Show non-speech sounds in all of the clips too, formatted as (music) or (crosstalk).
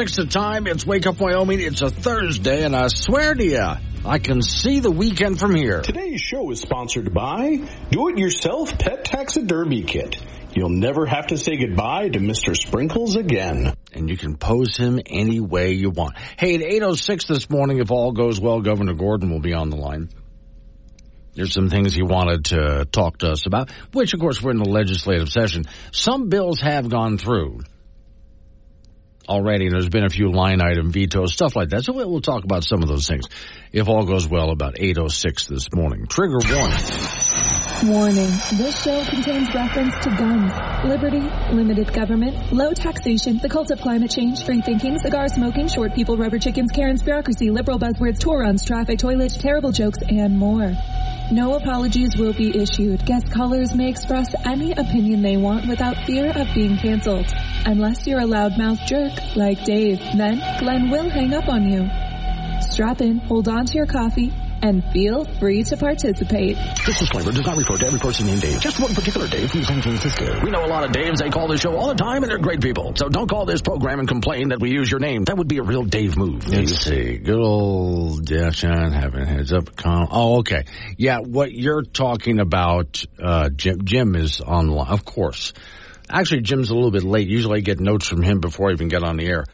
Six the time. It's Wake Up Wyoming. It's a Thursday, and I swear to you, I can see the weekend from here. Today's show is sponsored by Do-It-Yourself Pet Taxidermy Kit. You'll never have to say goodbye to Mr. Sprinkles again. And you can pose him any way you want. Hey, at 8.06 this morning, if all goes well, Governor Gordon will be on the line. There's some things he wanted to talk to us about, which, of course, we're in the legislative session. Some bills have gone through already. And there's been a few line item vetoes, stuff like that. So we'll talk about some of those things if all goes well about 8.06 this morning. Trigger warning. Warning. This show contains reference to guns, liberty, limited government, low taxation, the cult of climate change, free thinking, cigar smoking, short people, rubber chickens, Karen's bureaucracy, liberal buzzwords, tour runs, traffic, toilets, terrible jokes, and more. No apologies will be issued. Guest callers may express any opinion they want without fear of being canceled. Unless you're a loudmouth jerk like Dave, then Glenn will hang up on you. Strap in, hold on to your coffee, and feel free to participate. This disclaimer does not refer to every person named Dave, just one particular Dave from San Francisco. We know a lot of Daves. They call this show all the time, and they're great people. So don't call this program and complain that we use your name. That would be a real Dave move. Let's see. Good old Jeff John having heads up. Com- oh, okay. Yeah, what you're talking about, uh, Jim, Jim is on the of course. Actually, Jim's a little bit late. Usually I get notes from him before I even get on the air.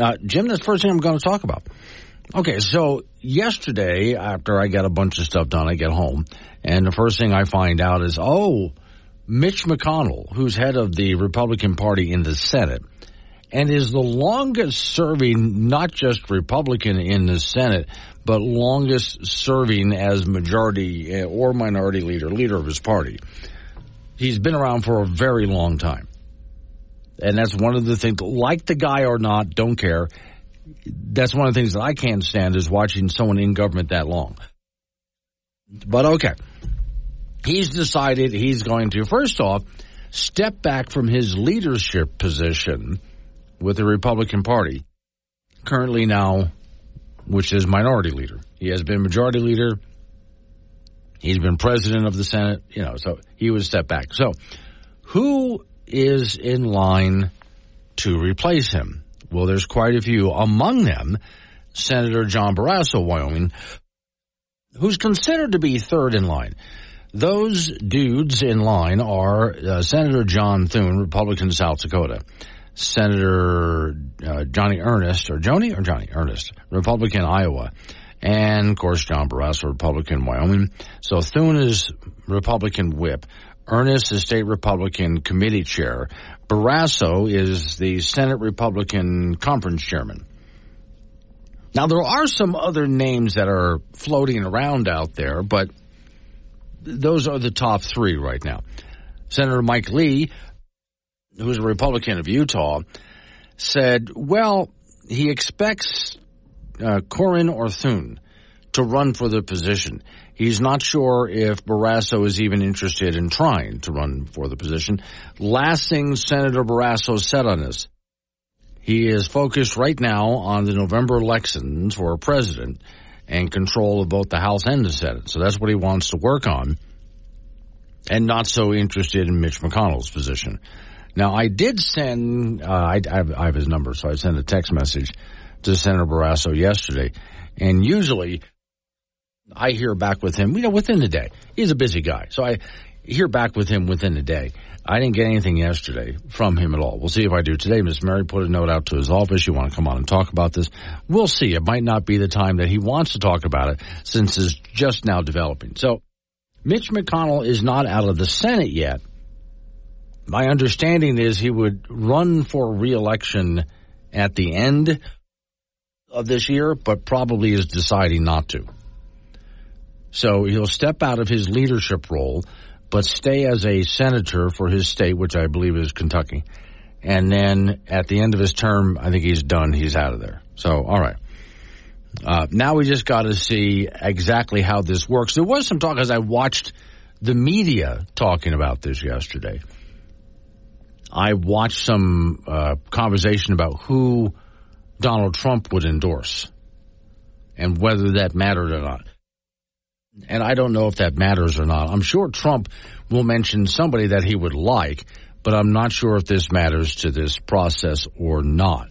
Uh, Jim, that's the first thing I'm going to talk about. Okay, so yesterday, after I got a bunch of stuff done, I get home, and the first thing I find out is, oh, Mitch McConnell, who's head of the Republican Party in the Senate, and is the longest serving, not just Republican in the Senate, but longest serving as majority eh, or minority leader, leader of his party. He's been around for a very long time. And that's one of the things, like the guy or not, don't care that's one of the things that I can't stand is watching someone in government that long. But okay. He's decided he's going to, first off, step back from his leadership position with the Republican Party, currently now, which is minority leader. He has been majority leader. He's been president of the Senate, you know, so he would step back. So, who is in line to replace him? Well, there's quite a few. Among them, Senator John Barrasso, Wyoming, who's considered to be third in line. Those dudes in line are uh, Senator John Thune, Republican South Dakota, Senator uh, Johnny Ernst, or Joni or Johnny Ernst, Republican Iowa, and of course John Barrasso, Republican Wyoming. So Thune is Republican whip. Ernst is state Republican committee chair. Barrasso is the Senate Republican conference chairman. Now, there are some other names that are floating around out there, but those are the top three right now. Senator Mike Lee, who's a Republican of Utah, said, well, he expects uh, Cornyn or Thune to run for the position. He's not sure if Barrasso is even interested in trying to run for the position. Last thing Senator Barrasso said on this, he is focused right now on the November elections for president and control of both the House and the Senate. So that's what he wants to work on and not so interested in Mitch McConnell's position. Now, I did send, uh, I, I, have, I have his number, so I sent a text message to Senator Barrasso yesterday. And usually I hear back with him, you know, within the day. He's a busy guy. So I hear back with him within the day. I didn't get anything yesterday from him at all. We'll see if I do today. Miss Mary put a note out to his office. You want to come on and talk about this? We'll see. It might not be the time that he wants to talk about it since it's just now developing. So Mitch McConnell is not out of the Senate yet. My understanding is he would run for reelection at the end of this year, but probably is deciding not to. So he'll step out of his leadership role, but stay as a senator for his state, which I believe is Kentucky. And then at the end of his term, I think he's done. He's out of there. So, all right. Uh, now we just got to see exactly how this works. There was some talk as I watched the media talking about this yesterday. I watched some uh, conversation about who Donald Trump would endorse and whether that mattered or not. And I don't know if that matters or not. I'm sure Trump will mention somebody that he would like, but I'm not sure if this matters to this process or not.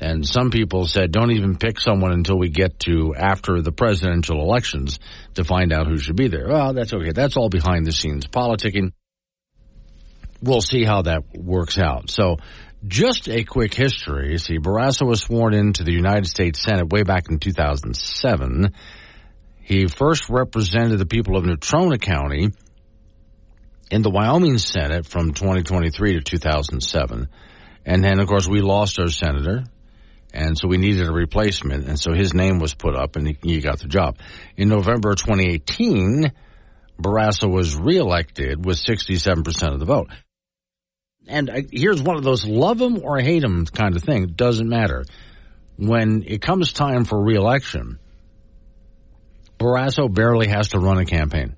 And some people said, don't even pick someone until we get to after the presidential elections to find out who should be there. Well, that's okay. That's all behind the scenes politicking. We'll see how that works out. So just a quick history. See, Barrasso was sworn into the United States Senate way back in 2007. He first represented the people of Natrona County in the Wyoming Senate from 2023 to 2007. And then, of course, we lost our senator, and so we needed a replacement, and so his name was put up, and he, got the job. In November 2018, Barrasso was reelected with 67% of the vote and I, here's one of those love him or hate him kind of thing. Doesn't matter. When it comes time for reelection, Barrasso barely has to run a campaign.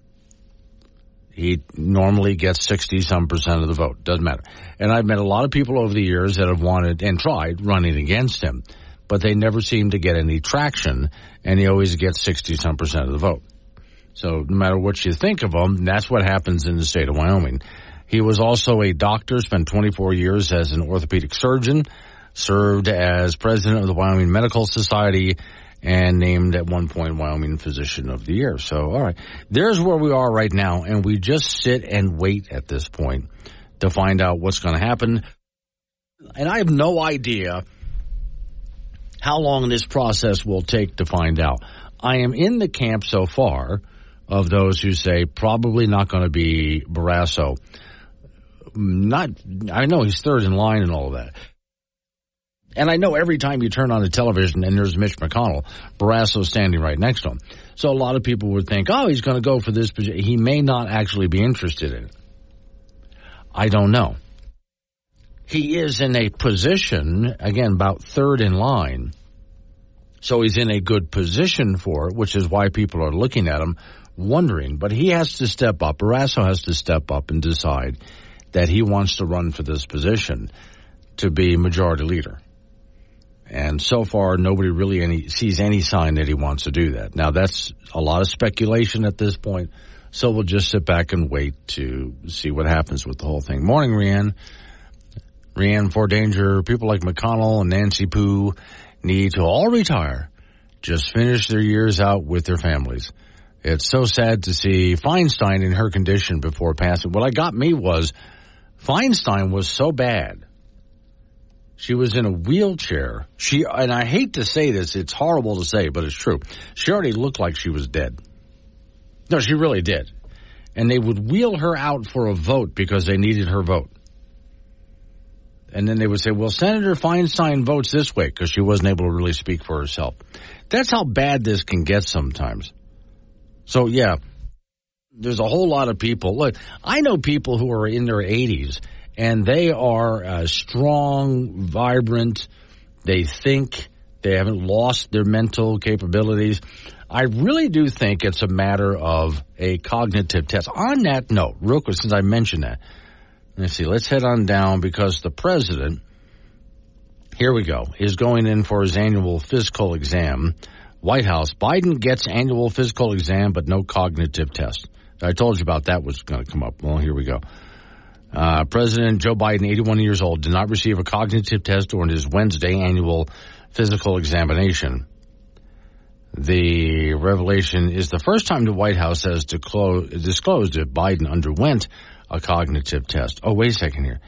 He normally gets 60 some percent of the vote. Doesn't matter. And I've met a lot of people over the years that have wanted and tried running against him, but they never seem to get any traction, and he always gets 60 some percent of the vote. So no matter what you think of him, that's what happens in the state of Wyoming. He was also a doctor, spent 24 years as an orthopedic surgeon, served as president of the Wyoming Medical Society, and named at one point Wyoming Physician of the Year. So, all right, there's where we are right now, and we just sit and wait at this point to find out what's going to happen. And I have no idea how long this process will take to find out. I am in the camp so far of those who say probably not going to be Barrasso not, I know he's third in line and all of that. And I know every time you turn on the television and there's Mitch McConnell, Barrasso standing right next to him. So a lot of people would think, oh, he's going to go for this position. He may not actually be interested in it. I don't know. He is in a position, again, about third in line. So he's in a good position for it, which is why people are looking at him, wondering. But he has to step up. Barrasso has to step up and decide that he wants to run for this position to be majority leader. And so far, nobody really any, sees any sign that he wants to do that. Now, that's a lot of speculation at this point. So we'll just sit back and wait to see what happens with the whole thing. Morning, Rianne. Rianne for danger. People like McConnell and Nancy Poo need to all retire. Just finish their years out with their families. It's so sad to see Feinstein in her condition before passing. What I got me was Feinstein was so bad. She was in a wheelchair. She, and I hate to say this, it's horrible to say, but it's true. She already looked like she was dead. No, she really did. And they would wheel her out for a vote because they needed her vote. And then they would say, well, Senator Feinstein votes this way because she wasn't able to really speak for herself. That's how bad this can get sometimes. So yeah, there's a whole lot of people. Look, I know people who are in their 80s and they are uh, strong, vibrant. They think they haven't lost their mental capabilities. I really do think it's a matter of a cognitive test. On that note, real quick, since I mentioned that, let's see, let's head on down because the president, here we go, is going in for his annual physical exam. White House, Biden gets annual physical exam, but no cognitive test. I told you about that was going to come up. Well, here we go. Uh, President Joe Biden, 81 years old, did not receive a cognitive test during his Wednesday annual physical examination. The revelation is the first time the White House has disclosed that Biden underwent a cognitive test. Oh, wait a second here.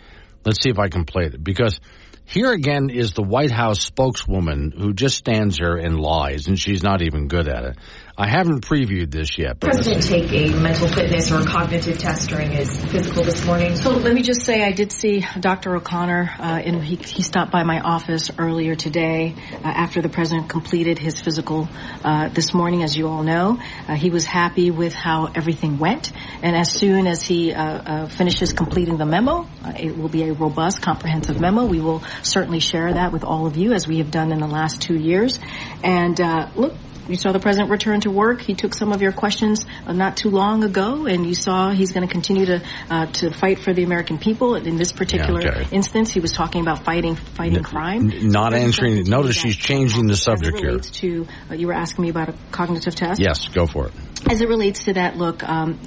Let's see if I can play it because here again is the White House spokeswoman who just stands there and lies, and she's not even good at it. I haven't previewed this yet. But President take a mental fitness or a cognitive test during his physical this morning. So let me just say I did see Dr. O'Connor, uh, and he, he, stopped by my office earlier today uh, after the president completed his physical uh, this morning, as you all know. Uh, he was happy with how everything went, and as soon as he uh, uh, finishes completing the memo, it will be a robust, comprehensive memo. We will certainly share that with all of you, as we have done in the last two years. And look, you saw the president return to work. He took some of your questions uh, not too long ago, and you saw he's going to continue to uh, to fight for the American people. In this particular yeah, okay. instance, he was talking about fighting fighting N- crime. N- not answering. Notice she's changing the subject here. To uh, you were asking me about a cognitive test. Yes, go for it. As it relates to that, look. Um,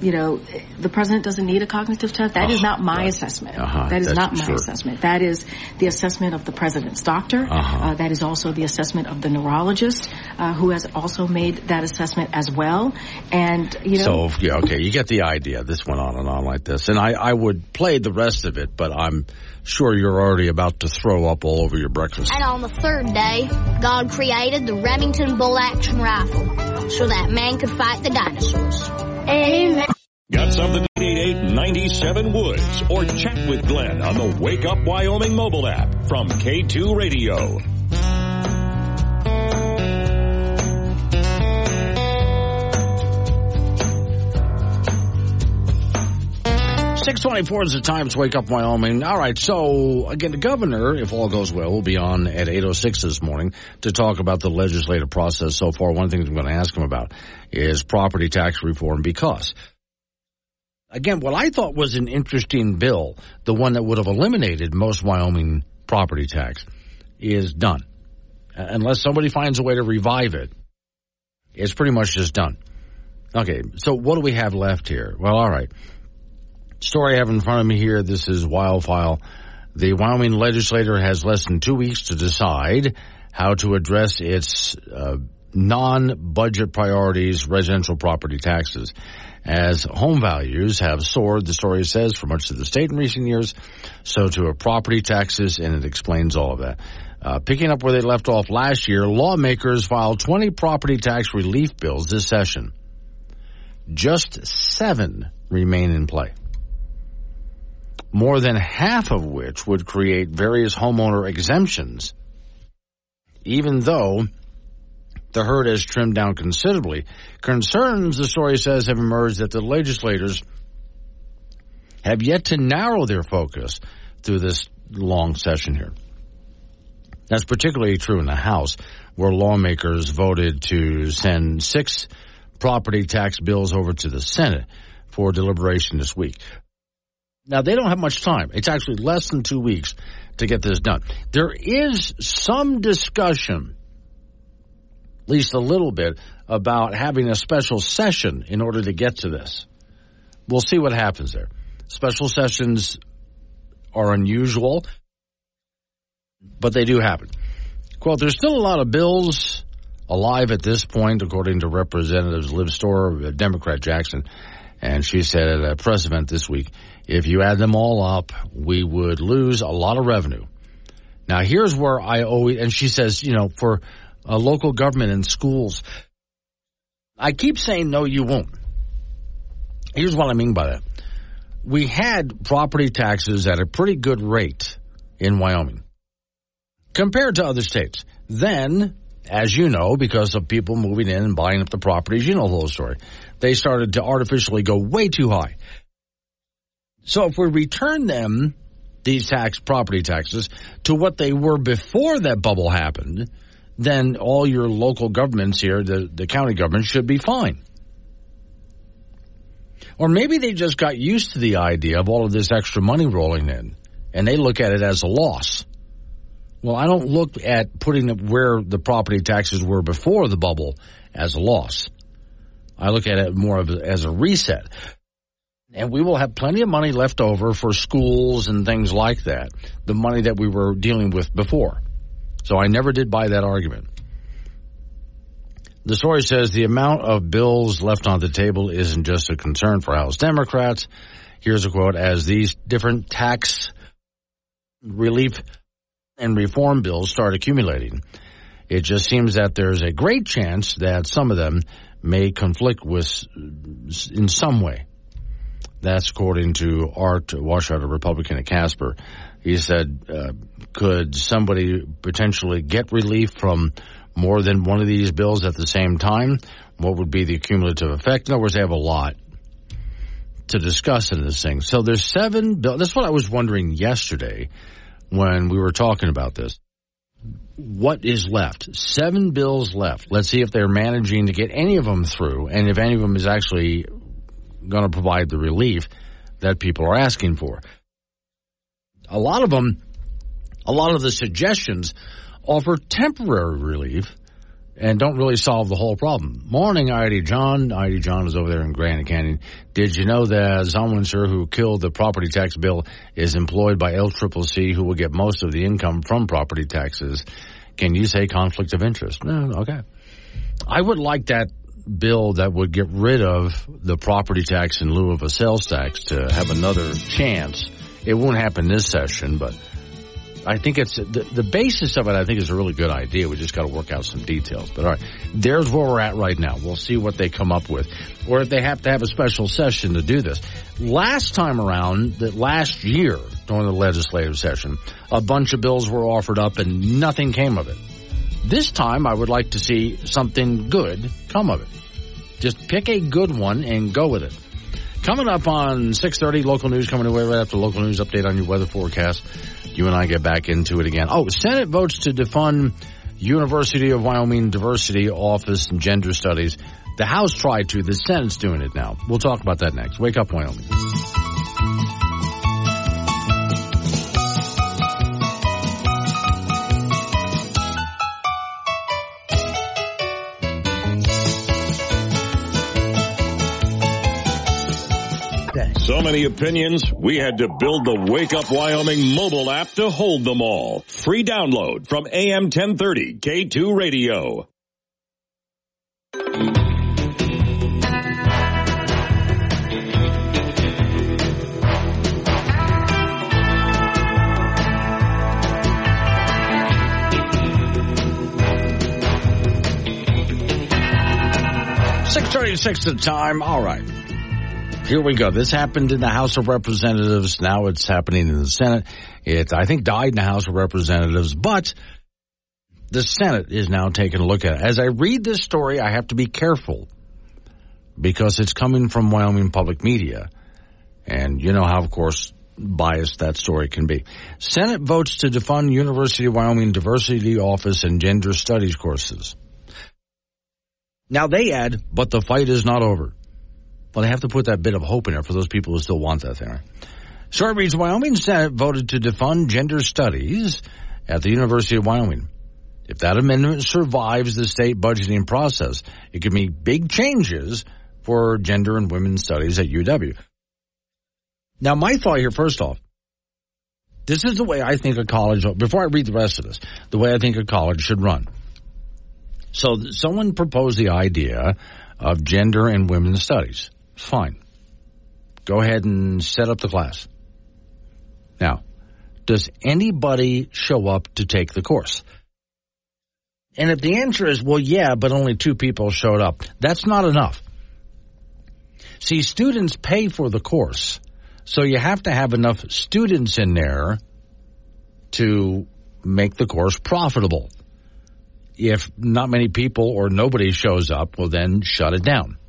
you know, the president doesn't need a cognitive test. That is not my assessment. Uh-huh, that is not my sure. assessment. That is the assessment of the president's doctor. Uh-huh. Uh, that is also the assessment of the neurologist, uh, who has also made that assessment as well. And you know, so yeah, okay, you get the idea. This went on and on like this, and I, I would play the rest of it, but I'm sure you're already about to throw up all over your breakfast. And on the third day, God created the Remington bolt action rifle so that man could fight the dinosaurs. Amen. Got something? 888 Woods or chat with Glenn on the Wake Up Wyoming mobile app from K2 Radio. 624 is the time to wake up Wyoming. All right. So again, the governor, if all goes well, will be on at 806 this morning to talk about the legislative process so far. One things I'm going to ask him about is property tax reform because again, what I thought was an interesting bill, the one that would have eliminated most Wyoming property tax is done. Uh, unless somebody finds a way to revive it, it's pretty much just done. Okay. So what do we have left here? Well, all right story I have in front of me here. This is WyoFile. The Wyoming legislature has less than two weeks to decide how to address its uh, non-budget priorities, residential property taxes. As home values have soared, the story says, for much of the state in recent years, so to a property taxes, and it explains all of that. Uh, picking up where they left off last year, lawmakers filed 20 property tax relief bills this session. Just seven remain in play more than half of which would create various homeowner exemptions, even though the herd has trimmed down considerably. Concerns, the story says, have emerged that the legislators have yet to narrow their focus through this long session here. That's particularly true in the House, where lawmakers voted to send six property tax bills over to the Senate for deliberation this week. Now, they don't have much time. It's actually less than two weeks to get this done. There is some discussion, at least a little bit, about having a special session in order to get to this. We'll see what happens there. Special sessions are unusual, but they do happen. Quote, there's still a lot of bills alive at this point, according to Representatives Liz Storer, Democrat Jackson, and she said at a press event this week, if you add them all up, we would lose a lot of revenue. Now here's where I always, and she says, you know, for a local government and schools, I keep saying no, you won't. Here's what I mean by that. We had property taxes at a pretty good rate in Wyoming compared to other states. Then, as you know, because of people moving in and buying up the properties, you know the whole story they started to artificially go way too high. So if we return them, these tax property taxes, to what they were before that bubble happened, then all your local governments here, the, the county government, should be fine. Or maybe they just got used to the idea of all of this extra money rolling in, and they look at it as a loss. Well, I don't look at putting where the property taxes were before the bubble as a loss. I look at it more of as a reset. And we will have plenty of money left over for schools and things like that, the money that we were dealing with before. So I never did buy that argument. The story says the amount of bills left on the table isn't just a concern for House Democrats. Here's a quote as these different tax relief and reform bills start accumulating It just seems that there's a great chance that some of them may conflict with in some way. That's according to Art Washut, a Republican at Casper. He said, uh, could somebody potentially get relief from more than one of these bills at the same time? What would be the cumulative effect? In other words, they have a lot to discuss in this thing. So there's seven bills. That's what I was wondering yesterday when we were talking about this. What is left? Seven bills left. Let's see if they're managing to get any of them through and if any of them is actually going to provide the relief that people are asking for. A lot of them, a lot of the suggestions offer temporary relief and don't really solve the whole problem. Morning, ID John. ID John is over there in Grand Canyon. Did you know that Zwonitzer, who killed the property tax bill, is employed by LCCC, who will get most of the income from property taxes? Can you say conflict of interest? No, okay. I would like that bill that would get rid of the property tax in lieu of a sales tax to have another chance. It won't happen this session, but I think it's the, the basis of it. I think is a really good idea. We just got to work out some details. But all right, there's where we're at right now. We'll see what they come up with, or if they have to have a special session to do this. Last time around, that last year during the legislative session, a bunch of bills were offered up and nothing came of it. This time, I would like to see something good come of it. Just pick a good one and go with it. Coming up on 6.30, local news coming away right after local news update on your weather forecast. You and I get back into it again. Oh, Senate votes to defund University of Wyoming Diversity Office and Gender Studies. The House tried to. The Senate's doing it now. We'll talk about that next. Wake up, Wyoming. So many opinions, we had to build the Wake Up Wyoming mobile app to hold them all. Free download from AM 1030 K2 Radio. Six thirty-six the time. All right. Here we go. This happened in the House of Representatives. Now it's happening in the Senate. It, I think, died in the House of Representatives, but the Senate is now taking a look at it. As I read this story, I have to be careful because it's coming from Wyoming public media. And you know how, of course, biased that story can be. Senate votes to defund University of Wyoming Diversity Office and Gender Studies courses. Now they add, but the fight is not over. Well, they have to put that bit of hope in there for those people who still want that thing. So it reads, Wyoming Senate voted to defund gender studies at the University of Wyoming. If that amendment survives the state budgeting process, it could mean big changes for gender and women's studies at UW. Now, my thought here, first off, this is the way I think a college, before I read the rest of this, the way I think a college should run. So someone proposed the idea of gender and women's studies. Fine. Go ahead and set up the class. Now, does anybody show up to take the course? And if the answer is, well, yeah, but only two people showed up, that's not enough. See, students pay for the course, so you have to have enough students in there to make the course profitable. If not many people or nobody shows up, well, then shut it down.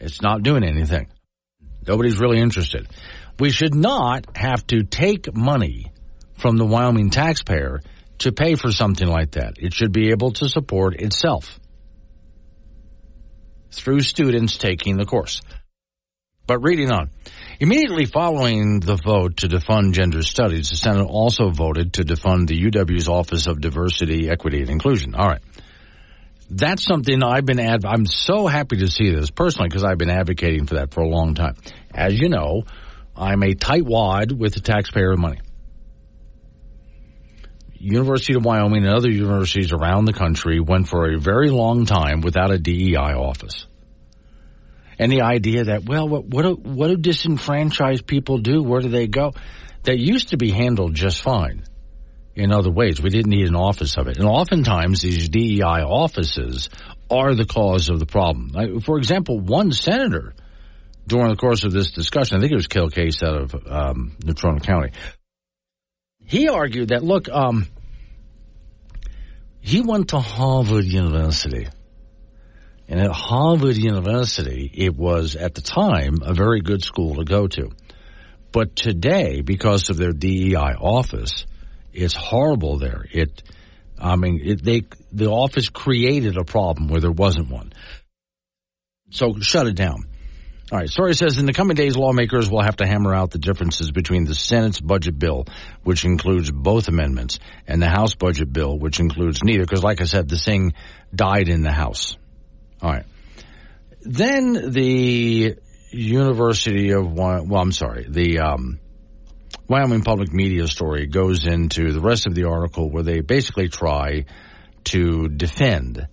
It's not doing anything. Nobody's really interested. We should not have to take money from the Wyoming taxpayer to pay for something like that. It should be able to support itself through students taking the course. But reading on. Immediately following the vote to defund gender studies, the Senate also voted to defund the UW's Office of Diversity, Equity, and Inclusion. All right. That's something I've been ad- I'm so happy to see this personally because I've been advocating for that for a long time. As you know, I'm a tightwad with the taxpayer money. University of Wyoming and other universities around the country went for a very long time without a DEI office. And the idea that, well, what, what, do, what do disenfranchised people do? Where do they go? That used to be handled just fine in other ways. We didn't need an office of it. And oftentimes these DEI offices are the cause of the problem. For example, one senator during the course of this discussion, I think it was Cale Case out of um, County, he argued that, look, um, he went to Harvard University. And at Harvard University, it was at the time a very good school to go to. But today, because of their DEI office, it's horrible there. It, I mean, it, they, the office created a problem where there wasn't one. So shut it down. All right. Story says in the coming days, lawmakers will have to hammer out the differences between the Senate's budget bill, which includes both amendments, and the House budget bill, which includes neither. Because, like I said, the thing died in the House. All right. Then the University of well, I'm sorry, the um, Wyoming Public Media story goes into the rest of the article where they basically try to defend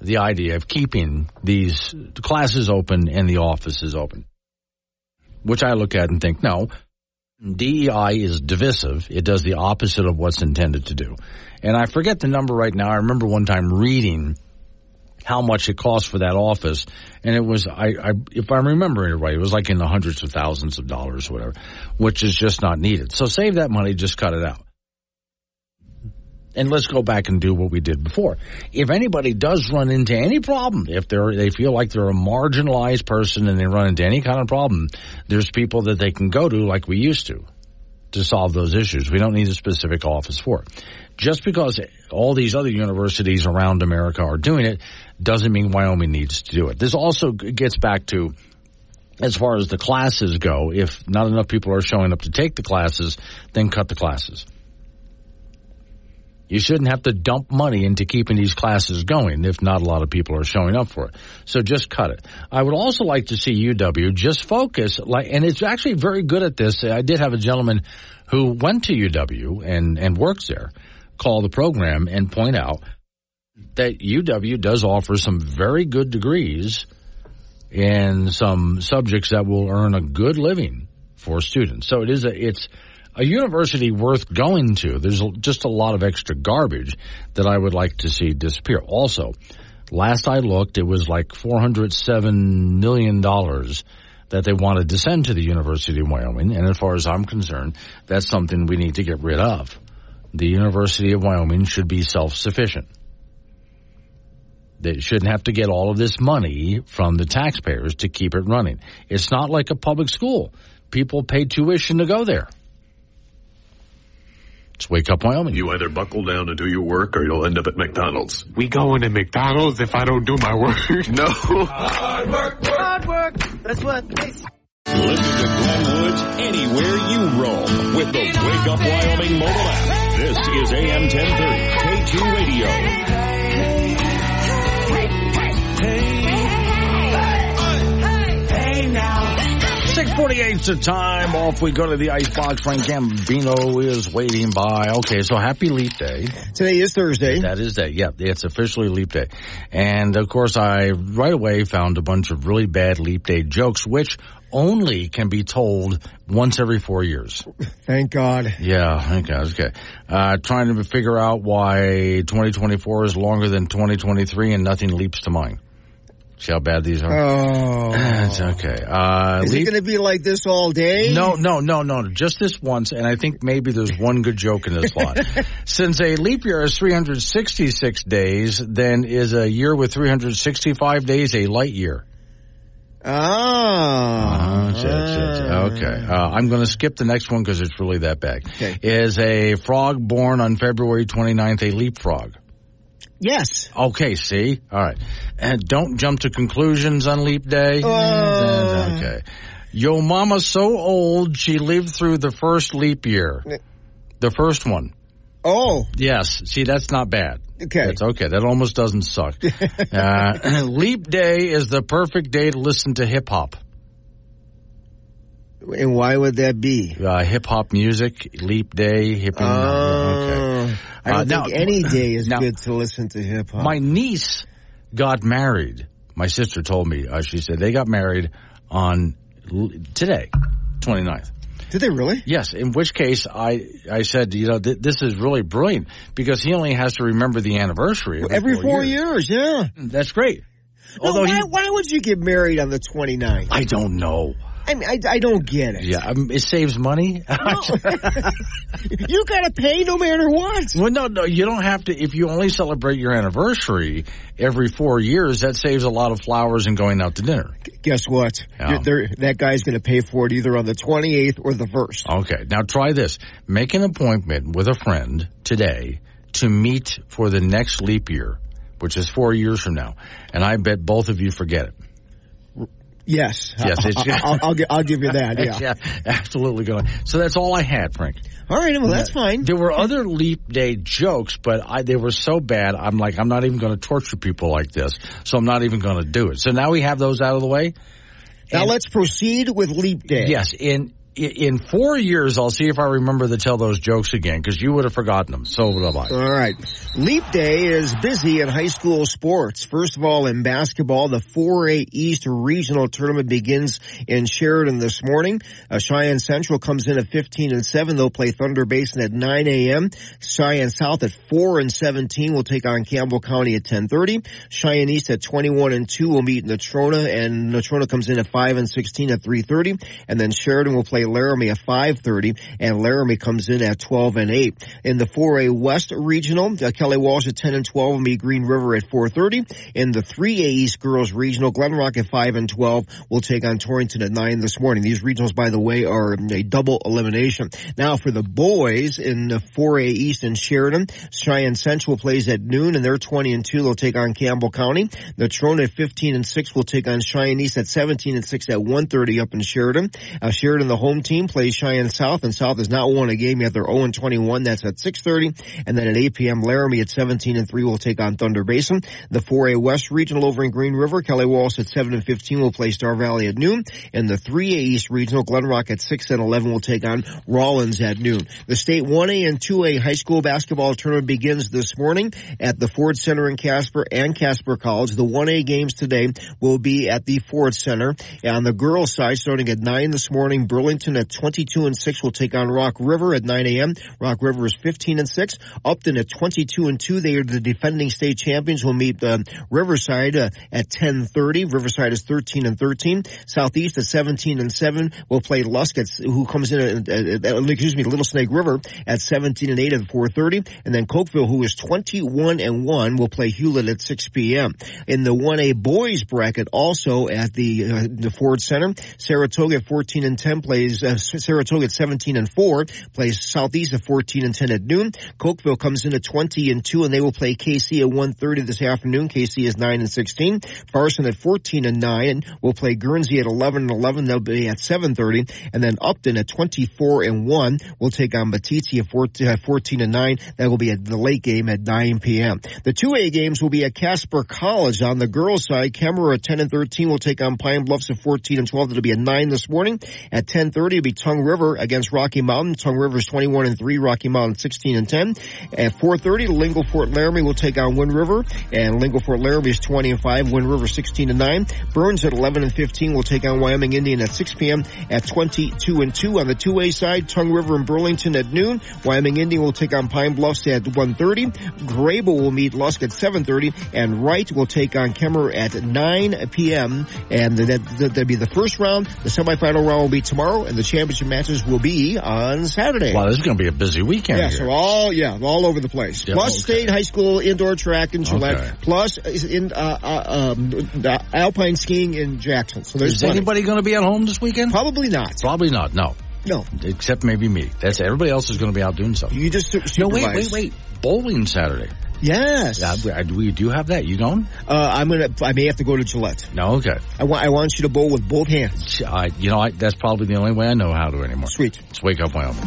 the idea of keeping these classes open and the offices open, which I look at and think, no, DEI is divisive. It does the opposite of what's intended to do. And I forget the number right now. I remember one time reading how much it cost for that office, and it was, I, I, if I'm remembering it right, it was like in the hundreds of thousands of dollars, or whatever, which is just not needed. So save that money, just cut it out and let's go back and do what we did before. If anybody does run into any problem, if they're they feel like they're a marginalized person and they run into any kind of problem, there's people that they can go to like we used to to solve those issues. We don't need a specific office for it. Just because all these other universities around America are doing it doesn't mean Wyoming needs to do it. This also gets back to as far as the classes go, if not enough people are showing up to take the classes, then cut the classes. You shouldn't have to dump money into keeping these classes going if not a lot of people are showing up for it. So just cut it. I would also like to see UW just focus like, and it's actually very good at this. I did have a gentleman who went to UW and, and works there call the program and point out that UW does offer some very good degrees in some subjects that will earn a good living for students. So it is a, it's, a university worth going to. There's just a lot of extra garbage that I would like to see disappear. Also, last I looked, it was like $407 million that they wanted to send to the University of Wyoming. And as far as I'm concerned, that's something we need to get rid of. The University of Wyoming should be self-sufficient. They shouldn't have to get all of this money from the taxpayers to keep it running. It's not like a public school. People pay tuition to go there. It's Wake Up Wyoming. You either buckle down and do your work or you'll end up at McDonald's. We going to McDonald's if I don't do my work. (laughs) No. Hard work, hard work. That's what they say. Listen to Glenn Woods anywhere you roam with the Wake Up Wyoming mobile app. This is AM 1030, K2 Radio. 648 is the time. Off we go to the icebox. Frank Gambino is waiting by. Okay, so happy Leap Day. Today is Thursday. That is day. Yeah, it's officially Leap Day. And of course, I right away found a bunch of really bad Leap Day jokes, which only can be told once every four years. Thank God. Yeah, thank God. Okay. Uh, trying to figure out why 2024 is longer than 2023 and nothing leaps to mind. See how bad these are? Oh. (clears throat) it's okay. Uh, is leap- it going to be like this all day? no, no, no, no. Just this once, and I think maybe there's one good joke in this lot. (laughs) Since a leap year is 366 days, then is a year with 365 days a light year. Ah. Uh, shit, shit, shit. Okay. Uh, I'm going to skip the next one because it's really that bad. Okay. Is a frog born on February 29th a leapfrog? Yes. Okay, see? All right. And don't jump to conclusions on leap day. Uh. okay. Yo mama's so old she lived through the first leap year. The first one. Oh. Yes. See, that's not bad. Okay. That's okay. That almost doesn't suck. (laughs) uh, (clears throat) leap day is the perfect day to listen to hip hop. And why would that be? Uh, hip hop music, leap day, hip Oh. okay. I don't Uh, think now- any day is now- good to listen to hip hop. My niece got married. My sister told me, uh, she said they got married on l- today, 29th. Did they really? Yes. In which case, I I said, you know, th- this is really brilliant because he only has to remember the anniversary every, Every four years. years, yeah. That's great. No, Although why, he- why would you get married on the 29th? I don't know. I mean, I, I don't get it. Yeah, um, it saves money. (laughs) You gotta pay no matter what. Well, no, no, you don't have to. If you only celebrate your anniversary every four years, that saves a lot of flowers and going out to dinner. Guess what? Yeah. They're- that guy's gonna pay for it either on the 28th or the 1st. Okay, now try this. Make an appointment with a friend today to meet for the next leap year, which is four years from now. And I bet both of you forget it. Yes. Yes, it's- I, will I'll, gi- I'll give you that, yeah. absolutely going. So that's all I had, Frank. All right, well, that's fine. There were other leap day jokes, but I, they were so bad. I'm like, I'm not even going to torture people like this, so I'm not even going to do it. So now we have those out of the way. Now And- let's proceed with leap day. Yes, in in four years, I'll see if I remember to tell those jokes again because you would have forgotten them. So would I. All right. Leap Day is busy in high school sports. First of all, in basketball, the 4A East Regional Tournament begins in Sheridan this morning. Uh, Cheyenne Central comes in at 15 and 7. They'll play Thunder Basin at 9 a.m. Cheyenne South at 4 and 17 will take on Campbell County at 10:30. Cheyenne East at 21 and 2 will meet Natrona, and Natrona comes in at 5 and 16 at 3:30, and then Sheridan will play Laramie at 5:30, and Laramie comes in at 12 and 8. In the 4A West Regional, uh, Kelly Walsh at 10 and 12 will meet Green River at 4:30. In the 3A East Girls Regional, Glen Rock at 5 and 12 will take on Torrington at 9 this morning. These regionals, by the way, are a double elimination. Now for the boys in the 4A East in Sheridan, Cheyenne Central plays at noon, and they're 20 and 2. They'll take on Campbell County. Natrona at 15 and 6 will take on Cheyenne East at 17 and 6 at 1:30 up in Sheridan. Uh, Sheridan, the home team, plays Cheyenne South, and South has not won a game yet. They're 0 and 21. That's at 6:30, and then at 8 p.m. Laramie at 17 and 3 will take on Thunder Basin. The 4A West Regional over in Green River, Kelly Walsh at 7 and 15 will play Star Valley at noon, and the 3A East Regional, Glen Rock at 6 and 11 will take on Rawlins at noon. The state 1A and 2A high school basketball tournament begins this morning at the Ford Center in Casper and Casper College. The 1A games today will be at the Ford Center. And on the girls side, starting at 9 this morning, Burlington at 22 and 6 will take on Rock River at 9 a.m. Rock River is 15 and 6. Upton at 22 and 2. They are the defending state champions. will meet uh, Riverside uh, at 10:30. Riverside is 13 and 13. Southeast at 17 and 7 will play Lusk at, who comes in at, at, at- excuse me, Little Snake River at 17 and 8 at 4:30, and then Cokeville, who is 21 and 1, will play Hulett at 6 p.m. In the 1A boys bracket, also at the uh, the Ford Center, Saratoga at 14 and 10 plays uh, Saratoga at 17 and 4 plays Southeast at 14 and 10 at noon. Cokeville comes in at 20 and 2, and they will play Kaycee at 1:30 this afternoon. Kaycee is 9 and 16. Farson at 14 and 9 will play Guernsey at 11 and 11. They'll be at 7:30, and then Upton at 24 and 1 will take on Batiti at 14, at 14 and 9. That will be at the late game at 9 p.m. The 2A games will be at Casper College on the girls' side. Kemmerer at 10 and 13 will take on Pine Bluffs at 14 and 12. It'll be at 9 this morning. At 10:30, it'll be Tongue River against Rocky Mountain. Tongue River is 21 and 3. Rocky Mountain 16 and 10. At 4:30, Lingle Fort Laramie will take on Wind River, and Lingle Fort Laramie is 20 and 5. Wind River 16 and 9. Burns at 11 and 15 will take on Wyoming Indian at 6 p.m. At 22 and 2 on the 2A side, Tongue River and Burlington at noon. Wyoming Indian will take on Pine Bluffs at 1:30. Greybull will meet Lusk at 7:30, and Wright will take on Kemmerer at 9 p.m. And that that that'll be the first round. The semifinal round will be tomorrow, and the championship matches will be on Saturday. Wow, this is going to be a busy weekend Yeah, here. so all yeah, all over the place. Yeah, plus okay. state high school indoor track in Gillette. Okay. Plus in uh, uh, um, alpine skiing in Jackson. So there's is plenty. anybody going to be at home this weekend? Probably not. Probably not. No. No. Except maybe me. That's everybody else is going to be out doing something. You just su- No, wait, wait, wait. Bowling Saturday. Yes. Yeah, we, we do have that. You going? Uh, I'm gonna. I may have to go to Gillette. No. Okay. I want. I want you to bowl with both hands. I, you know, I, that's probably the only way I know how to anymore. Sweet. Let's wake up, Wyoming.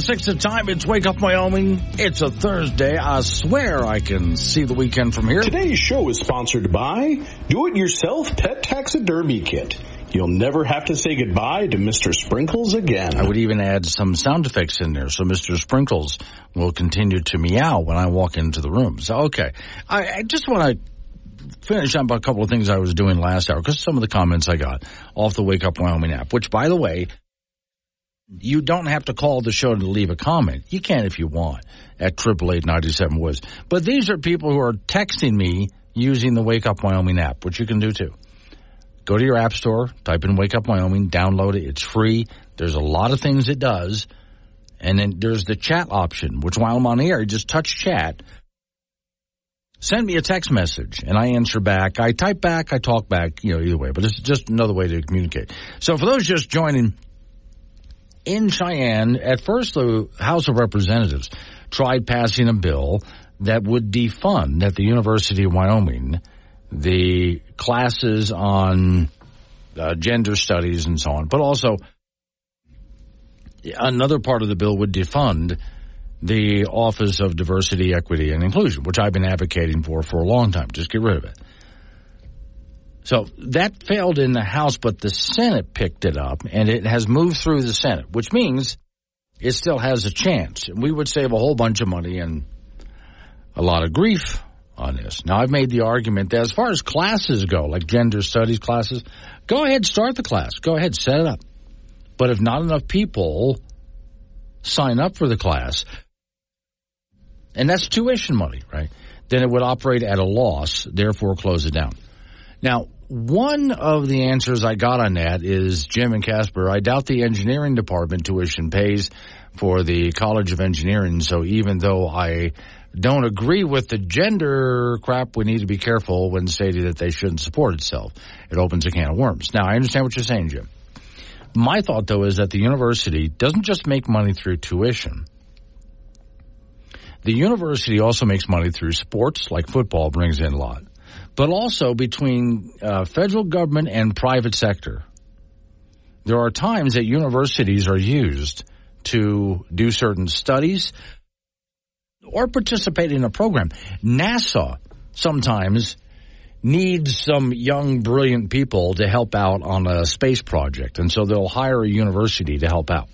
706 the time. It's Wake Up Wyoming. It's a Thursday. I swear I can see the weekend from here. Today's show is sponsored by Do It Yourself Pet Taxidermy Kit. You'll never have to say goodbye to Mr. Sprinkles again. I would even add some sound effects in there so Mr. Sprinkles will continue to meow when I walk into the room. So, okay. I, I just want to finish up a couple of things I was doing last hour because some of the comments I got off the Wake Up Wyoming app, which, by the way, you don't have to call the show to leave a comment. You can if you want at triple eight ninety seven Woods. But these are people who are texting me using the Wake Up Wyoming app, which you can do too. Go to your app store, type in Wake Up Wyoming, download it. It's free. There's a lot of things it does. And then there's the chat option, which while I'm on the air, just touch chat. Send me a text message and I answer back. I type back, I talk back, you know, either way, but it's just another way to communicate. So for those just joining, in Cheyenne, at first the House of Representatives tried passing a bill that would defund at the University of Wyoming the classes on uh, gender studies and so on, but also another part of the bill would defund the Office of Diversity, Equity, and Inclusion, which I've been advocating for for a long time. Just get rid of it. So that failed in the House, but the Senate picked it up and it has moved through the Senate, which means it still has a chance. We would save a whole bunch of money and a lot of grief on this. Now, I've made the argument that as far as classes go, like gender studies classes, go ahead, start the class. Go ahead, set it up. But if not enough people sign up for the class, and that's tuition money, right? Then it would operate at a loss, therefore close it down. Now, one of the answers I got on that is Jim and Casper. I doubt the engineering department tuition pays for the College of Engineering. So even though I don't agree with the gender crap, we need to be careful when stating that they shouldn't support itself. It opens a can of worms. Now, I understand what you're saying, Jim. My thought, though, is that the university doesn't just make money through tuition. The university also makes money through sports, like football brings in a lot but also between uh, federal government and private sector. There are times that universities are used to do certain studies or participate in a program. NASA sometimes needs some young, brilliant people to help out on a space project, and so they'll hire a university to help out.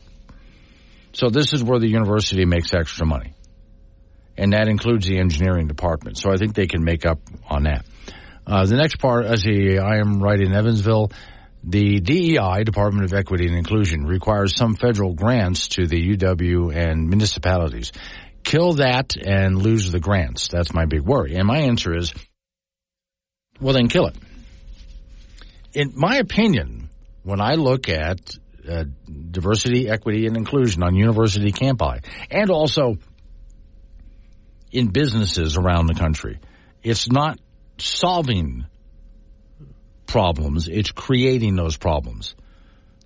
So this is where the university makes extra money. And that includes the engineering department. So I think they can make up on that. Uh, the next part, as he, I am right in Evansville, the DEI, Department of Equity and Inclusion, requires some federal grants to the UW and municipalities. Kill that and lose the grants. That's my big worry. And my answer is, well, then kill it. In my opinion, when I look at uh, diversity, equity, and inclusion on university campi, and also in businesses around the country, it's not solving problems, it's creating those problems.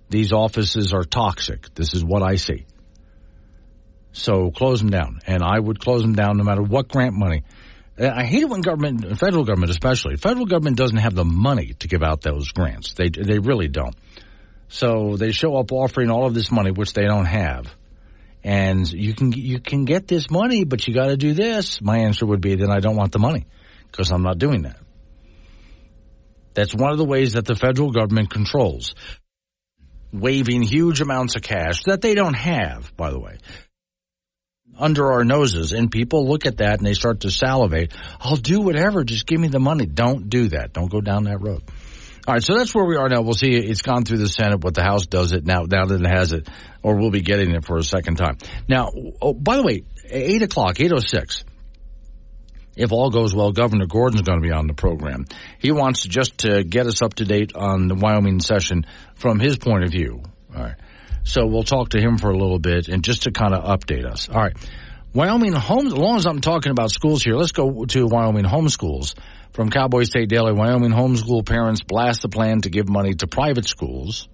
These offices are toxic. This is what I see. So close them down. And I would close them down no matter what grant money. I hate it when government, federal government especially, federal government doesn't have the money to give out those grants. They, they really don't. So they show up offering all of this money, which they don't have. And you can, you can get this money, but you got to do this. My answer would be then I don't want the money because I'm not doing that. That's one of the ways that the federal government controls. Waving huge amounts of cash that they don't have, by the way, under our noses. And people look at that and they start to salivate. I'll do whatever. Just give me the money. Don't do that. Don't go down that road. All right, so that's where we are now. We'll see. It's gone through the Senate. What the House does it now, now that it has it, or we'll be getting it for a second time. Now, oh, by the way, eight o'clock, eight oh six if all goes well, Governor Gordon's going to be on the program. He wants just to get us up to date on the Wyoming session from his point of view. All right. So we'll talk to him for a little bit and just to kind of update us. All right. Wyoming home, as long as I'm talking about schools here, let's go to Wyoming homeschools. From Cowboy State Daily, Wyoming homeschool parents blast the plan to give money to private schools.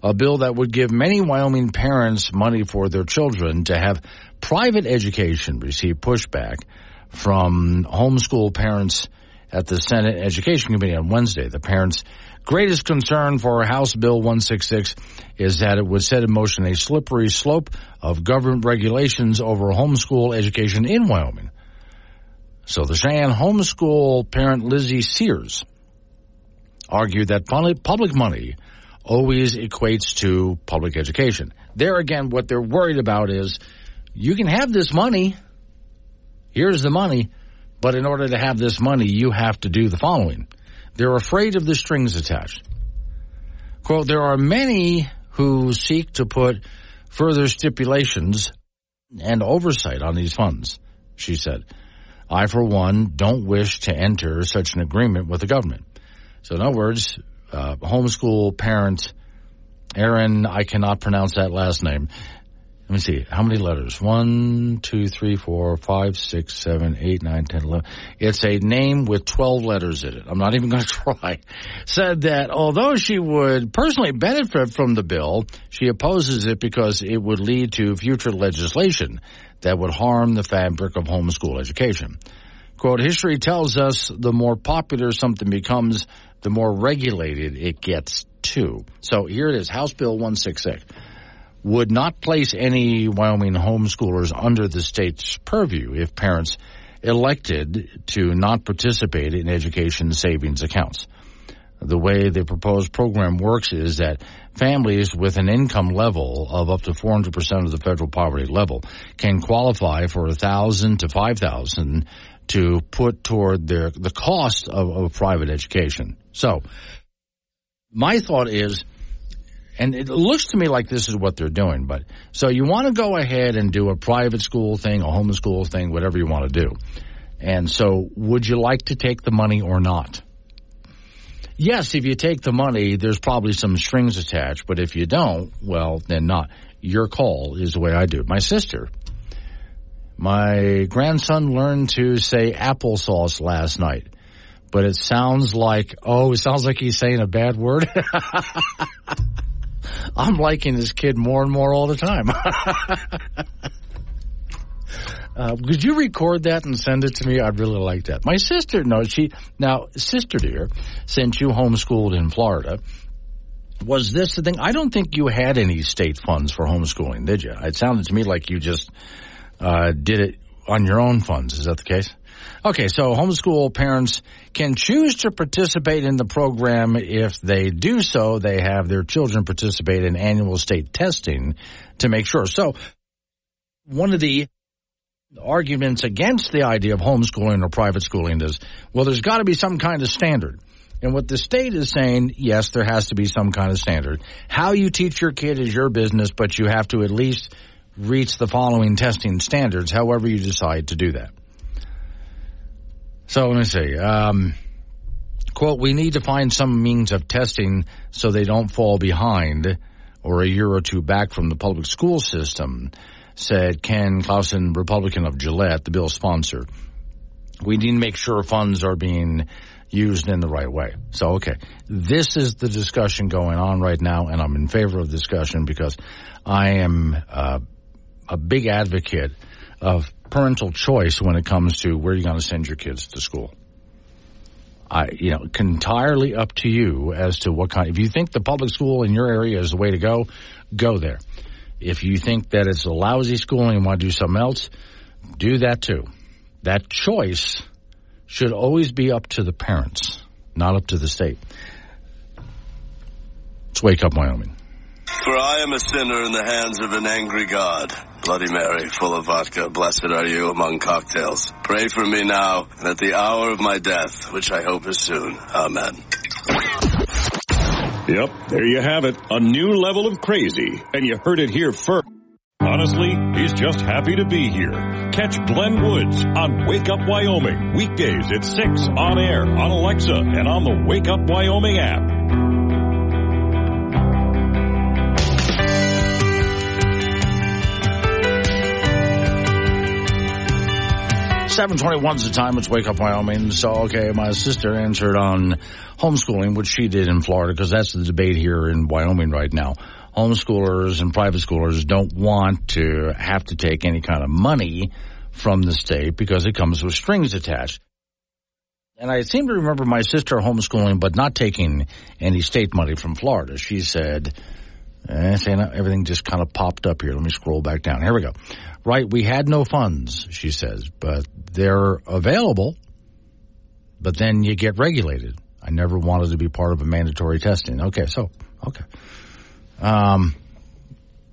A bill that would give many Wyoming parents money for their children to have private education received pushback from homeschool parents at the Senate Education Committee on Wednesday. The parents' greatest concern for House Bill 166 is that it would set in motion a slippery slope of government regulations over homeschool education in Wyoming. So the Cheyenne homeschool parent Lizzie Sears argued that public money always equates to public education. There again, what they're worried about is you can have this money. Here's the money. But in order to have this money, you have to do the following. They're afraid of the strings attached. Quote, there are many who seek to put further stipulations and oversight on these funds, she said. I, for one, don't wish to enter such an agreement with the government. So, in other words, uh, homeschool parent Aaron, I cannot pronounce that last name. Let me see. How many letters? One, two, three, four, five, six, seven, eight, nine, ten, eleven. It's a name with 12 letters in it. I'm not even going (laughs) to try. Said that although she would personally benefit from the bill, she opposes it because it would lead to future legislation that would harm the fabric of homeschool education. Quote, history tells us the more popular something becomes, the more regulated it gets too. So here it is, House Bill 166 would not place any Wyoming homeschoolers under the state's purview if parents elected to not participate in education savings accounts. The way the proposed program works is that families with an income level of up to 400% of the federal poverty level can qualify for a thousand to 5,000 to put toward their, the cost of, of private education. So, my thought is, and it looks to me like this is what they're doing, but so you want to go ahead and do a private school thing, a homeschool thing, whatever you want to do. And so, would you like to take the money or not? Yes, if you take the money, there's probably some strings attached, but if you don't, well, then not. Your call is the way I do it. My sister my grandson learned to say applesauce last night, but it sounds like, oh, it sounds like he's saying a bad word. (laughs) I'm liking this kid more and more all the time. (laughs) uh, could you record that and send it to me? I'd really like that. My sister, no, she, now, sister dear, since you homeschooled in Florida, was this the thing? I don't think you had any state funds for homeschooling, did you? It sounded to me like you just uh, did it on your own funds. Is that the case? Okay, so homeschool parents can choose to participate in the program. If they do so, they have their children participate in annual state testing to make sure. So, one of the arguments against the idea of homeschooling or private schooling is, well, there's got to be some kind of standard. And what the state is saying, yes, there has to be some kind of standard. How you teach your kid is your business, but you have to at least reach the following testing standards, however you decide to do that. So let me see. Um, quote, we need to find some means of testing so they don't fall behind or a year or two back from the public school system, said Ken Clouston, Republican of Gillette, the bill sponsor. We need to make sure funds are being used in the right way. So, okay, this is the discussion going on right now, and I'm in favor of discussion because I am uh, a big advocate of parental choice when it comes to where you're going to send your kids to school. I, you know, entirely up to you as to what kind. If you think the public school in your area is the way to go, go there. If you think that it's a lousy school and you want to do something else, do that too. That choice should always be up to the parents, not up to the state. Let's wake up, Wyoming. For I am a sinner in the hands of an angry God. Bloody Mary, full of vodka, blessed are you among cocktails. Pray for me now and at the hour of my death, which I hope is soon. Amen. Yep, there you have it. A new level of crazy. And you heard it here first. Honestly, he's just happy to be here. Catch Glenn Woods on Wake Up Wyoming, weekdays at 6 on air, on Alexa, and on the Wake Up Wyoming app. 721 is the time. It's Wake Up Wyoming. So, okay, my sister answered on homeschooling, which she did in Florida, because that's the debate here in Wyoming right now. Homeschoolers and private schoolers don't want to have to take any kind of money from the state because it comes with strings attached. And I seem to remember my sister homeschooling, but not taking any state money from Florida. She said, eh, everything just kind of popped up here. Let me scroll back down. Here we go. Right, we had no funds, she says, but they're available, but then you get regulated. I never wanted to be part of a mandatory testing. Okay, so, okay. Um,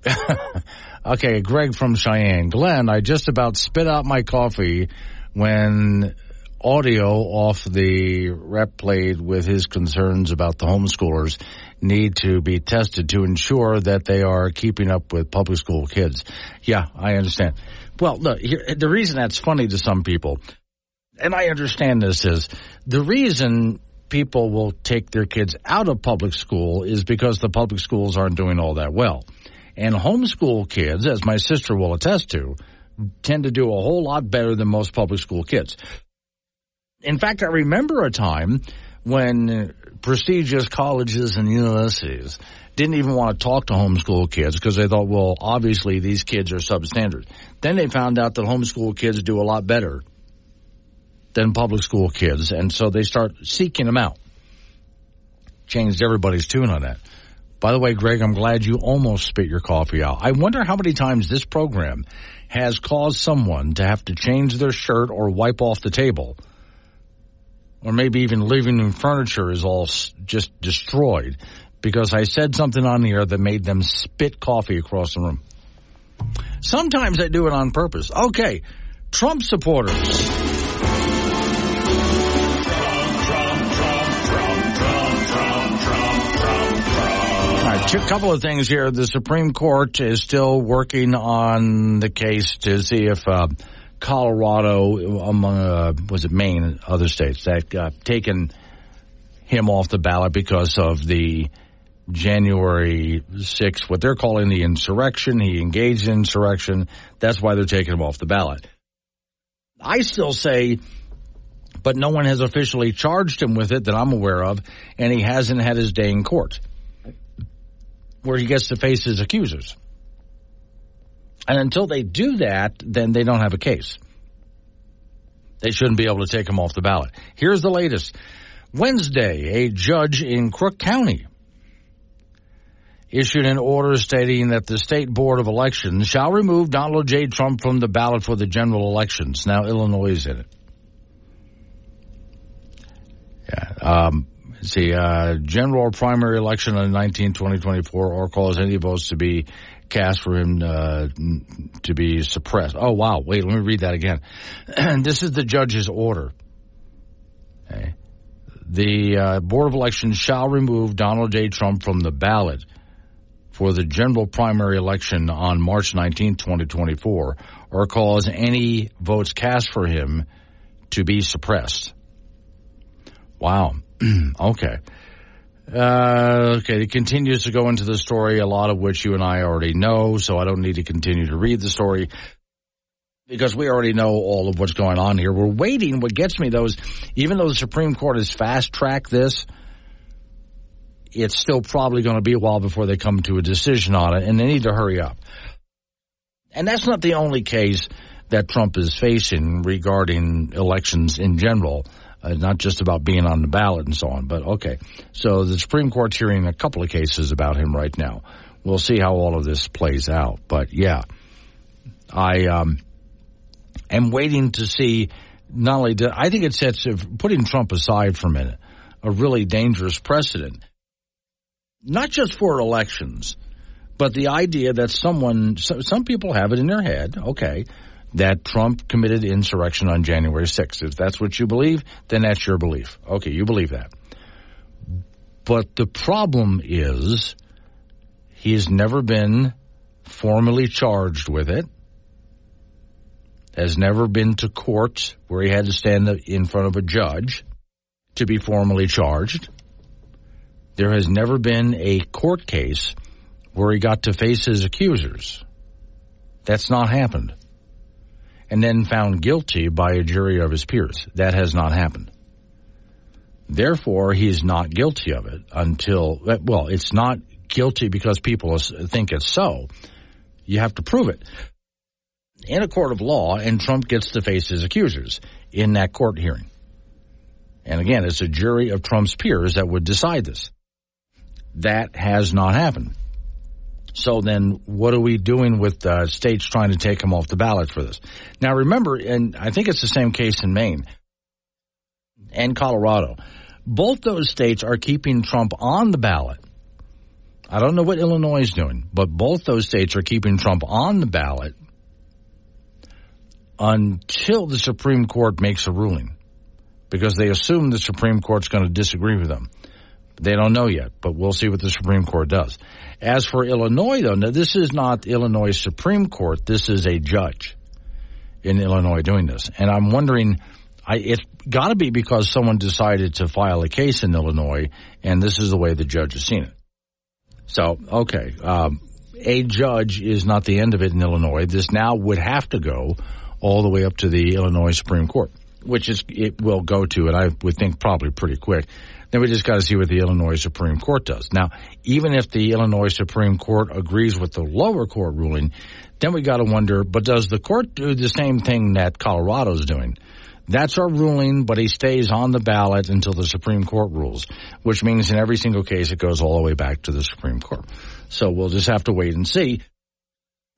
(laughs) okay, Greg from Cheyenne. Glenn, I just about spit out my coffee when audio off the rep played with his concerns about the homeschoolers need to be tested to ensure that they are keeping up with public school kids. Yeah, I understand. Well, look, here, the reason that's funny to some people, and I understand this is the reason people will take their kids out of public school is because the public schools aren't doing all that well. And homeschool kids, as my sister will attest to, tend to do a whole lot better than most public school kids. In fact, I remember a time when prestigious colleges and universities didn't even want to talk to homeschool kids because they thought, well, obviously these kids are substandard. Then they found out that homeschool kids do a lot better than public school kids, and so they start seeking them out. Changed everybody's tune on that. By the way, Greg, I'm glad you almost spit your coffee out. I wonder how many times this program has caused someone to have to change their shirt or wipe off the table or maybe even living room furniture is all just destroyed because I said something on the air that made them spit coffee across the room. Sometimes I do it on purpose. Okay, Trump supporters. A couple of things here. The Supreme Court is still working on the case to see if uh, Colorado, among uh, was it Maine and other states that got taken him off the ballot because of the January 6th, what they're calling the insurrection. He engaged in insurrection. That's why they're taking him off the ballot. I still say, but no one has officially charged him with it that I'm aware of, and he hasn't had his day in court where he gets to face his accusers. And until they do that, then they don't have a case. They shouldn't be able to take him off the ballot. Here's the latest. Wednesday, a judge in Cook County issued an order stating that the state board of elections shall remove Donald J. Trump from the ballot for the general elections. Now Illinois is in it. Yeah. Um, see, uh, general primary election on 19, 2024 or cause any votes to be cast for him uh, to be suppressed. Oh, wow. Wait, let me read that again. (clears throat) this is the judge's order. Okay. The uh, Board of Elections shall remove Donald J. Trump from the ballot for the general primary election on March 19, 2024, or cause any votes cast for him to be suppressed. Wow. (clears throat) okay. Uh, okay, it continues to go into the story, a lot of which you and I already know, so I don't need to continue to read the story because we already know all of what's going on here. We're waiting. What gets me though is even though the Supreme Court has fast tracked this, it's still probably going to be a while before they come to a decision on it, and they need to hurry up. And that's not the only case that Trump is facing regarding elections in general uh, not just about being on the ballot and so on. But okay, so the Supreme Court's hearing a couple of cases about him right now. We'll see how all of this plays out. But yeah, I um, am waiting to see. Not only I think it sets, putting Trump aside for a minute, a really dangerous precedent. Not just for elections, but the idea that someone, some people have it in their head, okay, that Trump committed insurrection on January 6th. If that's what you believe, then that's your belief. Okay, you believe that. But the problem is he's never been formally charged with it, has never been to court where he had to stand in front of a judge to be formally charged. There has never been a court case where he got to face his accusers. That's not happened and then found guilty by a jury of his peers. That has not happened. Therefore, he's not guilty of it until, well, it's not guilty because people think it's so. You have to prove it in a court of law, and Trump gets to face his accusers in that court hearing. And again, it's a jury of Trump's peers that would decide this. That has not happened. So then what are we doing with uh, states trying to take him off the ballot for this? Now remember, and I think it's the same case in Maine and Colorado. Both those states are keeping Trump on the ballot. I don't know what Illinois is doing, but both those states are keeping Trump on the ballot until the Supreme Court makes a ruling because they assume the Supreme Court's going to disagree with them. They don't know yet, but we'll see what the Supreme Court does. As for Illinois, though, now this is not Illinois Supreme Court. This is a judge in Illinois doing this. And I'm wondering, I, it's got to be because someone decided to file a case in Illinois, and this is the way the judge has seen it. So, okay, um, a judge is not the end of it in Illinois. This now would have to go all the way up to the Illinois Supreme Court, which is it will go to, and I would think probably pretty quick. Then we just got to see what the Illinois Supreme Court does. Now, even if the Illinois Supreme Court agrees with the lower court ruling, then we got to wonder, but does the court do the same thing that Colorado's doing? That's our ruling, but he stays on the ballot until the Supreme Court rules, which means in every single case it goes all the way back to the Supreme Court. So we'll just have to wait and see.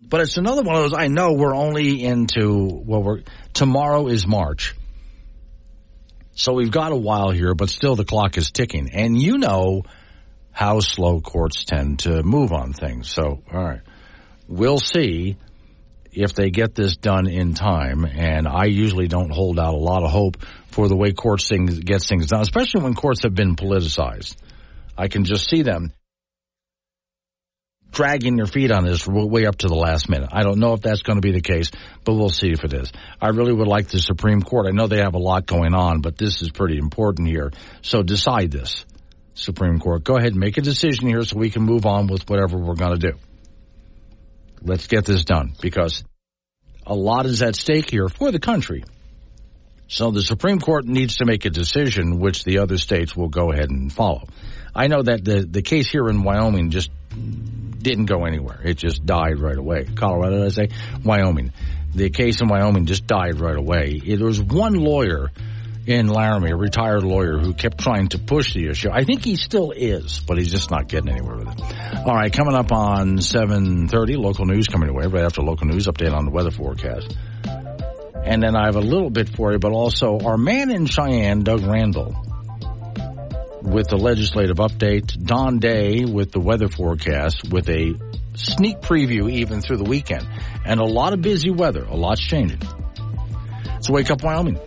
But it's another one of those, I know we're only into, well, we're, tomorrow is March. So we've got a while here, but still the clock is ticking. And you know how slow courts tend to move on things. So, all right. We'll see if they get this done in time. And I usually don't hold out a lot of hope for the way courts things, gets things done, especially when courts have been politicized. I can just see them dragging their feet on this way up to the last minute. I don't know if that's going to be the case, but we'll see if it is. I really would like the Supreme Court. I know they have a lot going on, but this is pretty important here. So decide this, Supreme Court. Go ahead and make a decision here so we can move on with whatever we're going to do. Let's get this done because a lot is at stake here for the country. So the Supreme Court needs to make a decision which the other states will go ahead and follow. I know that the, the case here in Wyoming just didn't go anywhere. It just died right away. Colorado, I say, Wyoming. The case in Wyoming just died right away. There was one lawyer in Laramie, a retired lawyer, who kept trying to push the issue. I think he still is, but he's just not getting anywhere with it. All right, coming up on 7.30, local news coming away right after local news update on the weather forecast. And then I have a little bit for you, but also our man in Cheyenne, Doug Randall, with the legislative update. Don Day with the weather forecast with a sneak preview even through the weekend. And a lot of busy weather. A lot's changing. So Wake Up Wyoming.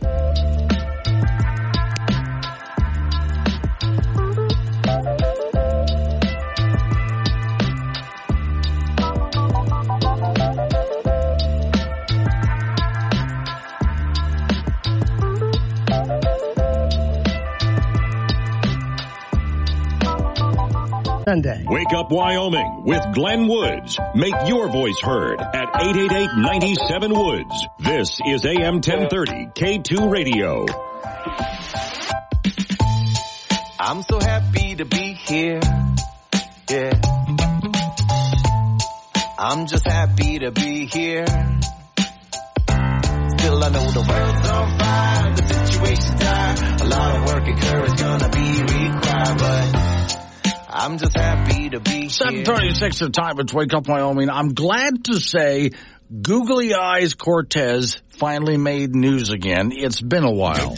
Sunday. Wake up Wyoming with Glenn Woods. Make your voice heard at 888-97 Woods. This is AM 1030 K2 Radio. I'm so happy to be here. Yeah. I'm just happy to be here. Still I know the world's on fire, the situation's dire. A lot of work and courage gonna be required, but I'm just happy to be 736 the time. It's Wake Up Wyoming. I'm glad to say Googly Eyes Cortez finally made news again. It's been a while.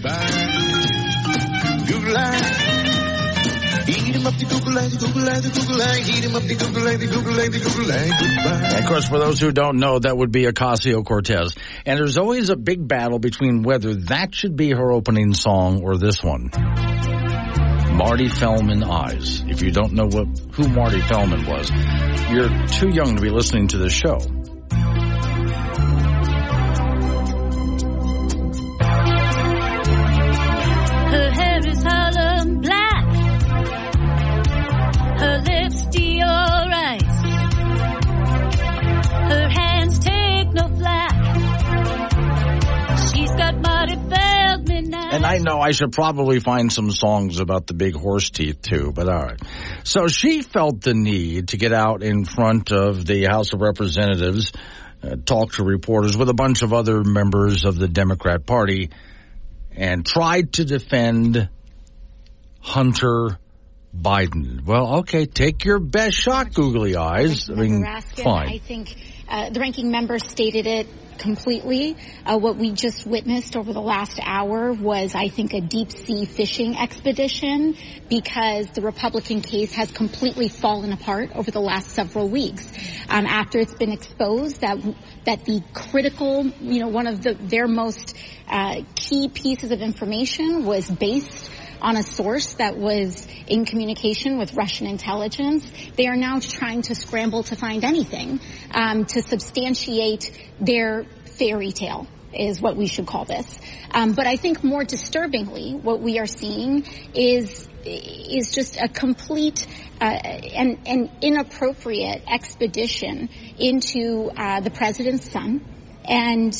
And of course, for those who don't know, that would be Ocasio Cortez. And there's always a big battle between whether that should be her opening song or this one. Marty Feldman Eyes. If you don't know what who Marty Feldman was, you're too young to be listening to this show. Her hair is hollow black. Her lips Dior ice. Her hands take no flack. And I know I should probably find some songs about the big horse teeth too, but all right. So she felt the need to get out in front of the House of Representatives, uh, talk to reporters with a bunch of other members of the Democrat Party, and tried to defend Hunter Biden. Well, okay, take your best shot, googly eyes. I mean, fine. I think uh, the ranking member stated it completely. Uh, what we just witnessed over the last hour was, I think, a deep sea fishing expedition because the Republican case has completely fallen apart over the last several weeks. Um, after it's been exposed that that the critical, you know, one of the their most uh, key pieces of information was based on a source that was in communication with Russian intelligence. They are now trying to scramble to find anything um, to substantiate their fairy tale is what we should call this. Um, but I think more disturbingly, what we are seeing is is just a complete uh, and, inappropriate expedition into uh, the president's son and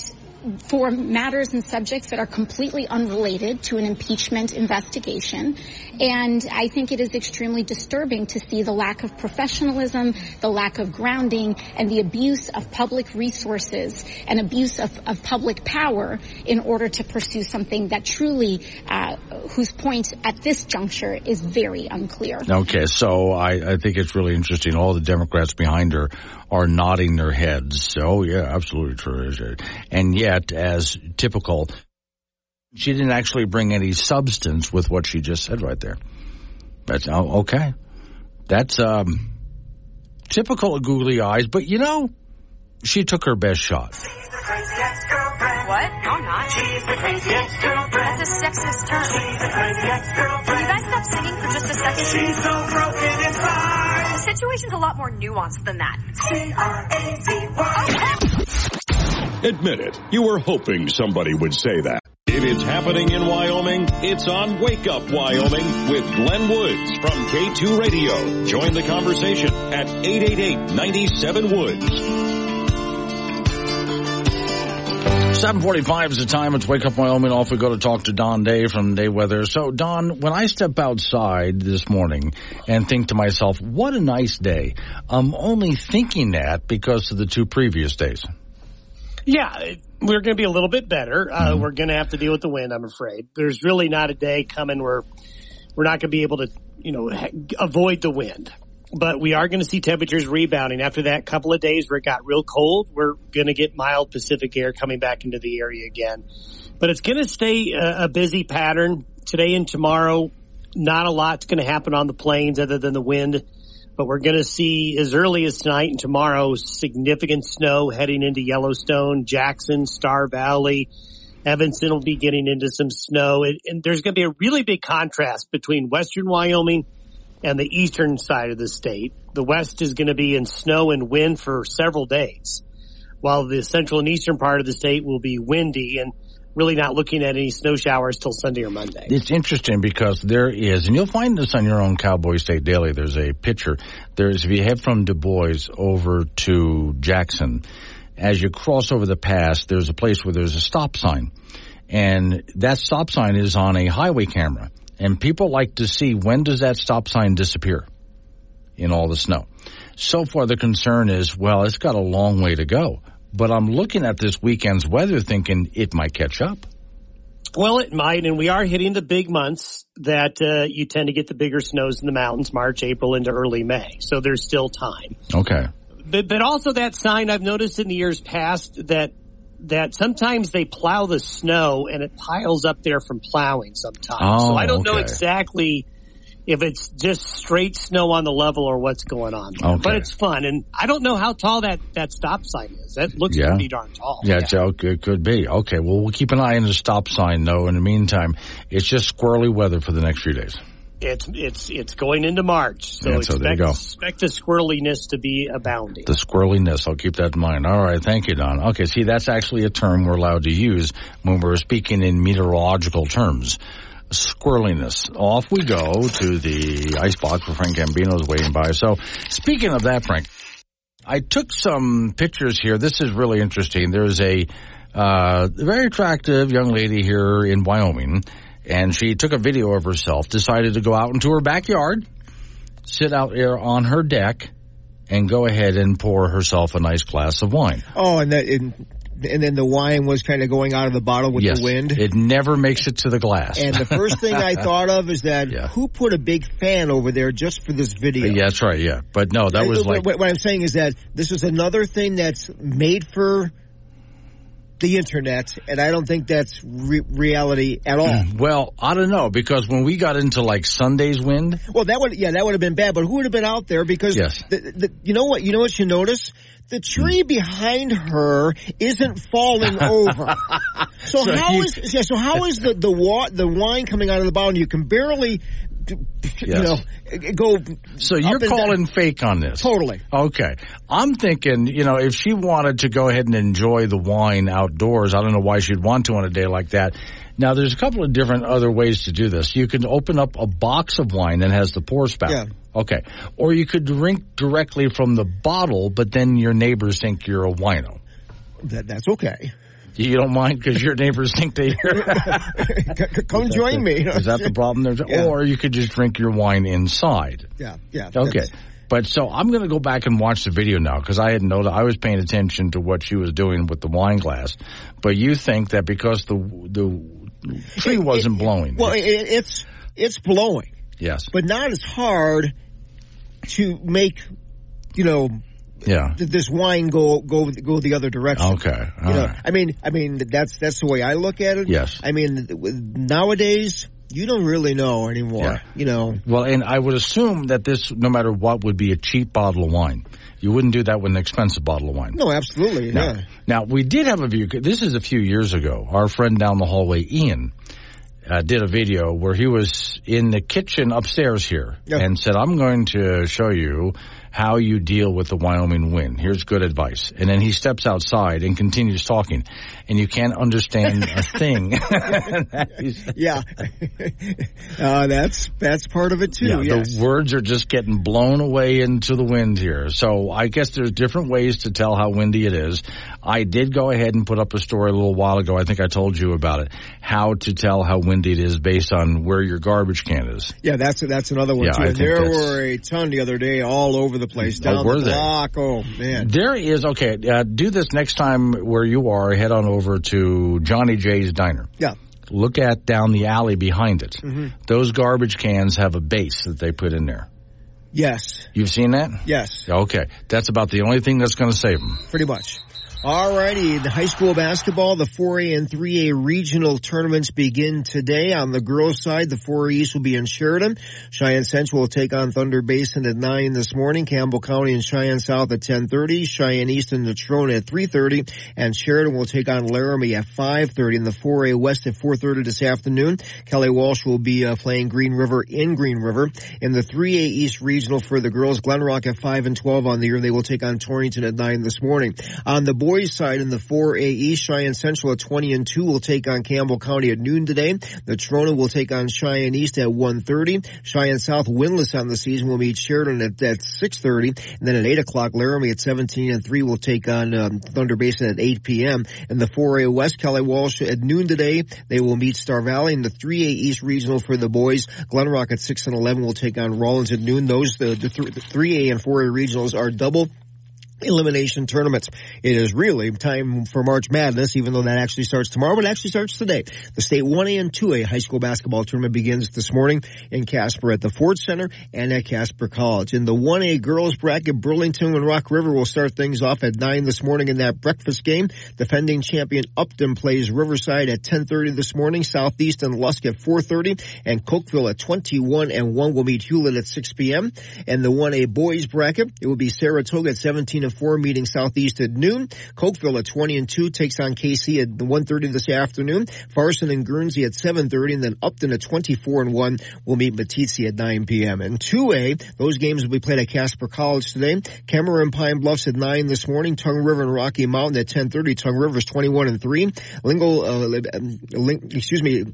for matters and subjects that are completely unrelated to an impeachment investigation. And I think it is extremely disturbing to see the lack of professionalism, the lack of grounding, and the abuse of public resources and abuse of, of public power in order to pursue something that truly, uh, whose point at this juncture is very unclear. Okay, so I, I think it's really interesting. All the Democrats behind her are nodding their heads. Oh yeah, absolutely true. And yet, as typical, she didn't actually bring any substance with what she just said right there. That's oh, okay. That's um, typical of googly eyes, but you know, she took her best shot. What? No, I'm not. She's the crazy ex-girlfriend. That's a sexist term. She's the crazy ex-girlfriend. Can you guys stop singing for just a second? She's so broken inside. The situation's a lot more nuanced than that. C-R-A-Z-Y. Admit it, you were hoping somebody would say that. If it's happening in Wyoming, it's on Wake Up Wyoming with Glenn Woods from K2 Radio. Join the conversation at 888-97-WOODS. 745 is the time. It's Wake Up Wyoming. Off we go to talk to Don Day from Day Weather. So, Don, when I step outside this morning and think to myself, what a nice day, I'm only thinking that because of the two previous days. Yeah, we're going to be a little bit better. Uh, mm-hmm. We're going to have to deal with the wind, I'm afraid. There's really not a day coming where we're not going to be able to, you know, avoid the wind but we are going to see temperatures rebounding after that couple of days where it got real cold. We're going to get mild Pacific air coming back into the area again, but it's going to stay a, a busy pattern today and tomorrow. Not a lot's going to happen on the plains other than the wind, but we're going to see as early as tonight and tomorrow significant snow heading into Yellowstone, Jackson, Star Valley. Evanston will be getting into some snow and, and there's going to be a really big contrast between western Wyoming and the eastern side of the state. The west is going to be in snow and wind for several days, while the central and eastern part of the state will be windy and really not looking at any snow showers till Sunday or Monday. It's interesting because there is, and you'll find this on your own Cowboy State Daily. There's a picture. There's if you head from Dubois over to Jackson, as you cross over the pass, there's a place where there's a stop sign, and that stop sign is on a highway camera. And people like to see when does that stop sign disappear in all the snow. So far the concern is, well, it's got a long way to go. But I'm looking at this weekend's weather thinking it might catch up. Well, it might, and we are hitting the big months that uh, you tend to get the bigger snows in the mountains, March, April into early May. So there's still time. Okay. But, but also that sign I've noticed in the years past that that sometimes they plow the snow and it piles up there from plowing sometimes. Oh, so I don't oh, okay. know exactly if it's just straight snow on the level or what's going on. Okay. But it's fun. And I don't know how tall that, that stop sign is. That looks Yeah. pretty darn tall. Yeah, it's- okay, it could be. Okay, well, we'll keep an eye on the stop sign, though. In the meantime, it's just squirrely weather for the next few days. It's, it's, it's going into March. So Yeah, so expect, there you go. expect the squirreliness to be abounding. The squirreliness, I'll keep that in mind. All right, thank you, Don. Okay, see, that's actually a term we're allowed to use when we're speaking in meteorological terms. Squirreliness. Off we go to the ice box where Frank Gambino's waiting by. So, speaking of that, Frank, I took some pictures here. This is really interesting. There's a uh, very attractive young lady here in Wyoming, and she took a video of herself, decided to go out into her backyard, sit out there on her deck, and go ahead and pour herself a nice glass of wine. Oh, and that and and then the wine was kind of going out of the bottle with yes, the wind. It never makes it to the glass. And the first thing I (laughs) thought of is that who put a big fan over there just for this video? Yeah, that's right. Yeah, but no, that was like what, what I'm saying is that this is another thing that's made for the internet, and I don't think that's re- reality at all. Mm, well, I don't know because when we got into like Sunday's wind, Well, that would yeah, that would have been bad. But who would have been out there? Because Yes. the, the, you know what? You know what you notice? The tree mm. behind her isn't falling (laughs) over. So, So how you- is yeah? So how is the the wa- the wine coming out of the bottle? You can barely, you Yes. know, go. So you're calling down. fake on this? Totally. Okay. I'm thinking, you know, if she wanted to go ahead and enjoy the wine outdoors, I don't know why she'd want to on a day like that. Now, there's a couple of different other ways to do this. You can open up a box of wine that has the pour spout. Yeah. Okay. Or you could drink directly from the bottle, but then your neighbors think you're a wino. That, that's okay. You don't mind because your neighbors think they (laughs) Come join me. Is that the problem? There's, Yeah. Or you could just drink your wine inside. Yeah, yeah. Okay. But so I'm going to go back and watch the video now because I hadn't noticed. I was paying attention to what she was doing with the wine glass. But you think that because the the tree wasn't blowing. Well, it, it's it's blowing, yes. but not as hard to make, you know, Yeah. th- this wine go go go the other direction. Okay. You know, right. I mean, I mean that's that's the way I look at it. Yes. I mean, nowadays you don't really know anymore. Yeah. You know. Well, and I would assume that this, no matter what, would be a cheap bottle of wine. You wouldn't do that with an expensive bottle of wine. No, absolutely. Now, Yeah. now we did have a view. This is a few years ago. Our friend down the hallway, Ian, uh, did a video where he was in the kitchen upstairs here and said, "I'm going to show you how you deal with the Wyoming wind. Here's good advice." And then he steps outside and continues talking, and you can't understand a (laughs) thing. (laughs) yeah. (laughs) uh, that's that's part of it too. Yeah, yes. the words are just getting blown away into the wind here. So I guess there's different ways to tell how windy it is. I did go ahead and put up a story a little while ago. I think I told you about it. How to tell how windy it is based on where your garbage can is. Yeah, that's that's another one Yeah, too. I And think there were a ton the other day, all over the place, Oh, down were the they? Oh man, There is okay. Uh, do this next time where you are. Head on over to Johnny J's Diner. Yeah. Look at down the alley behind it. Mhm. Those garbage cans have a base that they put in there. yes, You've seen that? yes, Okay, that's about the only thing that's going to save them. pretty much. Alrighty, the high school basketball, the 4A and 3A regional tournaments begin today. On the girls' side, the 4A East will be in Sheridan. Cheyenne Central will take on Thunder Basin at 9 this morning. Campbell County and Cheyenne South at 10.30. Cheyenne East and Natrona at 3.30. And Sheridan will take on Laramie at 5.30. And the 4A West at 4.30 this afternoon. Kelly Walsh will be uh, playing Green River in Green River. In the 3A East regional for the girls, Glenrock at 5 and 12 on the year. They will take on Torrington at 9 this morning. On the boys side in the 4A East, Cheyenne Central at 20 and 2 will take on Campbell County at noon today. Natrona will take on Cheyenne East at 1.30. Cheyenne South winless on the season will meet Sheridan at, at 6.30. And then at 8 o'clock, Laramie at 17 and 3 will take on um, Thunder Basin at 8 p.m. And the 4A West, Kelly Walsh at noon today, they will meet Star Valley. in the 3A East regional for the boys, Glenrock at 6 and 11 will take on Rawlins at noon. Those, the, the, th- the 3A and 4A regionals are double elimination tournaments. It is really time for March Madness, even though that actually starts tomorrow, but it actually starts today. The state 1A and 2A high school basketball tournament begins this morning in Casper at the Ford Center and at Casper College. In the 1A girls bracket, Burlington and Rock River will start things off at 9 this morning in that breakfast game. Defending champion Upton plays Riverside at 10.30 this morning. Southeast and Lusk at 4.30 and Cokeville at 21 and 1 will meet Hulett at 6 p.m. And the 1A boys bracket, it will be Saratoga at 17 and 4 meeting Southeast at noon. Cokeville at 20 and 2 takes on Kaycee at 1.30 this afternoon. Farson and Guernsey at 7.30 and then Upton at 24 and 1 will meet Meeteetse at 9 p.m. And 2A, those games will be played at Casper College today. Cameron Pine Bluffs at 9 this morning. Tongue River and Rocky Mountain at 10.30. Tongue River's 21 and 3. Lingle, uh, um, Ling, excuse me,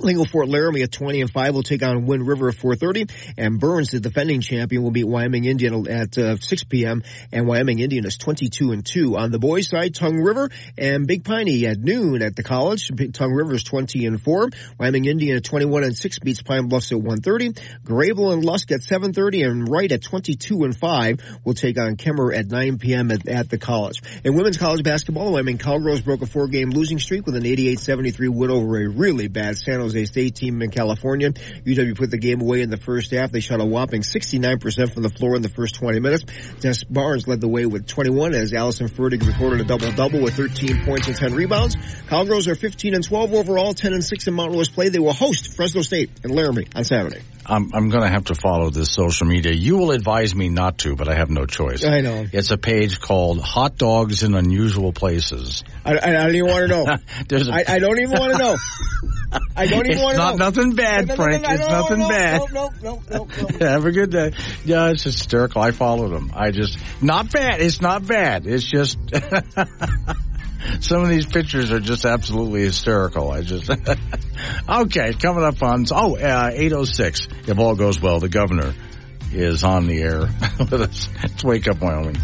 Lingle Fort Laramie at 20 and 5 will take on Wind River at 4.30 and Burns, the defending champion, will beat Wyoming Indian at uh, 6 p.m. and Wyoming Indian is 22 and 2. On the boys side, Tongue River and Big Piney at noon at the college. Tongue River is 20 and 4. Wyoming Indian at 21 and 6 beats Pine Bluffs at 1.30. Greybull and Lusk at 7.30 and Wright at 22 and 5 will take on Kemmerer at 9 p.m. at, at the college. In women's college basketball, Wyoming Cowgirls broke a four-game losing streak with an 88-73 win over a really bad San Jose A state team in California. UW put the game away in the first half. They shot a whopping 69% from the floor in the first 20 minutes. Tess Barnes led the way with 21 as Allyson Fertig recorded a double-double with 13 points and 10 rebounds. Cowgirls are 15 and 12 overall, 10 and 6 in Mountain West play. They will host Fresno State and Laramie on Saturday. I'm, I'm going to have to follow this social media. You will advise me not to, but I have no choice. I know. It's a page called Hot Dogs in Unusual Places. I, I, don't even want to know. (laughs) There's a, I, I don't even want to know. (laughs) I don't even it's want to not know. nothing bad, No, no, Frank. no, it's no, nothing no, bad. No, no, no, no. (laughs) Have a good day. Yeah, it's hysterical. I followed them. I just not bad. It's not bad. It's just (laughs) some of these pictures are just absolutely hysterical. I just (laughs) okay. Coming up on oh uh, eight oh six. If all goes well, the governor is on the air with us. Let's wake up, Wyoming.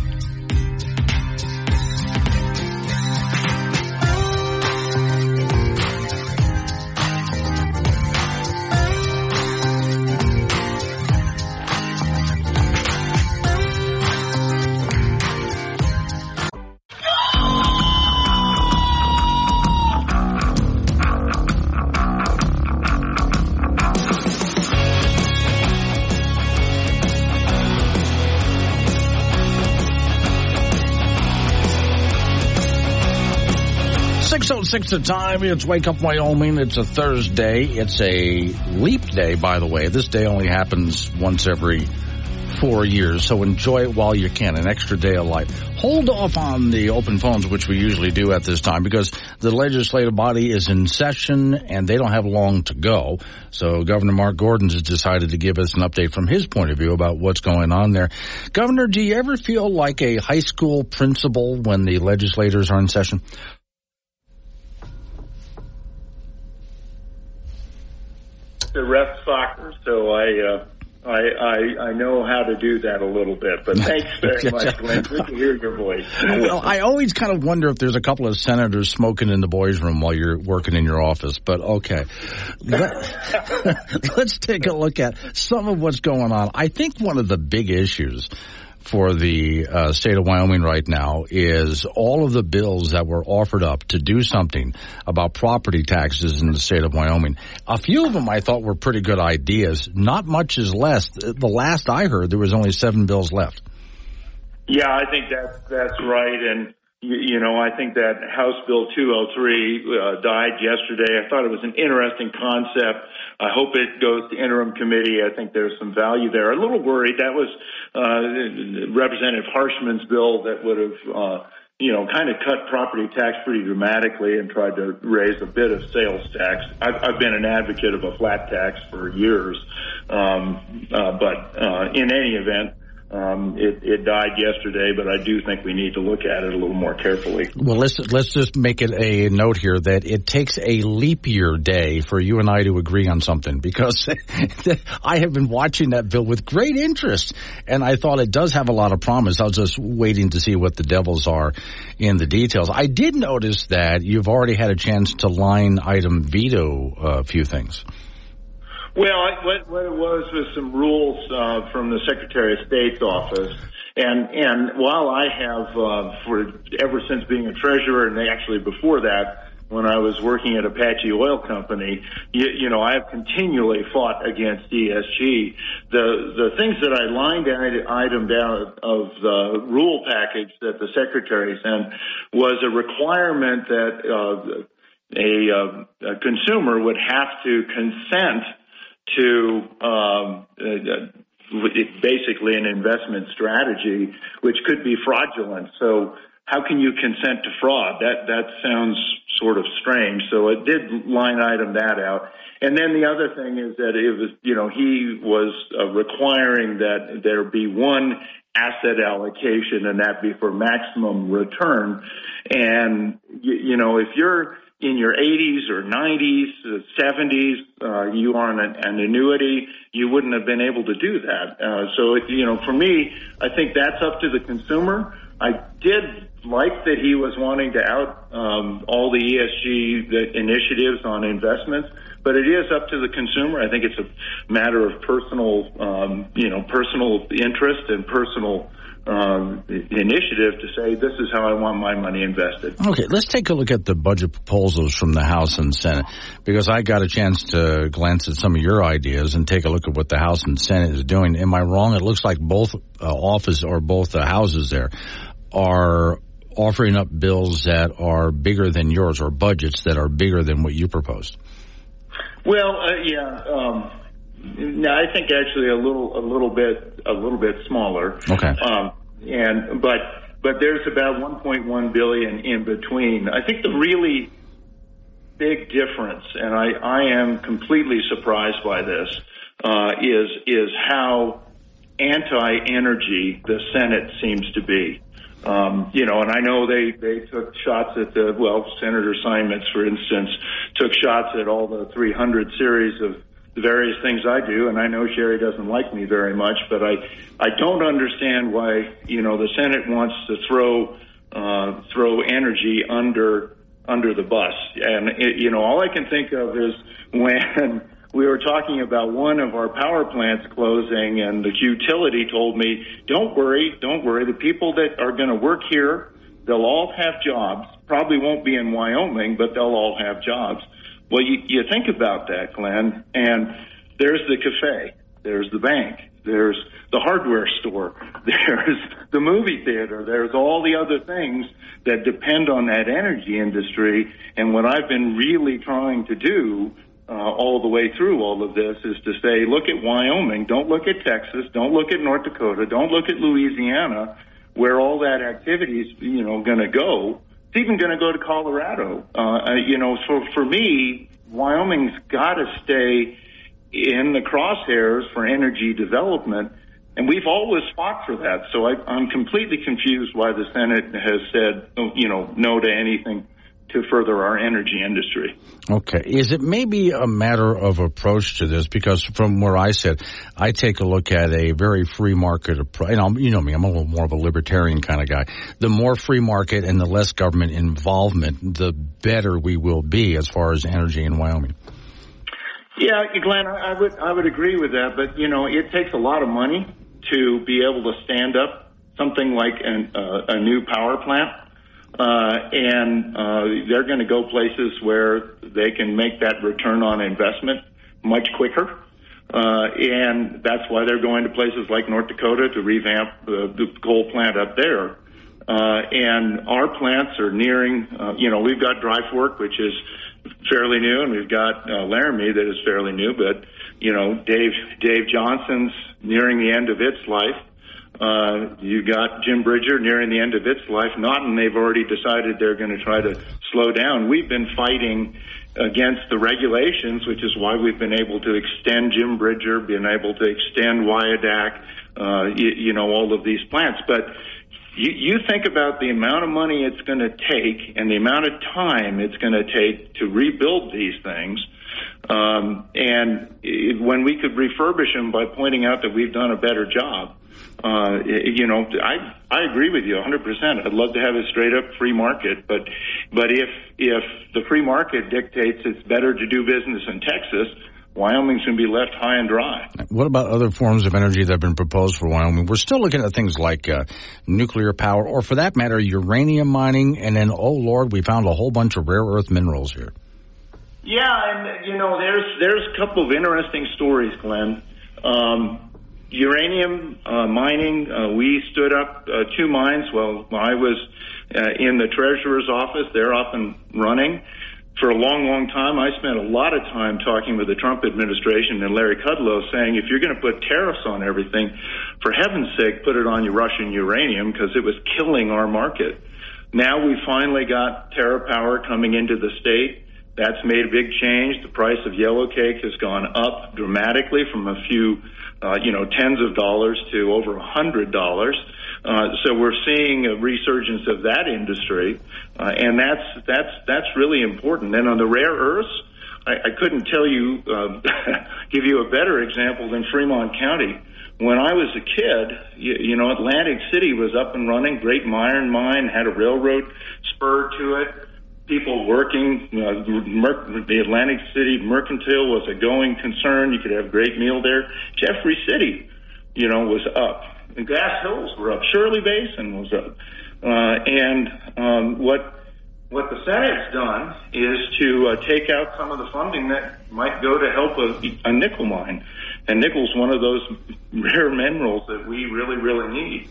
Six the time. It's Wake Up Wyoming. It's a Thursday. It's a leap day, by the way. This day only happens once every four years, so enjoy it while you can. An extra day of life. Hold off on the open phones, which we usually do at this time, because the legislative body is in session and they don't have long to go. So Governor Mark Gordon has decided to give us an update from his point of view about what's going on there. Governor, do you ever feel like a high school principal when the legislators are in session? To ref soccer, so I, uh, I, I, I know how to do that a little bit. But (laughs) thanks very much, Glenn. Good to hear your voice. Well, I always kind of wonder if there's a couple of senators smoking in the boys' room while you're working in your office. But okay, Let, (laughs) us take a look at some of what's going on. I think one of the big issues for the uh, state of Wyoming right now is all of the bills that were offered up to do something about property taxes in the state of Wyoming. A few of them I thought were pretty good ideas. Not much is less. The last I heard, there was only seven bills left. Yeah, I think that's that's right, and you, know, I think that House Bill 203 uh, died yesterday. I thought it was an interesting concept. I hope it goes to interim committee. I think there's some value there. A little worried that was uh, Representative Harshman's bill that would have. Uh, you know, kind of cut property tax pretty dramatically and tried to raise a bit of sales tax. I've, I've been an advocate of a flat tax for years, um, uh, but uh, in any event, um, it, it died yesterday, but I do think we need to look at it a little more carefully. Well, let's let's just make it a note here that it takes a leap year day for you and I to agree on something because (laughs) I have been watching that bill with great interest, and I thought it does have a lot of promise. I was just waiting to see what the devils are in the details. I did notice that you've already had a chance to line item veto a few things. Well, what, what it was was some rules uh, from the Secretary of State's office, and and while I have uh, for ever since being a treasurer, and actually before that, when I was working at Apache Oil Company, you, you know, I have continually fought against ESG. The the things that I lined item down of the rule package that the secretary sent was a requirement that uh, a, uh, a consumer would have to consent to um, uh, basically an investment strategy, which could be fraudulent. So how can you consent to fraud? That that sounds sort of strange. So it did line item that out. And then the other thing is that it was, you know, he was uh, requiring that there be one asset allocation and that be for maximum return. And, you, you know, if you're in your 80s or 90s, uh, 70s, uh, you are on an, an annuity, you wouldn't have been able to do that. Uh, so, it, you know, for me, I think that's up to the consumer. I did like that he was wanting to out um, all the ESG the initiatives on investments, but it is up to the consumer. I think it's a matter of personal, um, you know, personal interest and personal um, initiative to say this is how I want my money invested. Okay, let's take a look at the budget proposals from the House and Senate because I got a chance to glance at some of your ideas and take a look at what the House and Senate is doing. Am I wrong? It looks like both uh, office or both the houses there are offering up bills that are bigger than yours or budgets that are bigger than what you proposed. Well, uh, yeah. Um, no, I think actually a little, a little bit, a little bit smaller. Okay. Um, and but but there's about 1.1 billion in between. I think the really big difference, and I I am completely surprised by this, uh, is is how anti-energy the Senate seems to be. Um, you know, and I know they, they took shots at the, well, Senator Simons, for instance, took shots at all the 300 series of the various things I do, and I know Sherry doesn't like me very much, but I, I don't understand why, you know, the Senate wants to throw, uh, throw energy under, under the bus. And, it, you know, all I can think of is when, (laughs) we were talking about one of our power plants closing and the utility told me, don't worry, don't worry. The people that are going to work here, they'll all have jobs. Probably won't be in Wyoming, but they'll all have jobs. Well, you, you think about that, Glenn, and there's the cafe, there's the bank, there's the hardware store, (laughs) there's the movie theater, there's all the other things that depend on that energy industry. And what I've been really trying to do uh, all the way through all of this is to say, look at Wyoming, don't look at Texas, don't look at North Dakota, don't look at Louisiana, where all that activity is, you know, going to go. Even going to go to Colorado. Uh, you know, so for me, Wyoming's got to stay in the crosshairs for energy development. And we've always fought for that. So I, I'm completely confused why the Senate has said, you know, no to anything to further our energy industry. Okay. Is it maybe a matter of approach to this? Because from where I sit, I take a look at a very free market approach. You know, you know me, I'm a little more of a libertarian kind of guy. The more free market and the less government involvement, the better we will be as far as energy in Wyoming. Yeah, Glenn, I would I would agree with that, but you know, it takes a lot of money to be able to stand up something like an, uh, a new power plant uh, and uh, they're going to go places where they can make that return on investment much quicker. Uh, and that's why they're going to places like North Dakota to revamp the, the coal plant up there. Uh, and our plants are nearing, uh, you know, we've got Dry Fork, which is fairly new, and we've got uh, Laramie that is fairly new, but, you know, Dave, Dave Johnston's nearing the end of its life. Uh, you got Jim Bridger nearing the end of its life. Naughton, they've already decided they're going to try to slow down. We've been fighting against the regulations, which is why we've been able to extend Jim Bridger, been able to extend Wyodak, uh, you, you know, all of these plants. But you, you think about the amount of money it's going to take and the amount of time it's going to take to rebuild these things. Um, and it, when we could refurbish them by pointing out that we've done a better job, uh, you know, I I agree with you 100%. I'd love to have a straight up free market, but but if if the free market dictates it's better to do business in Texas, Wyoming's going to be left high and dry. What about other forms of energy that have been proposed for Wyoming? We're still looking at things like uh, nuclear power, or for that matter, uranium mining, and then, oh Lord, we found a whole bunch of rare earth minerals here. Yeah, and you know, there's there's a couple of interesting stories, Glenn. Um, uranium uh, mining, uh, we stood up uh, two mines. Well, I was uh, in the treasurer's office. They're up and running. For a long, long time, I spent a lot of time talking with the Trump administration and Larry Kudlow saying, if you're going to put tariffs on everything, for heaven's sake, put it on your Russian uranium because it was killing our market. Now we finally got TerraPower coming into the state. That's made a big change. The price of yellow cake has gone up dramatically from a few uh, you know, tens of dollars to over a hundred dollars. Uh, so we're seeing a resurgence of that industry, uh, and that's that's that's really important. And on the rare earths, I, I couldn't tell you uh, (laughs) give you a better example than Fremont County. When I was a kid, you, you know, Atlantic City was up and running, great iron mine, had a railroad spur to it people working. You know, the Atlantic City Mercantile was a going concern. You could have a great meal there. Jeffrey City, you know, was up. The Gas Hills were up. Shirley Basin was up. Uh, and um, what what the Senate's done is to uh, take out some of the funding that might go to help a, a nickel mine. And nickel's one of those (laughs) rare minerals that we really, really need.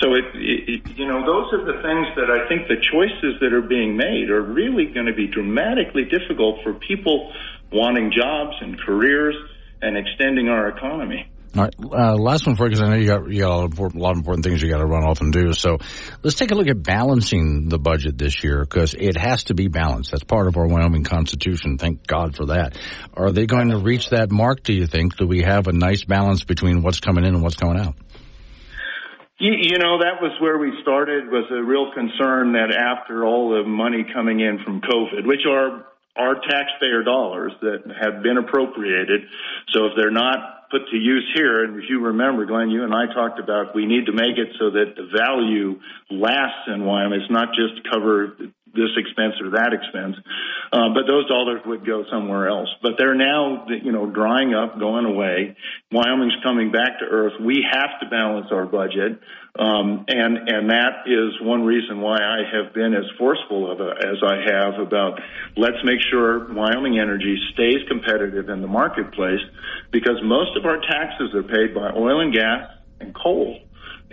So it, it, you know, those are the things that I think the choices that are being made are really going to be dramatically difficult for people wanting jobs and careers and extending our economy. All right, uh, last one for you because I know you got you got a lot, a lot of important things you got to run off and do. So let's take a look at balancing the budget this year because it has to be balanced. That's part of our Wyoming Constitution. Thank God for that. Are they going to reach that mark? Do you think? Do we have a nice balance between what's coming in and what's going out? You, know, that was where we started was a real concern that after all the money coming in from COVID, which are our taxpayer dollars that have been appropriated. So if they're not put to use here, and if you remember, Glenn, you and I talked about we need to make it so that the value lasts in Wyoming. It's not just cover this expense or that expense. Uh, but those dollars would go somewhere else. But they're now, you know, drying up, going away. Wyoming's coming back to earth. We have to balance our budget. Um, and, and that is one reason why I have been as forceful of a, as I have about let's make sure Wyoming Energy stays competitive in the marketplace because most of our taxes are paid by oil and gas and coal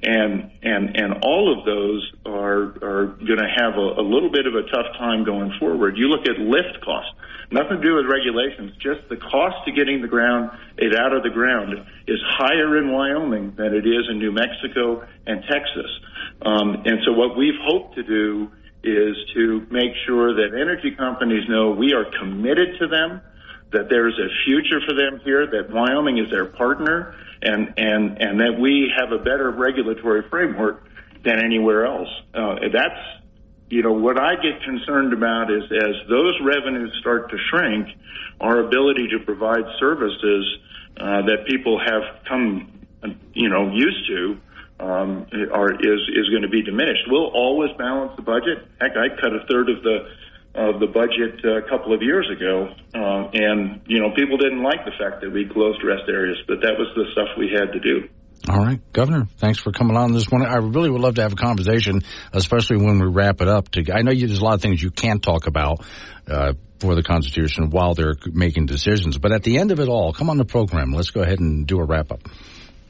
and and and all of those are are going to have a, a little bit of a tough time going forward. You look at lift costs, nothing to do with regulations, just the cost to getting the ground it out of the ground is higher in Wyoming than it is in New Mexico and Texas. Um, and so what we've hoped to do is to make sure that energy companies know we are committed to them that there's a future for them here, that Wyoming is their partner, and and and that we have a better regulatory framework than anywhere else. Uh, that's you know what I get concerned about is as those revenues start to shrink, our ability to provide services uh, that people have come you know used to. Um, are is is going to be diminished. We'll always balance the budget. Heck, I cut a third of the of the budget uh, a couple of years ago, uh, and you know people didn't like the fact that we closed rest areas, but that was the stuff we had to do. All right, Governor, thanks for coming on this morning. I really would love to have a conversation, especially when we wrap it up. To I know you, there's a lot of things you can't talk about uh, for the Constitution while they're making decisions, but at the end of it all, come on the program. Let's go ahead and do a wrap up.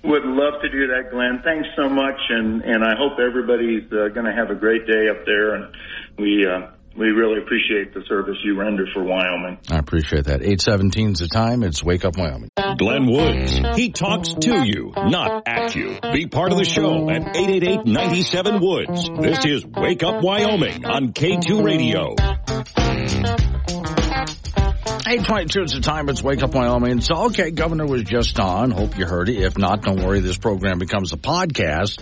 Would love to do that, Glenn. Thanks so much, and and I hope everybody's uh, going to have a great day up there, and we uh, we really appreciate the service you render for Wyoming. I appreciate that. 817 is the time. It's Wake Up Wyoming. Glenn Woods. He talks to you, not at you. Be part of the show at 888-97 Woods. This is Wake Up Wyoming on K2 Radio. 822 is the time. It's Wake Up Wyoming. So, okay, Governor was just on. Hope you heard it. If not, don't worry. This program becomes a podcast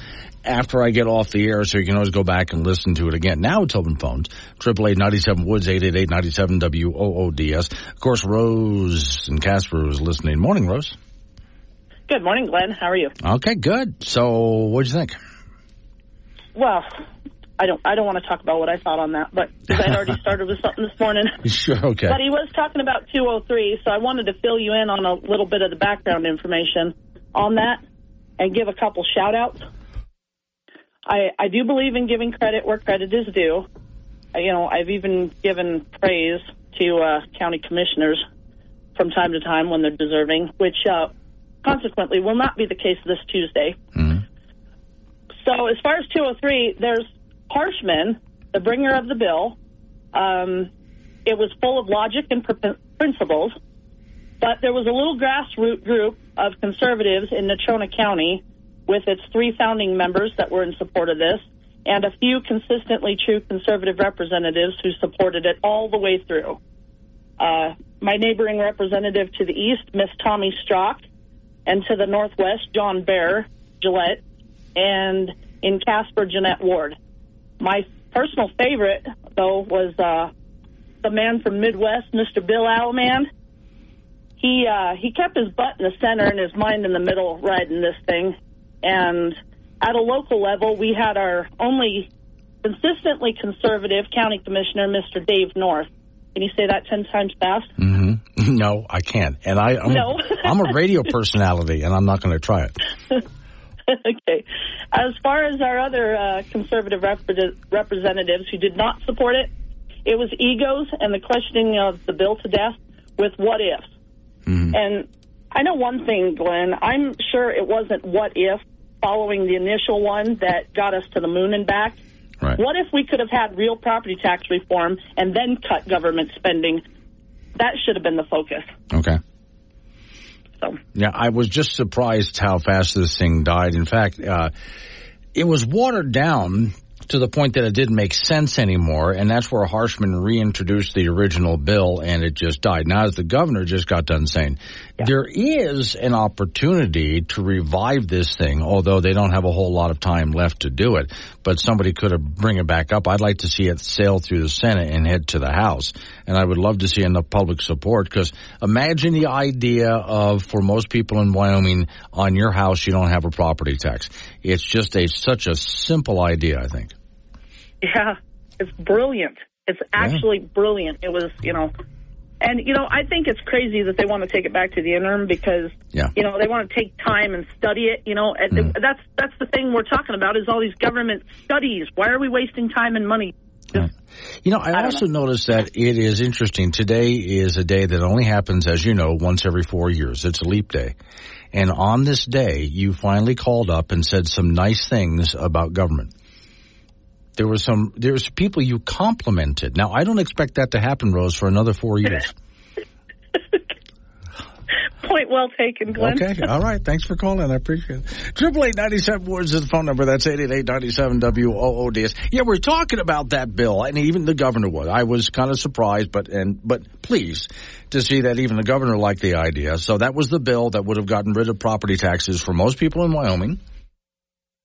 after I get off the air, so you can always go back and listen to it again. Now it's open phones. Triple eight ninety seven Woods eight eight eight ninety seven W O O D S. Of course, Rose and Casper was listening. Morning, Rose. Good morning, Glenn. How are you? Okay, good. So, what'd you think? Well, I don't. I don't want to talk about what I thought on that, but I'd already (laughs) started with something this morning. Sure. Okay. But he was talking about 203, so I wanted to fill you in on a little bit of the background information on that and give a couple shout outs. I, I do believe in giving credit where credit is due. You know, I've even given praise to uh, county commissioners from time to time when they're deserving, which uh, consequently will not be the case this Tuesday. Mm-hmm. So, as far as 203, there's Harshman, the bringer of the bill. Um, it was full of logic and pr- principles, but there was a little grassroots group of conservatives in Natrona County with its three founding members that were in support of this, and a few consistently true conservative representatives who supported it all the way through. Uh, my neighboring representative to the east, Miss Tomi Strock, and to the northwest, John Bear Gillette, and in Casper Jeanette Ward. My personal favorite, though, was uh, the man from Midwest, Mr. Bill Allemand. He uh, he kept his butt in the center and his mind in the middle, riding this thing. And at a local level, we had our only consistently conservative county commissioner, Mr. Dave North. Can you say that ten times fast? Mm-hmm. (laughs) No, I can't. And I, I'm, No. a, (laughs) I'm a radio personality, and I'm not going to try it. (laughs) okay. As far as our other uh, conservative repre- representatives who did not support it, it was egos and the questioning of the bill to death with what ifs. And I know one thing, Glenn. I'm sure it wasn't what if following the initial one that got us to the moon and back. Right. What if we could have had real property tax reform and then cut government spending? That should have been the focus. Okay. So. Yeah, I was just surprised how fast this thing died. In fact, uh, it was watered down to the point that it didn't make sense anymore, and that's where Harshman reintroduced the original bill, and it just died. Now, as the governor just got done saying, there is an opportunity to revive this thing, although they don't have a whole lot of time left to do it. But somebody could have bring it back up. I'd like to see it sail through the Senate and head to the House, and I would love to see enough public support. Because imagine the idea of for most people in Wyoming, on your house you don't have a property tax. It's just a such a simple idea. I think. Yeah, it's brilliant. It's actually brilliant. It was, you know, and you know, I think it's crazy that they want to take it back to the interim because, Yeah. you know, they want to take time and study it. You know, and Mm. that's that's the thing we're talking about is all these government studies. Why are we wasting time and money? You know, I, also noticed that it is interesting. Today is a day that only happens, as you know, once every four years. It's a leap day. And on this day, you finally called up and said some nice things about government. There were some, there's people you complimented. Now, I don't expect that to happen, Rose, for another four years. (laughs) Point well taken, Glenn. Okay, (laughs) all right. Thanks for calling. I appreciate it. Triple eight ninety seven Woods is the phone number. That's eight eight eight ninety seven W O O D S. Yeah, we're talking about that bill, and even the governor was. I was kind of surprised, but and but pleased to see that even the governor liked the idea. So that was the bill that would have gotten rid of property taxes for most people in Wyoming.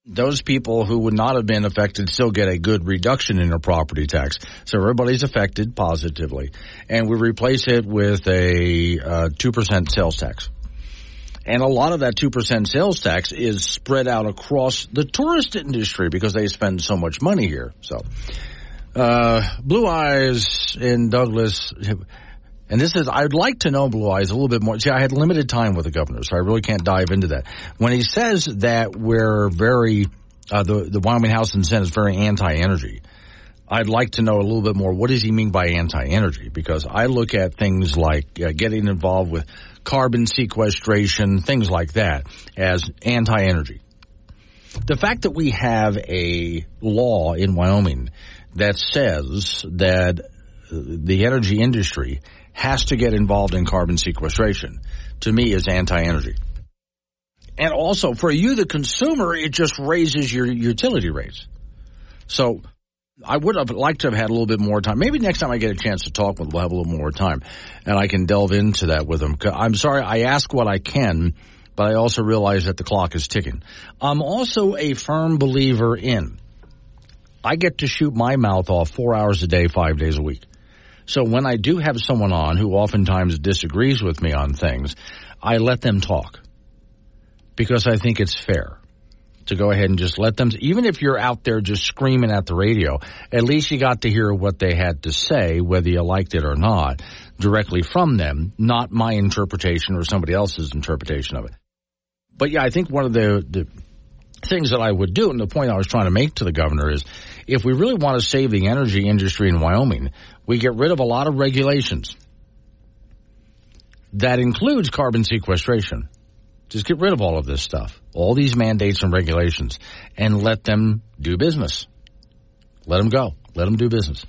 Those people who would not have been affected still get a good reduction in their property tax. So everybody's affected positively. And we replace it with a uh, 2% sales tax. And a lot of that 2% sales tax is spread out across the tourist industry because they spend so much money here. So, uh, Blue Eyes in Douglas, and this is, I'd like to know Blue Eyes a little bit more. See, I had limited time with the governor, so I really can't dive into that. When he says that we're very, uh, the, the Wyoming House and Senate is very anti-energy, I'd like to know a little bit more. What does he mean by anti-energy? Because I look at things like uh, getting involved with carbon sequestration, things like that, as anti-energy. The fact that we have a law in Wyoming that says that uh, the energy industry has to get involved in carbon sequestration, to me is anti-energy. And also for you, the consumer, it just raises your utility rates. So I would have liked to have had a little bit more time. Maybe next time I get a chance to talk with, we'll have a little more time and I can delve into that with them. I'm sorry, I ask what I can, but I also realize that the clock is ticking. I'm also a firm believer in I get to shoot my mouth off four hours a day, five days a week. So when I do have someone on who oftentimes disagrees with me on things, I let them talk because I think it's fair to go ahead and just let them, even if you're out there just screaming at the radio, at least you got to hear what they had to say, whether you liked it or not, directly from them, not my interpretation or somebody else's interpretation of it. But yeah, I think one of the, the things that I would do, and the point I was trying to make to the governor is, if we really want to save the energy industry in Wyoming, we get rid of a lot of regulations. That includes carbon sequestration. Just get rid of all of this stuff, all these mandates and regulations, and let them do business. Let them go. Let them do business.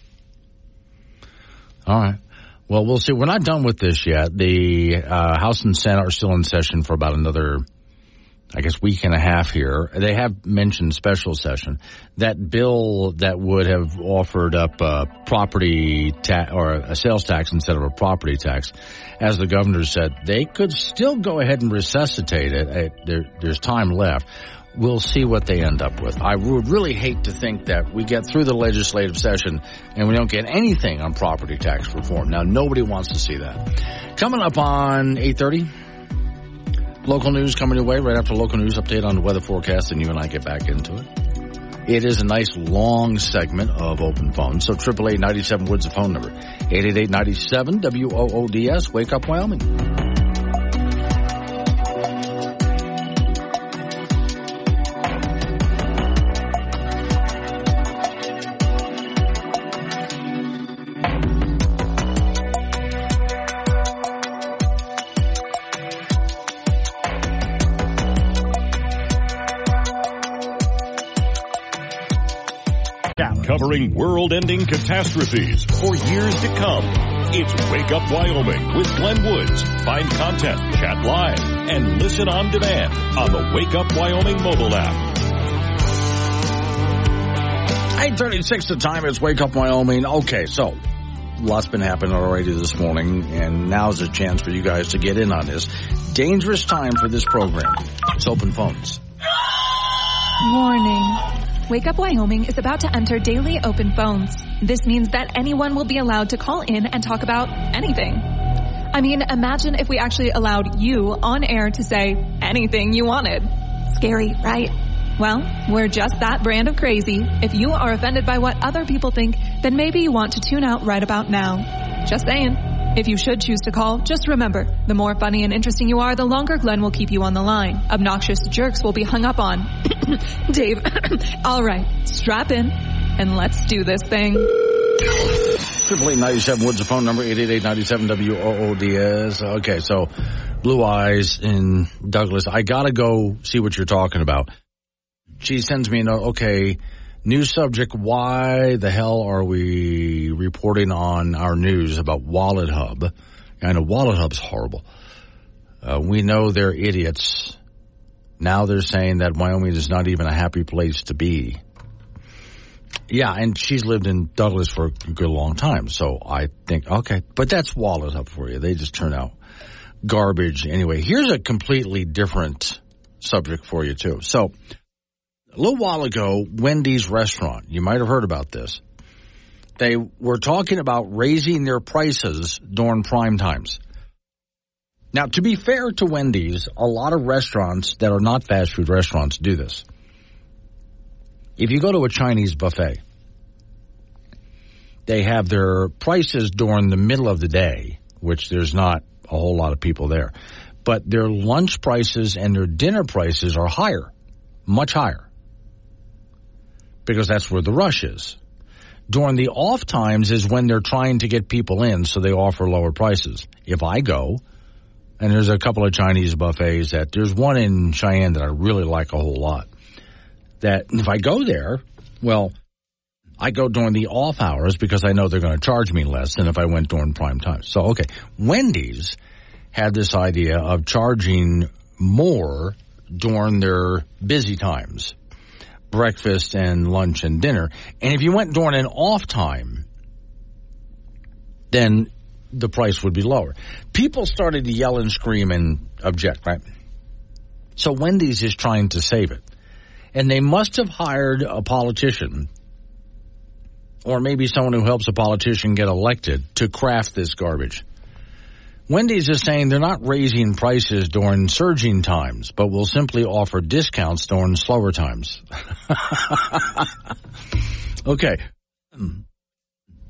All right. Well, we'll see. We're not done with this yet. The uh, House and Senate are still in session for about another I guess week and a half here. They have mentioned special session. That bill that would have offered up a property tax or a sales tax instead of a property tax, as the governor said, they could still go ahead and resuscitate it. There, there's time left. we'll see what they end up with. I would really hate to think that we get through the legislative session and we don't get anything on property tax reform. Now, nobody wants to see that. Coming up on 8.30, local news coming your way right after local news update on the weather forecast and you and I get back into it. It is a nice long segment of open phone. So 888 Woods the phone number. 888 97 WOODS. Wake up Wyoming. Covering world-ending catastrophes for years to come. It's Wake Up Wyoming with Glenn Woods. Find content, chat live, and listen on demand on the Wake Up Wyoming mobile app. 836 the time. It's Wake Up Wyoming. Okay, so lots been happening already this morning, and now's a chance for you guys to get in on this. Dangerous time for this program. It's open phones. Warning. Wake Up Wyoming is about to enter daily open phones. This means that anyone will be allowed to call in and talk about anything. I mean, imagine if we actually allowed you on air to say anything you wanted. Scary, right? Well, we're just that brand of crazy. If you are offended by what other people think, then maybe you want to tune out right about now. Just saying. If you should choose to call, just remember, the more funny and interesting you are, the longer Glenn will keep you on the line. Obnoxious jerks will be hung up on. (coughs) Dave, (coughs) all right, strap in and let's do this thing. Triple eight ninety seven Woods the phone number eight eight eight ninety seven W O O D S. Okay, so Blue Eyes in Douglas. I gotta go see what you're talking about. She sends me a note. Okay, New subject, why the hell are we reporting on our news about Wallet Hub? I know Wallet Hub's horrible. Uh, we know they're idiots. Now they're saying that Wyoming is not even a happy place to be. Yeah, and she's lived in Douglas for a good long time, so I think, okay, but that's Wallet Hub for you. They just turn out garbage anyway. Here's a completely different subject for you too. So, a little while ago, Wendy's restaurant, you might have heard about this. They were talking about raising their prices during prime times. Now, to be fair to Wendy's, a lot of restaurants that are not fast food restaurants do this. If you go to a Chinese buffet, they have their prices during the middle of the day, which there's not a whole lot of people there. But their lunch prices and their dinner prices are higher, much higher because that's where the rush is. During the off times is when they're trying to get people in, so they offer lower prices. If I go, and there's a couple of Chinese buffets that there's one in Cheyenne that I really like a whole lot. That if I go there, well, I go during the off hours because I know they're going to charge me less than if I went during prime time. So, okay, Wendy's had this idea of charging more during their busy times breakfast and lunch and dinner. And if you went during an off time, then the price would be lower. People started to yell and scream and object, right? So Wendy's is trying to save it. And they must have hired a politician or maybe someone who helps a politician get elected to craft this garbage. Wendy's is saying they're not raising prices during surging times, but will simply offer discounts during slower times. (laughs) okay.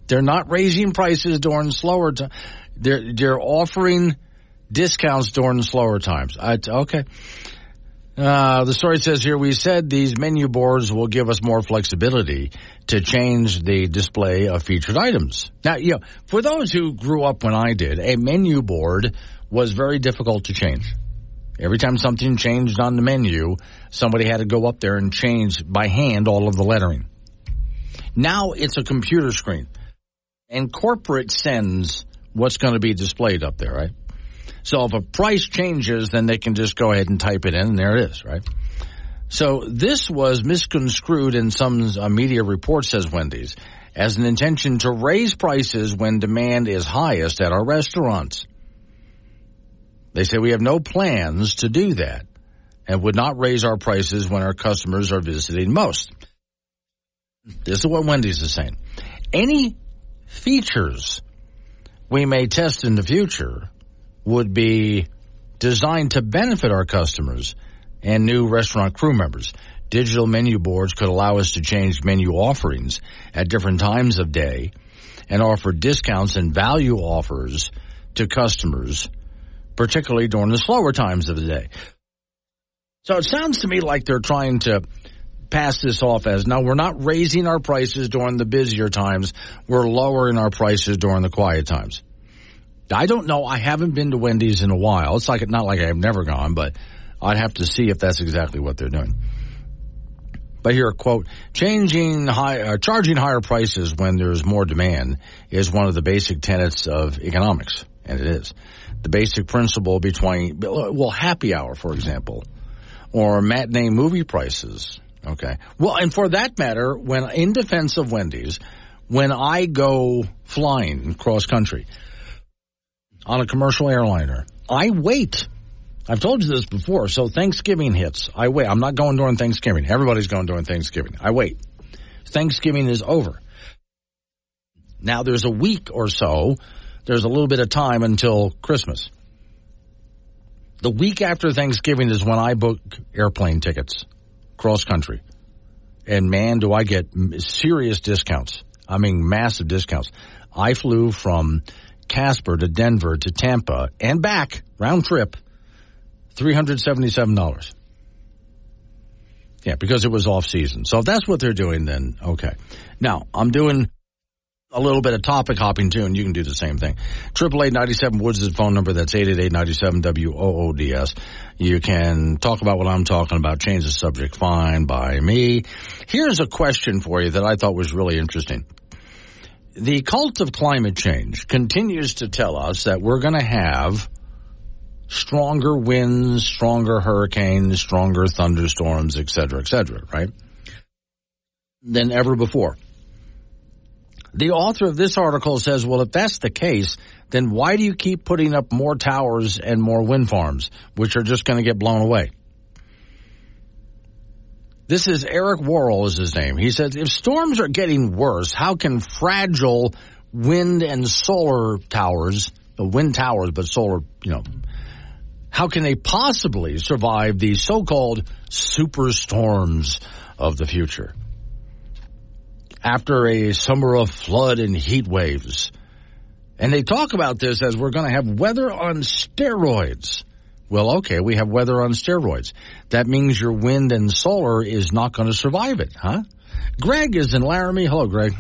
They're not raising prices during slower times. They're, they're offering discounts during slower times. I, okay. Uh, the story says here, we said these menu boards will give us more flexibility to change the display of featured items. Now, you know, for those who grew up when I did, a menu board was very difficult to change. Every time something changed on the menu, somebody had to go up there and change by hand all of the lettering. Now it's a computer screen and corporate sends what's going to be displayed up there, right? So if a price changes, then they can just go ahead and type it in, and there it is, right? So this was misconstrued in some uh, media report, says Wendy's, as an intention to raise prices when demand is highest at our restaurants. They say we have no plans to do that. and would not raise our prices when our customers are visiting most. This is what Wendy's is saying. Any features we may test in the future would be designed to benefit our customers and new restaurant crew members. Digital menu boards could allow us to change menu offerings at different times of day and offer discounts and value offers to customers, particularly during the slower times of the day. So it sounds to me like they're trying to pass this off as no, we're not raising our prices during the busier times. We're lowering our prices during the quiet times. I don't know. I haven't been to Wendy's in a while. It's like not like I've never gone, but I'd have to see if that's exactly what they're doing. But here, quote, changing high, uh, charging higher prices when there's more demand is one of the basic tenets of economics, and it is. The basic principle between, well, happy hour, for example, or matinee movie prices. Okay. Well, and for that matter, when in defense of Wendy's, when I go flying cross country on a commercial airliner, I wait I've told you this before. So Thanksgiving hits. I wait. I'm not going during Thanksgiving. Everybody's going during Thanksgiving. I wait. Thanksgiving is over. Now there's a week or so. There's a little bit of time until Christmas. The week after Thanksgiving is when I book airplane tickets cross country. And man, do I get serious discounts. I mean, massive discounts. I flew from Casper to Denver to Tampa and back round trip $377. Yeah, because it was off season. So if that's what they're doing, then okay. Now, I'm doing a little bit of topic hopping too, and you can do the same thing. Triple eight ninety seven Woods is the phone number. That's eight eight eight ninety seven W O O D S. You can talk about what I'm talking about. Change the subject. Fine by me. Here's a question for you that I thought was really interesting. The cult of climate change continues to tell us that we're going to have stronger winds, stronger hurricanes, stronger thunderstorms, et cetera, et cetera, right? Than ever before. The author of this article says, well, if that's the case, then why do you keep putting up more towers and more wind farms, which are just going to get blown away? This is Eric Worrall is his name. He says, if storms are getting worse, how can fragile wind and solar towers, the wind towers, but solar, you know, how can they possibly survive these so-called superstorms of the future? After a summer of flood and heat waves. And they talk about this as we're going to have weather on steroids. Well, okay, we have weather on steroids. That means your wind and solar is not going to survive it, huh? Greg is in Laramie. Hello, Greg.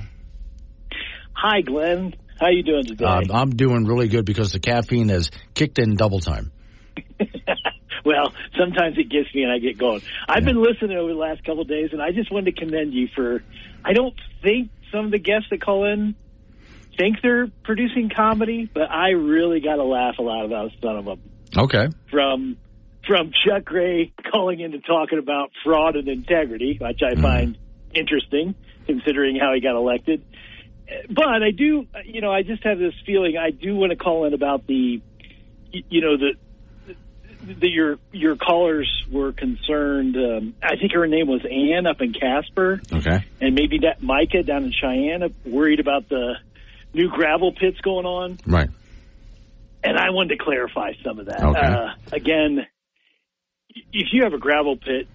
Hi, Glenn. How you doing today? Uh, I'm doing really good because the caffeine has kicked in double time. (laughs) well, sometimes it gets me and I get going. I've yeah. been listening over the last couple of days, and I just wanted to commend you for. I don't think some of the guests that call in think they're producing comedy, but I really got to laugh a lot about some of them. Okay. From from Chuck Gray calling into talking about fraud and integrity, which I mm. find interesting considering how he got elected. But I do, you know, I just have this feeling I do want to call in about the, you know, the the, your your callers were concerned. Um, I think her name was Ann up in Casper. Okay. And maybe that Micah down in Cheyenne, worried about the new gravel pits going on. Right. And I wanted to clarify some of that. Okay. Uh, again, if you have a gravel pit,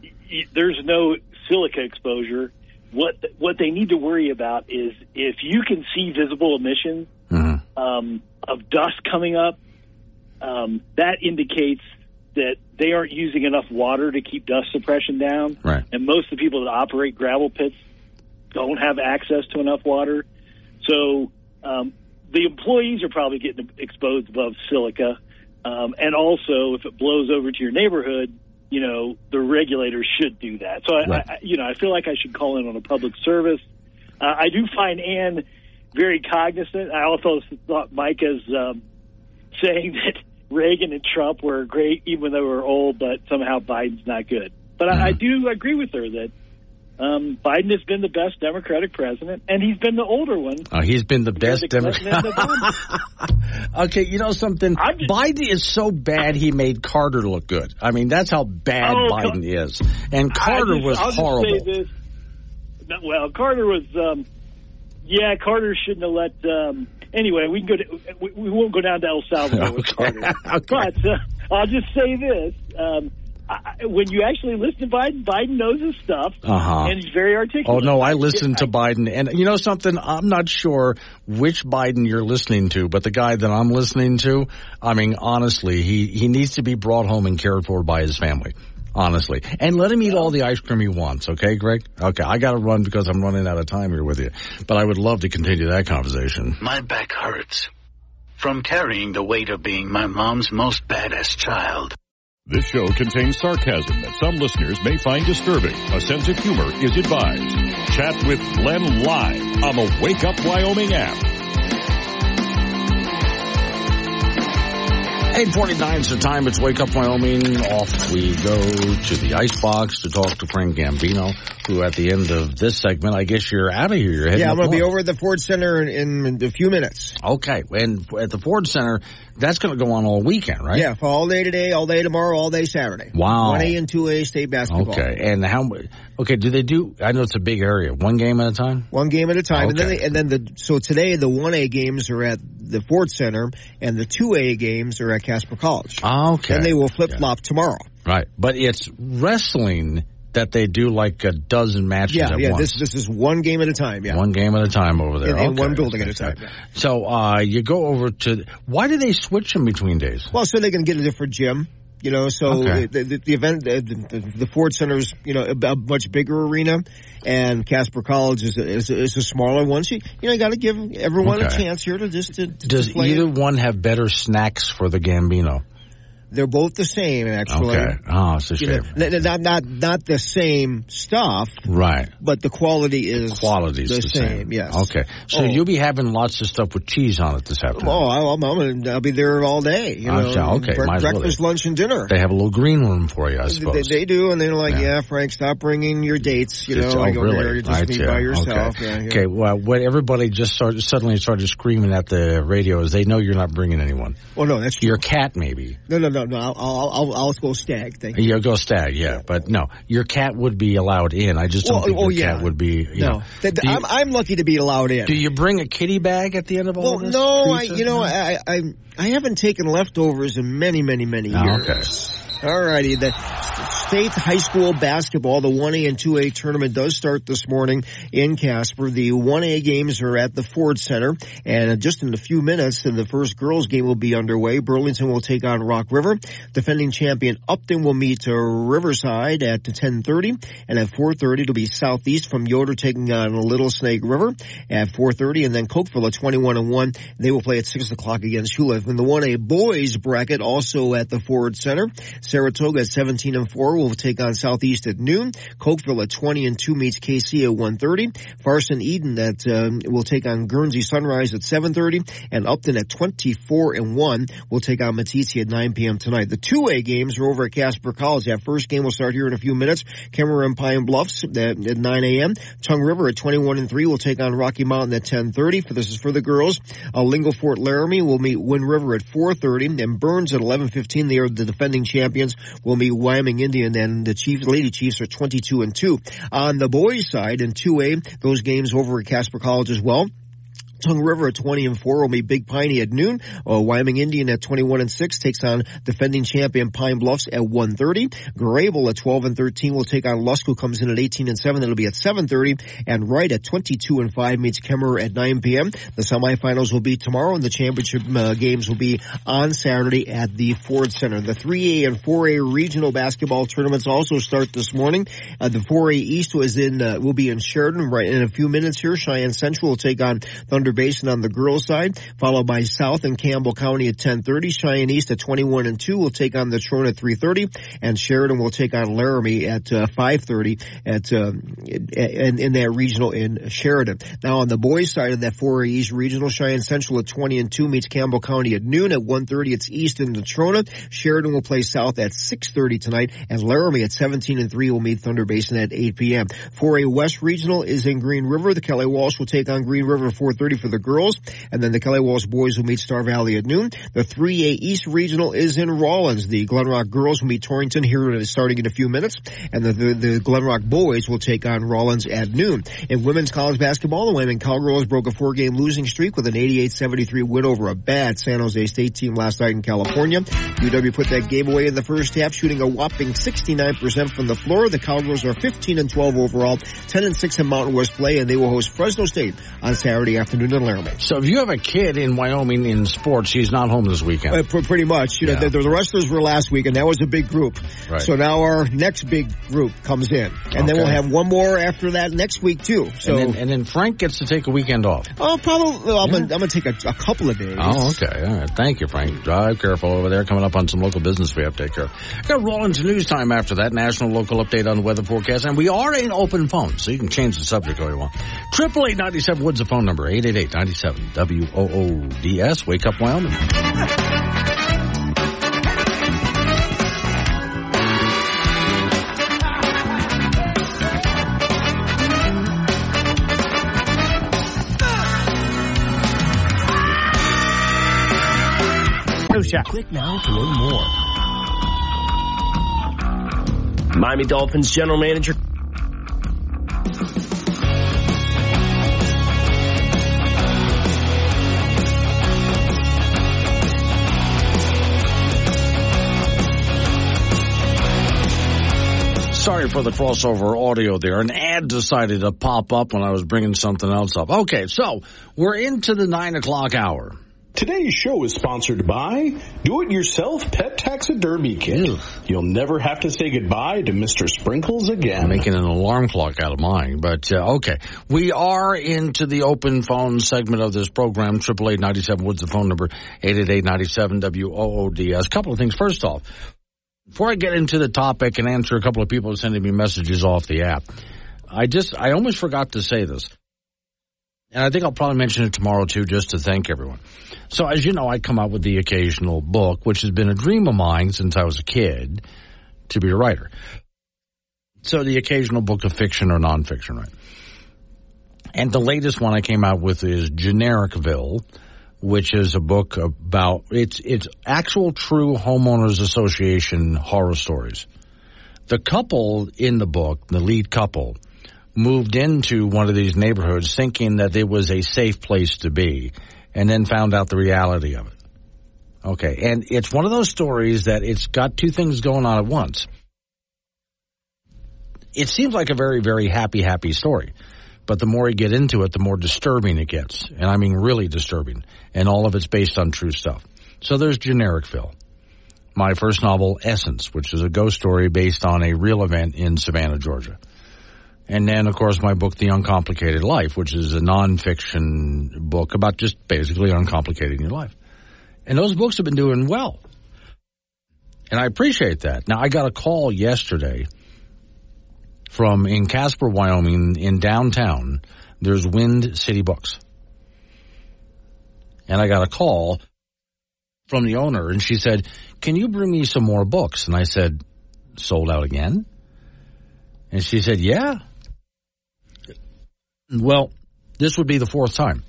there's no silica exposure. What what they need to worry about is if you can see visible emissions mm-hmm. um, of dust coming up, um, that indicates that they aren't using enough water to keep dust suppression down. Right. And most of the people that operate gravel pits don't have access to enough water. So um, the employees are probably getting exposed above silica. Um, and also, if it blows over to your neighborhood, you know, the regulators should do that. So, I, right. I, you know, I feel like I should call in on a public service. Uh, I do find Ann very cognizant. I also thought Micah's um, saying (laughs) that Reagan and Trump were great, even though they were old, but somehow Biden's not good. But mm-hmm. I, I mm-hmm. do agree with her that um, Biden has been the best Democratic president, and he's been the older one. Uh, he's been the best Democrat. (laughs) Okay, you know something? Biden is so bad he made Carter look good. I mean, that's how bad Oh, Biden is. And Carter just- was I'll just horrible. Well, Carter was. Um, yeah, Carter shouldn't have let. Um, anyway, we can go. To, we, we won't go down to El Salvador with (laughs) Carter. (laughs) But uh, I'll just say this: um, I, when you actually listen to Biden, Biden knows his stuff, Uh-huh. and he's very articulate. Oh no, I listened to Biden, and you know something? I'm not sure which Biden you're listening to, but the guy that I'm listening to, I mean, honestly, he he needs to be brought home and cared for by his family. Honestly, and let him eat all the ice cream he wants. Okay, Greg. Okay, I got to run because I'm running out of time here with you, but I would love to continue that conversation. My back hurts from carrying the weight of being my mom's most badass child. This show contains sarcasm that some listeners may find disturbing. A sense of humor is advised. Chat with Glenn live on the Wake Up Wyoming app. 849 is the time. It's Wake Up Wyoming. Off we go to the icebox to talk to Frank Gambino, who at the end of this segment, I guess you're out of here. You're Yeah, I'm going to be over at the Ford Center in, in a few minutes. Okay, and at the Ford Center, that's going to go on all weekend, right? Yeah, for all day today, all day tomorrow, all day Saturday. Wow. 1A and 2A state basketball. Okay, and how? Okay, do they do? I know it's a big area. One game at a time. One game at a time, and then they, and then the so today the one A games are at the Ford Center, and the two A games are at Casper College. Ah, okay, and they will flip flop tomorrow. Right, but it's wrestling that they do like a dozen matches Yeah, yeah. once. This this is one game at a time. Yeah, One game at a time over there. in Okay. one building at a time. So uh, you go over to. Why do they switch in between days? Well, so they can get a different gym. You know, so Okay. the, the, the event, the, the, Ford Center is, you know, a, a much bigger arena, and Casper College is a, is a, is a smaller one. So, you know, you got to give everyone a chance here to just to, to Does either one have better snacks for the Gambino? They're both the same, actually. Okay. Oh, it's a You know, not not not the same stuff, Right. but the quality is Quality's the, the, same. Yes. Okay. So Oh. you'll be having lots of stuff with cheese on it this afternoon. Oh, I'll, I'm, I'm gonna, I'll be there all day. You know, Okay, okay, bre- breakfast, lunch, and dinner. They have a little green room for you, I They, suppose. they do, and they're like, Yeah. "Yeah, Frank, stop bringing your dates." You It's- know, oh, I go really? there, you just Right, yeah. by yourself. Okay. Yeah. Okay. Well, what everybody just started suddenly started screaming at the radio is they know you're not bringing anyone. Oh no, that's your cat, maybe. No, no, no, no. I'll, I'll, I'll, I'll go stag. Thank you. You go stag, yeah, but no, your cat would be allowed in. I just don't Well, think oh, your yeah. cat would be. You No, know. Th- Do you- I'm, I'm lucky to be allowed in. Do you bring a kitty bag at the end of all Well, this? no, I, you know, I, I, I haven't taken leftovers in many, many, many Oh, years. Okay. Alrighty, the state high school basketball, the 1A and 2A tournament does start this morning in Casper. The 1A games are at the Ford Center, and just in a few minutes, the first girls game will be underway. Burlington will take on Rock River. Defending champion Upton will meet uh, Riverside at 10:30, and at 4:30 it'll be Southeast from Yoder taking on Little Snake River at 4:30, and then Cokeville at 21 and 1. They will play at 6 o'clock against Hulett. In the 1A boys bracket, also at the Ford Center, Saratoga at 17 and 4 will take on Southeast at noon. Cokeville at 20 and 2 meets Kaycee at 1:30. Farson Eden that um, will take on Guernsey Sunrise at 7:30, and Upton at 24 and 1 will take on Meeteetse at 9 p.m. tonight. The 2A games are over at Casper College. That first game will start here in a few minutes. Cameron Pine Bluffs at, at 9 a.m. Tongue River at 21 and 3 will take on Rocky Mountain at 10:30. For this is for the girls. Uh, Lingle Fort Laramie will meet Wind River at 4:30, and Burns at 11:15. They are the defending champions. Will meet Wyoming Indian, and the Chiefs, Lady Chiefs, are 22 and 2. On the boys' side in 2A, those games over at Casper College as well. Tongue River at 20 and 4 will meet Big Piney at noon. Uh, Wyoming Indian at 21 and 6 takes on defending champion Pine Bluffs at 1.30. Greybull at 12 and 13 will take on Lusk who comes in at 18 and 7. That'll be at 7.30. And Wright at 22 and 5 meets Kemmerer at 9 p.m. The semifinals will be tomorrow and the championship uh, games will be on Saturday at the Ford Center. The 3A and 4A regional basketball tournaments also start this morning. Uh, the 4A East was in, uh, will be in Sheridan right in a few minutes here. Cheyenne Central will take on Thunder Thunder Basin on the girls side, followed by South and Campbell County at 10:30. Cheyenne East at 21 and 2 will take on Natrona at 3:30, and Sheridan will take on Laramie at uh, 5:30 at um, in, in that regional in Sheridan. Now on the boys side of that 4A East regional, Cheyenne Central at 20 and 2 meets Campbell County at noon. At 1:30, it's East in Natrona. Sheridan will play South at 6:30 tonight, and Laramie at 17 and 3 will meet Thunder Basin at 8 p.m. 4A West regional is in Green River. The Kelly Walsh will take on Green River 4:30 for the girls, and then the Kelly Walsh boys will meet Star Valley at noon. The 3A East regional is in Rawlins. The Glenrock girls will meet Torrington here starting in a few minutes, and the, the, the Glenrock boys will take on Rawlins at noon. In women's college basketball, the women Cowgirls broke a four-game losing streak with an 88-73 win over a bad San Jose State team last night in California. UW put that game away in the first half, shooting a whopping 69% from the floor. The Cowgirls are 15 and 12 overall, 10 and 6 in Mountain West play, and they will host Fresno State on Saturday afternoon in Laramie. So if you have a kid in Wyoming in sports, he's not home this weekend. Uh, pretty much. You know, the, the wrestlers were last week, and that was a big group. Right. So now our next big group comes in, and then we'll have one more after that next week too. So. and, then, and then Frank gets to take a weekend off. Oh, probably. Well, I'm, gonna, I'm gonna take a, a couple of days. Oh, okay. All right. Thank you, Frank. Drive careful over there. Coming up on some local business we have to take care of. Got to roll into news time after that. National local update on the weather forecast. And we are in open phone, so you can change the subject all you want. Triple eight ninety seven Woods the phone number. Eight eight eight ninety seven W O O D S. Wake up Wyoming. No shot. Click now to learn more. Miami Dolphins general manager Sorry for the crossover audio there. An ad decided to pop up when I was bringing something else up. Okay, so we're into the nine o'clock hour. Today's show is sponsored by Do-It-Yourself Pet Taxidermy Kit. You'll never have to say goodbye to Mr. Sprinkles again. making an alarm clock out of mine. But uh, okay, we are into the open phone segment of this program. Triple eight ninety seven. What's the phone number? Eight eight eight ninety seven W O O D S. Couple of things. First off, before I get into the topic and answer a couple of people sending me messages off the app, I just I almost forgot to say this, and I think I'll probably mention it tomorrow too, just to thank everyone. So as you know, I come out with the occasional book, which has been a dream of mine since I was a kid to be a writer. So the occasional book of fiction or nonfiction, right? And the latest one I came out with is Genericville, which is a book about it's it's actual true homeowners association horror stories. The couple in the book, the lead couple, moved into one of these neighborhoods thinking that it was a safe place to be and then found out the reality of it. Okay, and it's one of those stories that it's got two things going on at once it seems like a very, very happy, happy story. But the more you get into it, the more disturbing it gets. And I mean really disturbing. And all of it's based on true stuff. So there's Genericville. My first novel, Essence, which is a ghost story based on a real event in Savannah, Georgia. And then, of course, my book, The Uncomplicated Life, which is a nonfiction book about just basically uncomplicating your life. And those books have been doing well. And I appreciate that. Now, I got a call yesterday from in Casper, Wyoming, in downtown. There's Wind City Books. And I got a call from the owner and she said, Can you bring me some more books? And I said, Sold out again? And she said, Yeah. Well, this would be the fourth time.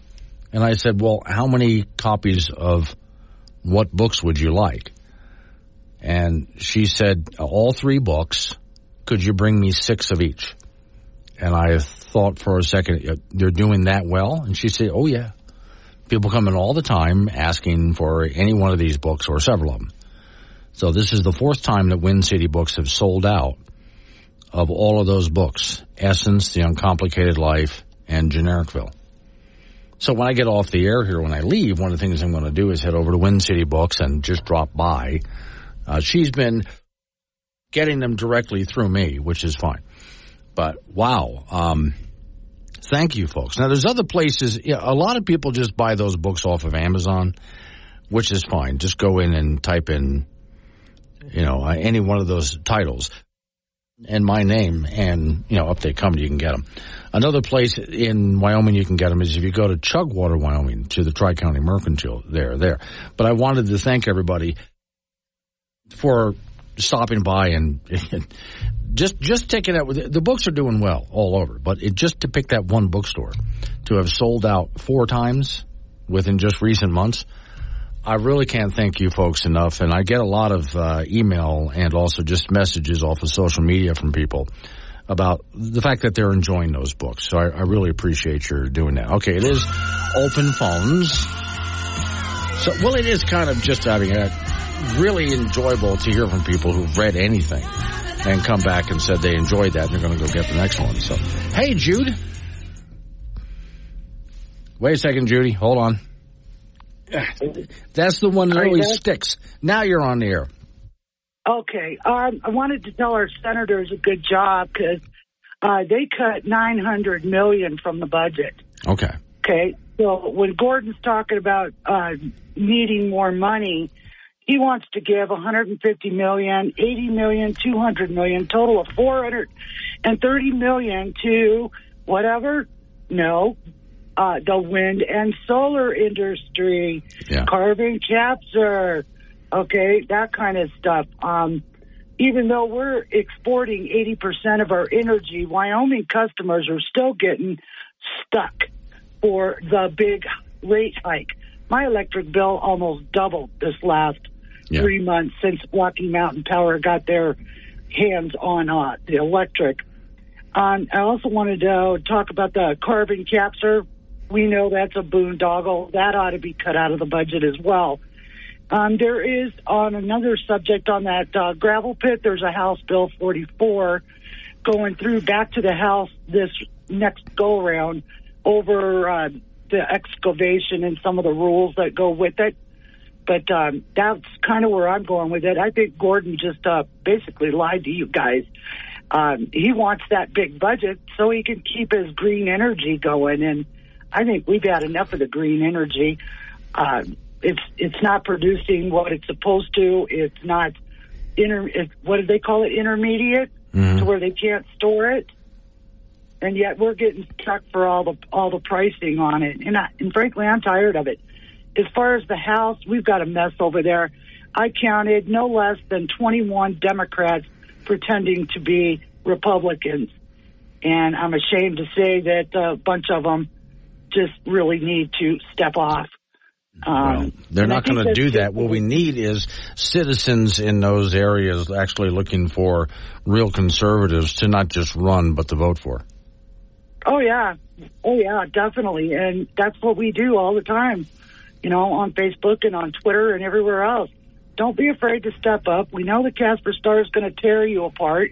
And I said, Well, how many copies of what books would you like? And she said, All three books. Could you bring me six of each? And I thought for a second, they're doing that well? And she said, Oh, yeah. People come in all the time asking for any one of these books or several of them. So this is the fourth time that Wind City Books have sold out of all of those books. Essence, The Uncomplicated Life, and Genericville. So when I get off the air here, when I leave, one of the things I'm going to do is head over to Wind City Books and just drop by. Uh, she's been getting them directly through me, which is fine. But wow, um, Thank you, folks. Now, there's other places. Yeah, a lot of people just buy those books off of Amazon, which is fine. Just go in and type in, you know, uh, any one of those titles and my name, and you know, up they come. You can get them. Another place in Wyoming you can get them is if you go to Chugwater, Wyoming, to the Tri County Mercantile. There, there. But I wanted to thank everybody for stopping by and, just just taking out. The books are doing well all over, but it just to pick that one bookstore to have sold out four times within just recent months. I really can't thank you folks enough, and I get a lot of uh, email and also just messages off of social media from people about the fact that they're enjoying those books. So I, I really appreciate your doing that. Okay, it is open phones. So, well, it is kind of just having a really enjoyable to hear from people who've read anything and come back and said they enjoyed that and they're going to go get the next one. So, hey, Jude. Wait a second, Judy. Hold on. That's the one that always sticks. Now you're on the air. Okay. Um, I wanted to tell our senators a good job because uh, they cut 900 million from the budget. Okay. Okay. So when Gordon's talking about uh, needing more money, he wants to give 150 million, 80 million, 200 million, total of 430 million to whatever. No, uh, the wind and solar industry, yeah. carbon capture, okay, that kind of stuff. Um, even though we're exporting 80% of our energy, Wyoming customers are still getting stuck for the big rate hike. My electric bill almost doubled this last yeah. three months since Rocky Mountain Power got their hands on uh, the electric. Um, I also wanted to talk about the carbon capture. We know that's a boondoggle. That ought to be cut out of the budget as well. Um, there is on another subject on that uh, gravel pit. There's a House Bill 44 going through back to the House this next go around over uh, the excavation and some of the rules that go with it. But um, that's kind of where I'm going with it. I think Gordon just uh, basically lied to you guys. Um, he wants that big budget so he can keep his green energy going, and I think we've had enough of the green energy. Uh, it's it's not producing what it's supposed to. It's not inter. It, what do they call it? Intermediate Mm-hmm. to where they can't store it, and yet we're getting stuck for all the all the pricing on it. And I, and frankly, I'm tired of it. As far as the House, we've got a mess over there. I counted no less than 21 Democrats pretending to be Republicans, and I'm ashamed to say that a bunch of them just really need to step off. Um, They're and not going to do that. What we need is citizens in those areas actually looking for real conservatives to not just run, but to vote for. Oh yeah, oh yeah, definitely, and that's what we do all the time. You know, on Facebook and on Twitter and everywhere else. Don't be afraid to step up. We know the Casper Star is going to tear you apart.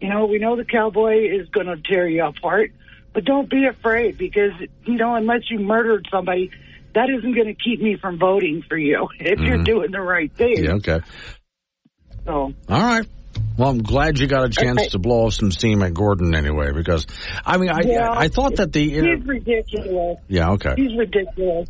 You know, we know the Cowboy is going to tear you apart. But don't be afraid because, you know, unless you murdered somebody, that isn't going to keep me from voting for you (laughs) if you're Mhm. doing the right thing. Yeah, okay. So, All right. Well, I'm glad you got a chance Okay. to blow off some steam at Gordon anyway, because I mean, I Yeah. I thought that the he's ridiculous. yeah okay He's ridiculous.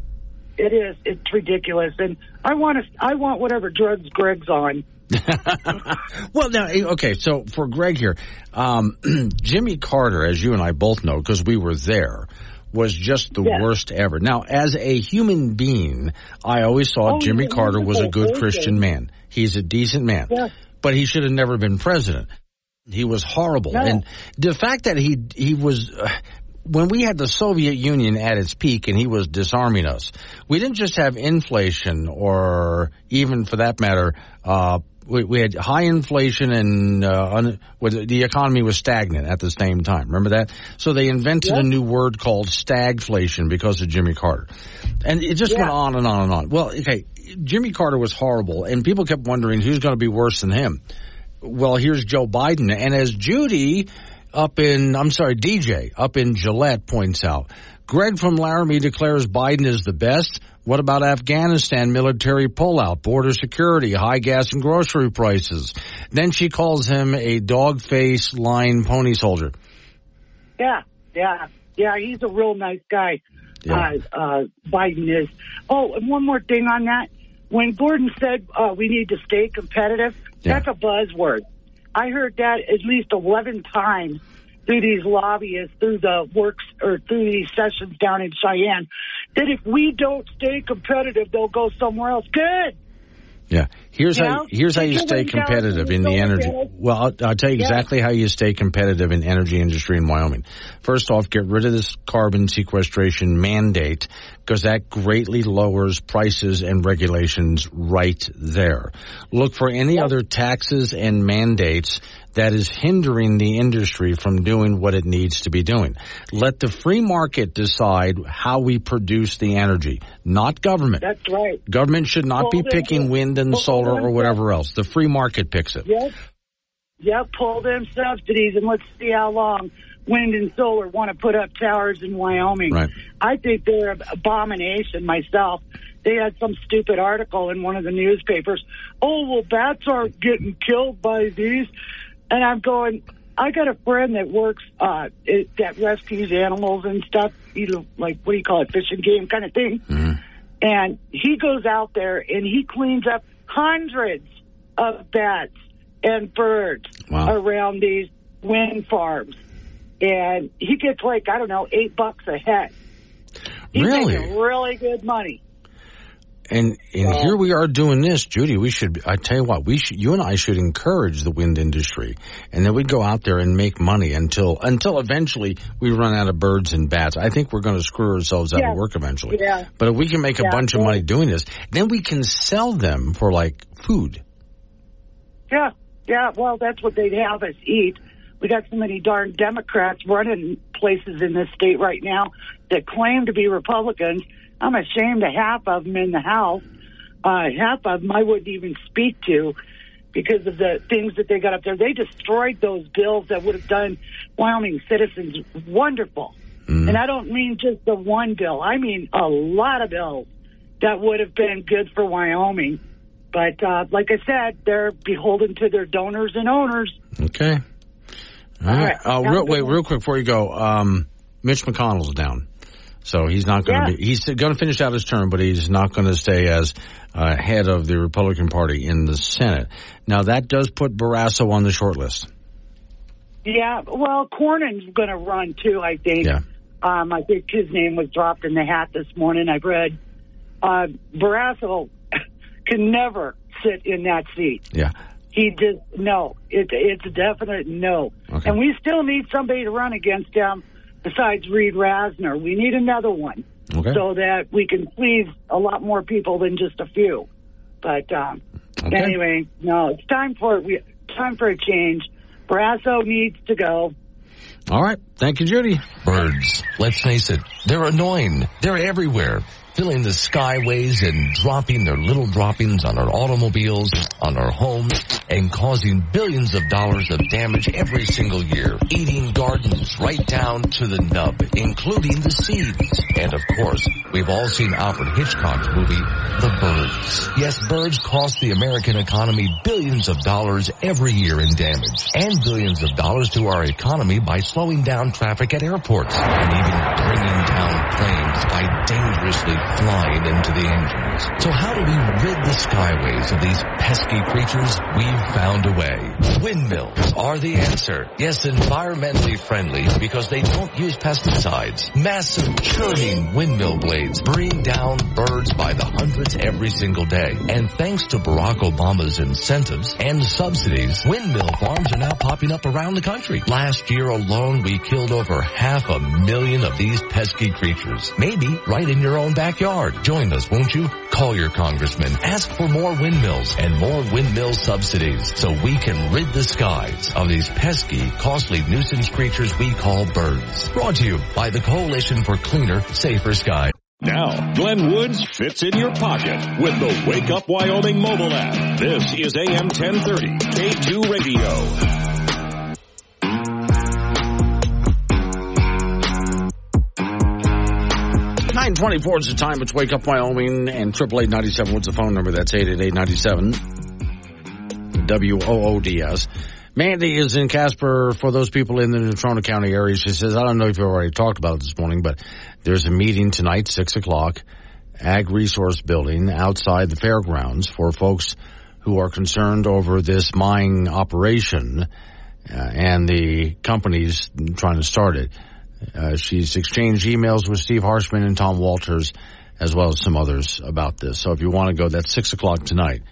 It is. It's ridiculous, and I want to. I want whatever drugs Greg's on. (laughs) well now eh, okay so for Greg here, um, (clears throat) Jimmy Carter, as you and I both know because we were there, was just the worst ever. Now, as a human being, I always thought Oh, Jimmy Carter was a good person. Christian man. He's a decent man, Yeah. but he should have never been president. He was horrible, No. and the fact that he he was. Uh, when we had the Soviet Union at its peak and he was disarming us, we didn't just have inflation or even for that matter, uh, we, we had high inflation and uh, un, the economy was stagnant at the same time. Remember that? So they invented a new word called stagflation because of Jimmy Carter. And it just went on and on and on. Well, okay, Jimmy Carter was horrible and people kept wondering who's going to be worse than him. Well, here's Joe Biden. And as Judy up in, I'm sorry, DJ up in Gillette points out, Greg from Laramie declares Biden is the best. What about Afghanistan military pullout, border security, high gas and grocery prices? Then she calls him a dog face line pony soldier. Yeah, yeah. Yeah, he's a real nice guy. Yeah. Uh, uh, Biden is. Oh, and one more thing on that. When Gordon said uh, we need to stay competitive, Yeah. that's a buzzword. I heard that at least 11 times through these lobbyists, through the works, or through these sessions down in Cheyenne, that if we don't stay competitive, they'll go somewhere else. Good. Yeah. Here's You how know? here's how you stay competitive in the energy. Well, I'll, I'll tell you Yeah. exactly how you stay competitive in energy industry in Wyoming. First off, get rid of this carbon sequestration mandate because that greatly lowers prices and regulations right there. Look for any other taxes and mandates that is hindering the industry from doing what it needs to be doing. Let the free market decide how we produce the energy, not government. That's right. Government should not be Hold it. picking wind and Hold solar or whatever else. The free market picks it. Yep. Yep, pull them subsidies and let's see how long wind and solar want to put up towers in Wyoming. Right. I think they're an abomination myself. They had some stupid article in one of the newspapers. Oh, well, bats aren't getting killed by these. And I'm going, I got a friend that works, uh, it, that rescues animals and stuff, either like, what do you call it, fish and game kind of thing. And he goes out there and he cleans up hundreds of bats and birds around these wind farms. And he gets like, I don't know, eight bucks a head. He's Really? making really good money. And and here we are doing this, Judy. We should. I tell you what, we should. You and I should encourage the wind industry, and then we'd go out there and make money until until eventually we run out of birds and bats. I think we're going to screw ourselves out Yeah. of work eventually. Yeah. But if we can make a Yeah, bunch of money doing this, then we can sell them for like food. Yeah, yeah. Well, that's what they'd have us eat. We got so many darn Democrats running places in this state right now that claim to be Republicans. I'm ashamed of half of them in the House. Uh, half of them I wouldn't even speak to because of the things that they got up there. They destroyed those bills that would have done Wyoming citizens wonderful. And I don't mean just the one bill. I mean a lot of bills that would have been good for Wyoming. But uh, like I said, they're beholden to their donors and owners. Okay. All All right. right. Uh, real, wait, real quick before you go. Um, Mitch McConnell's down, so he's not going to Yeah. be. He's going to finish out his term, but he's not going to stay as uh, head of the Republican Party in the Senate. Now that does put Barrasso on the short list. Yeah, well, Cornyn's going to run too. I think. Yeah. Um, I think his name was dropped in the hat this morning. I've read. Uh, Barrasso (laughs) can never sit in that seat. Yeah. He just no. It, it's a definite no. Okay. And we still need somebody to run against him besides Reid Rasner. We need another one Okay. so that we can please a lot more people than just a few. But um, Okay. anyway, no, it's time for we time for a change. Brasso needs to go. All right. Thank you, Judy. Birds. Let's face it, they're annoying. They're everywhere, filling the skyways and dropping their little droppings on our automobiles, on our homes, and causing billions of dollars of damage every single year, eating gardens right down to the nub, including the seeds. And of course, we've all seen Alfred Hitchcock's movie, The Birds. Yes, birds cost the American economy billions of dollars every year in damage, and billions of dollars to our economy by slowing down traffic at airports, and even bringing down planes by dangerously flying into the engines. So how do we rid the skyways of these pesky creatures? We've found a way. Windmills are the answer. Yes, environmentally friendly because they don't use pesticides. Massive churning windmill blades bring down birds by the hundreds every single day. And thanks to Barack Obama's incentives and subsidies, windmill farms are now popping up around the country. Last year alone, we killed over half a million of these pesky creatures. Maybe right in your own backyard. Join us, won't you? Call your congressman. Ask for more windmills and more windmill subsidies so we can rid the skies of these pesky, costly nuisance creatures we call birds. Brought to you by the Coalition for Cleaner, Safer Skies. Now, Glenn Woods fits in your pocket with the Wake Up Wyoming mobile app. This is AM 1030, K2 Radio. 924 is the time. It's Wake Up Wyoming and triple eight ninety seven. What's the phone number? That's eight eight eight ninety seven. W O O D S. Mandy is in Casper for those people in the Natrona County area. She says, I don't know if you've already talked about it this morning, but there's a meeting tonight, 6 o'clock, Ag Resource Building outside the fairgrounds for folks who are concerned over this mining operation uh, and the companies trying to start it. Uh, she's exchanged emails with Steve Harshman and Tom Walters, as well as some others about this. So if you want to go, that's 6 o'clock tonight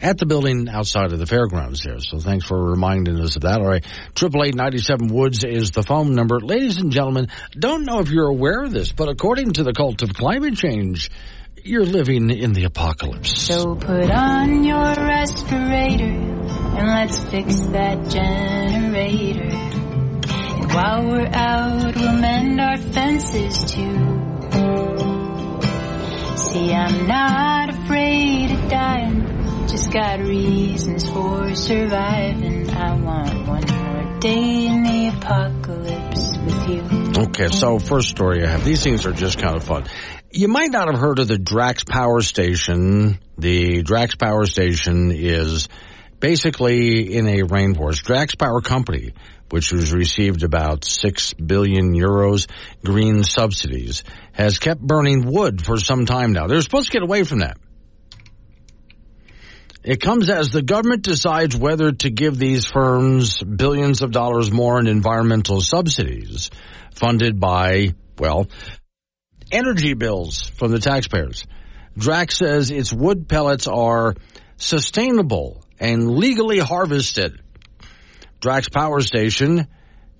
at the building outside of the fairgrounds there. So thanks for reminding us of that. All right. Triple eight ninety seven Woods is the phone number. Ladies and gentlemen, don't know if you're aware of this, but according to the cult of climate change, you're living in the apocalypse. So put on your respirator and let's fix that generator. While we're out, we'll mend our fences too. See, I'm not afraid of dying just got reasons for surviving. I want one more day in the apocalypse with you. Okay, so first story I have. These things are just kind of fun. You might not have heard of the Drax Power Station. The Drax Power Station is basically in a rainforest. Drax Power Company, which has received about 6 billion euros green subsidies, has kept burning wood for some time now. They're supposed to get away from that. It comes as the government decides whether to give these firms billions of dollars more in environmental subsidies funded by, well, energy bills from the taxpayers. Drax says its wood pellets are sustainable and legally harvested. Drax Power Station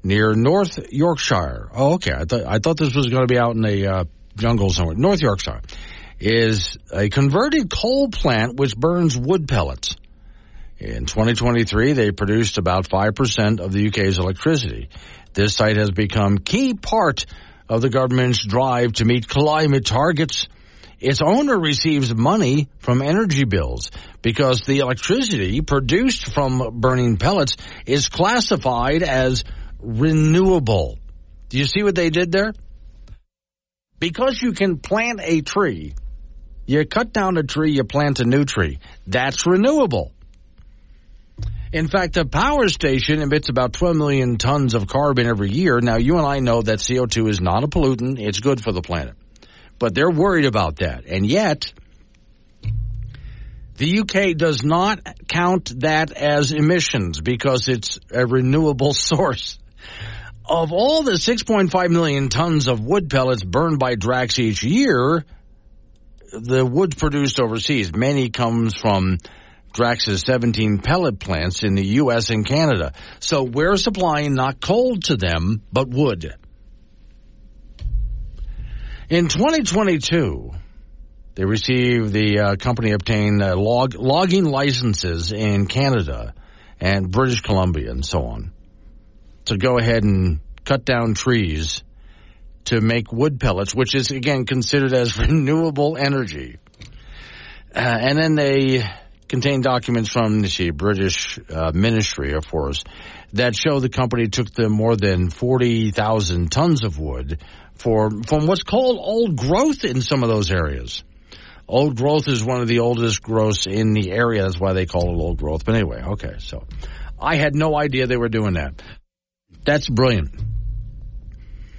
near North Yorkshire. Oh, okay. I thought I thought this was going to be out in the uh, jungle somewhere. North Yorkshire is a converted coal plant which burns wood pellets. In 2023, they produced about 5% of the UK's electricity. This site has become key part of the government's drive to meet climate targets. Its owner receives money from energy bills because the electricity produced from burning pellets is classified as renewable. Do you see what they did there? Because you can plant a tree you cut down a tree, you plant a new tree. That's renewable. In fact, the power station emits about 12 million tons of carbon every year. Now, you and I know that CO2 is not a pollutant. It's good for the planet. But they're worried about that. And yet, the UK does not count that as emissions because it's a renewable (laughs) source. Of all the 6.5 million tons of wood pellets burned by Drax each year, the wood produced overseas, many comes from Drax's 17 pellet plants in the U.S. and Canada. So we're supplying not coal to them, but wood. In 2022, they received the uh, company obtained uh, log, logging licenses in Canada and British Columbia and so on to go ahead and cut down trees to make wood pellets, which is again considered as (laughs) renewable energy. Uh, and then they contain documents from the British uh, Ministry of Forests that show the company took them more than 40,000 tons of wood for, from what's called old growth in some of those areas. Old growth is one of the oldest growths in the area. That's why they call it old growth. But anyway, okay. So I had no idea they were doing that. That's brilliant.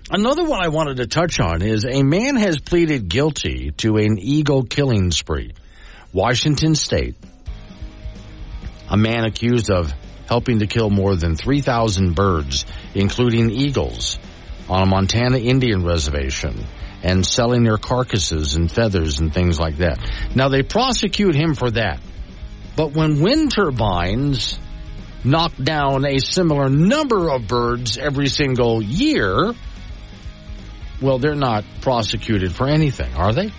Another one I wanted to touch on is a man has pleaded guilty to an eagle killing spree. Washington State. A man accused of helping to kill more than 3,000 birds, including eagles, on a Montana Indian reservation and selling their carcasses and feathers and things like that. Now they prosecute him for that. But when wind turbines knock down a similar number of birds every single year, well, they're not prosecuted for anything, are they?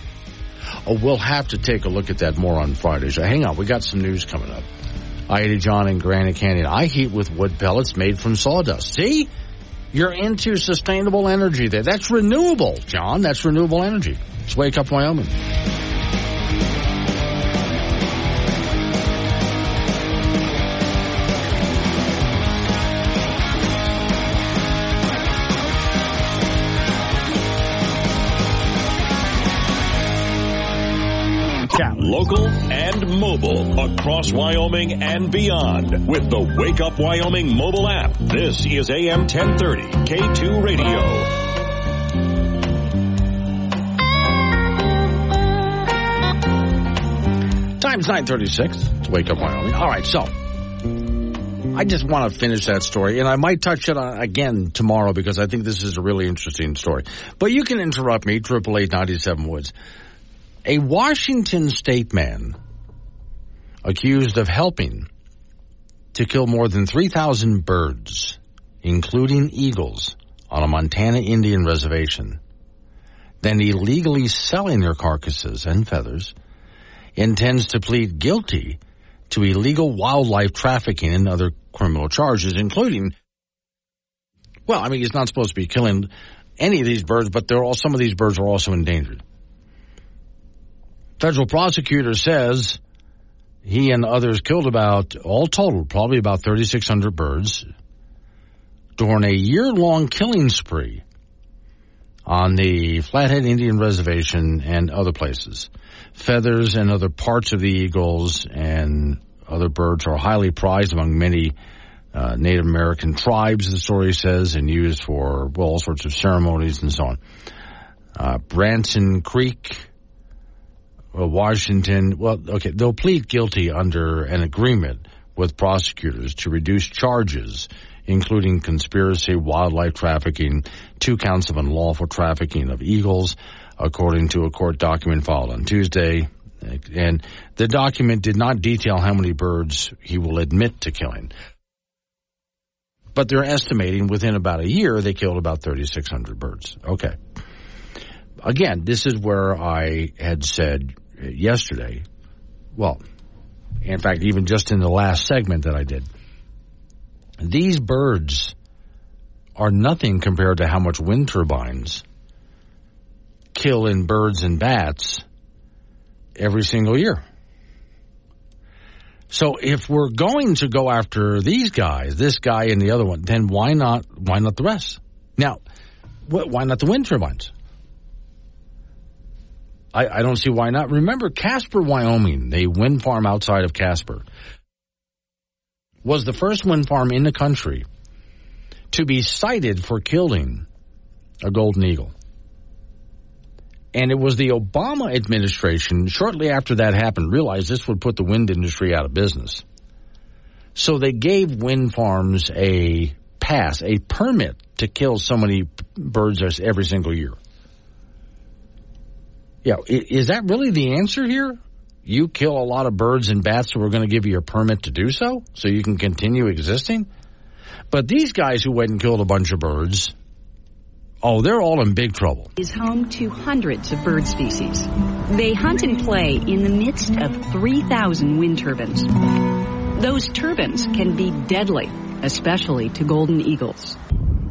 Oh, we'll have to take a look at that more on Friday. So hang on, we got some news coming up. I John in Granite Canyon. I heat with wood pellets made from sawdust. See? You're into sustainable energy there. That's renewable, John. That's renewable energy. It's Wake Up Wyoming. Local mobile across Wyoming and beyond with the Wake Up Wyoming mobile app. This is AM 1030 K2 Radio. Time's 936. It's Wake Up Wyoming. All right, so I just want to finish that story, and I might touch it on again tomorrow because I think this is a really interesting story. But you can interrupt me, triple eight ninety seven Woods. A Washington state man accused of helping to kill more than 3,000 birds, including eagles, on a Montana Indian reservation, then illegally selling their carcasses and feathers, intends to plead guilty to illegal wildlife trafficking and other criminal charges, including, well, I mean, he's not supposed to be killing any of these birds, but all, some of these birds are also endangered. Federal prosecutor says he and others killed about, all total, probably about 3,600 birds during a year long killing spree on the Flathead Indian Reservation and other places. Feathers and other parts of the eagles and other birds are highly prized among many uh, Native American tribes, the story says, and used for well, all sorts of ceremonies and so on. Uh, Branson Creek, Washington, well, okay, they'll plead guilty under an agreement with prosecutors to reduce charges, including conspiracy, wildlife trafficking, two counts of unlawful trafficking of eagles, according to a court document filed on Tuesday. And the document did not detail how many birds he will admit to killing. But they're estimating within about a year they killed about 3,600 birds. Okay. Again, this is where I had said Uh, yesterday, well, in fact, even just in the last segment that I did, these birds are nothing compared to how much wind turbines kill in birds and bats every single year. So if we're going to go after these guys, this guy and the other one, then why not why not the rest? Now, wh- why not the wind turbines? I, I don't see why not. Remember Casper, Wyoming, the wind farm outside of Casper, was the first wind farm in the country to be cited for killing a golden eagle. And it was the Obama administration, shortly after that happened, realized this would put the wind industry out of business. So they gave wind farms a pass, a permit to kill so many birds every single year. Yeah, is that really the answer here? You kill a lot of birds and bats, so we're going to give you a permit to do so, so you can continue existing? But these guys who went and killed a bunch of birds, oh, they're all in big trouble. Is home to hundreds of bird species. They hunt and play in the midst of 3,000 wind turbines. Those turbines can be deadly, especially to golden eagles.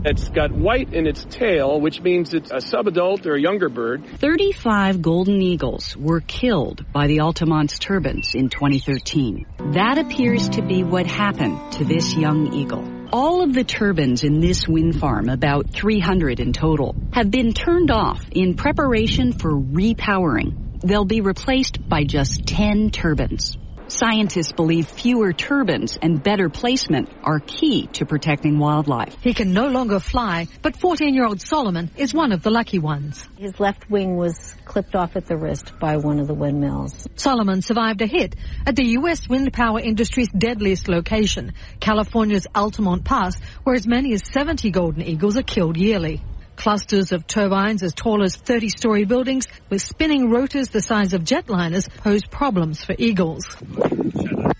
It's got white in its tail, which means it's a subadult or a younger bird. 35 golden eagles were killed by the Altamont's turbines in 2013. That appears to be what happened to this young eagle. All of the turbines in this wind farm, about 300 in total, have been turned off in preparation for repowering. They'll be replaced by just 10 turbines. Scientists believe fewer turbines and better placement are key to protecting wildlife. He can no longer fly, but 14-year-old Solomon is one of the lucky ones. His left wing was clipped off at the wrist by one of the windmills. Solomon survived a hit at the U.S. wind power industry's deadliest location, California's Altamont Pass, where as many as 70 golden eagles are killed yearly. Clusters of turbines as tall as 30-story buildings with spinning rotors the size of jetliners pose problems for eagles.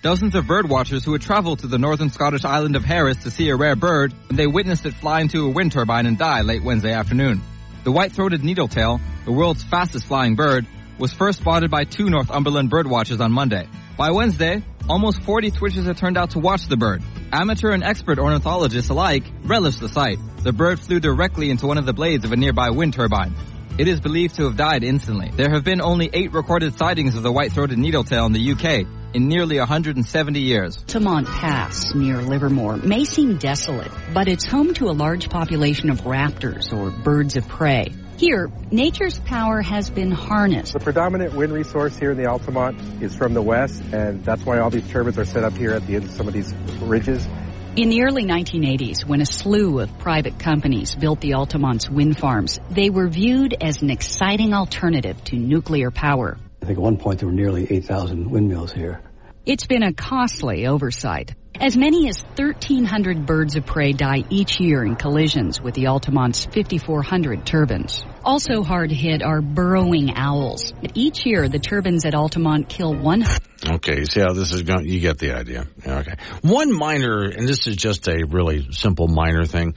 Dozens of birdwatchers who had traveled to the northern Scottish island of Harris to see a rare bird they witnessed it fly into a wind turbine and die late Wednesday afternoon. The white-throated needletail, the world's fastest flying bird, was first spotted by two Northumberland birdwatchers on Monday. By Wednesday, almost 40 twitchers had turned out to watch the bird. Amateur and expert ornithologists alike relished the sight. The bird flew directly into one of the blades of a nearby wind turbine. It is believed to have died instantly. There have been only eight recorded sightings of the white-throated needletail in the UK in nearly 170 years. Altamont Pass near Livermore may seem desolate, but it's home to a large population of raptors or birds of prey. Here, nature's power has been harnessed. The predominant wind resource here in the Altamont is from the west, and that's why all these turbines are set up here at the end of some of these ridges. In the early 1980s, when a slew of private companies built the Altamont's wind farms, they were viewed as an exciting alternative to nuclear power. I think at one point there were nearly 8,000 windmills here. It's been a costly oversight. As many as 1,300 birds of prey die each year in collisions with the Altamont's 5,400 turbines. Also hard hit are burrowing owls. Each year, the turbines at Altamont kill one. Okay, see how this is going? You get the idea. Okay. One minor, and this is just a really simple minor thing.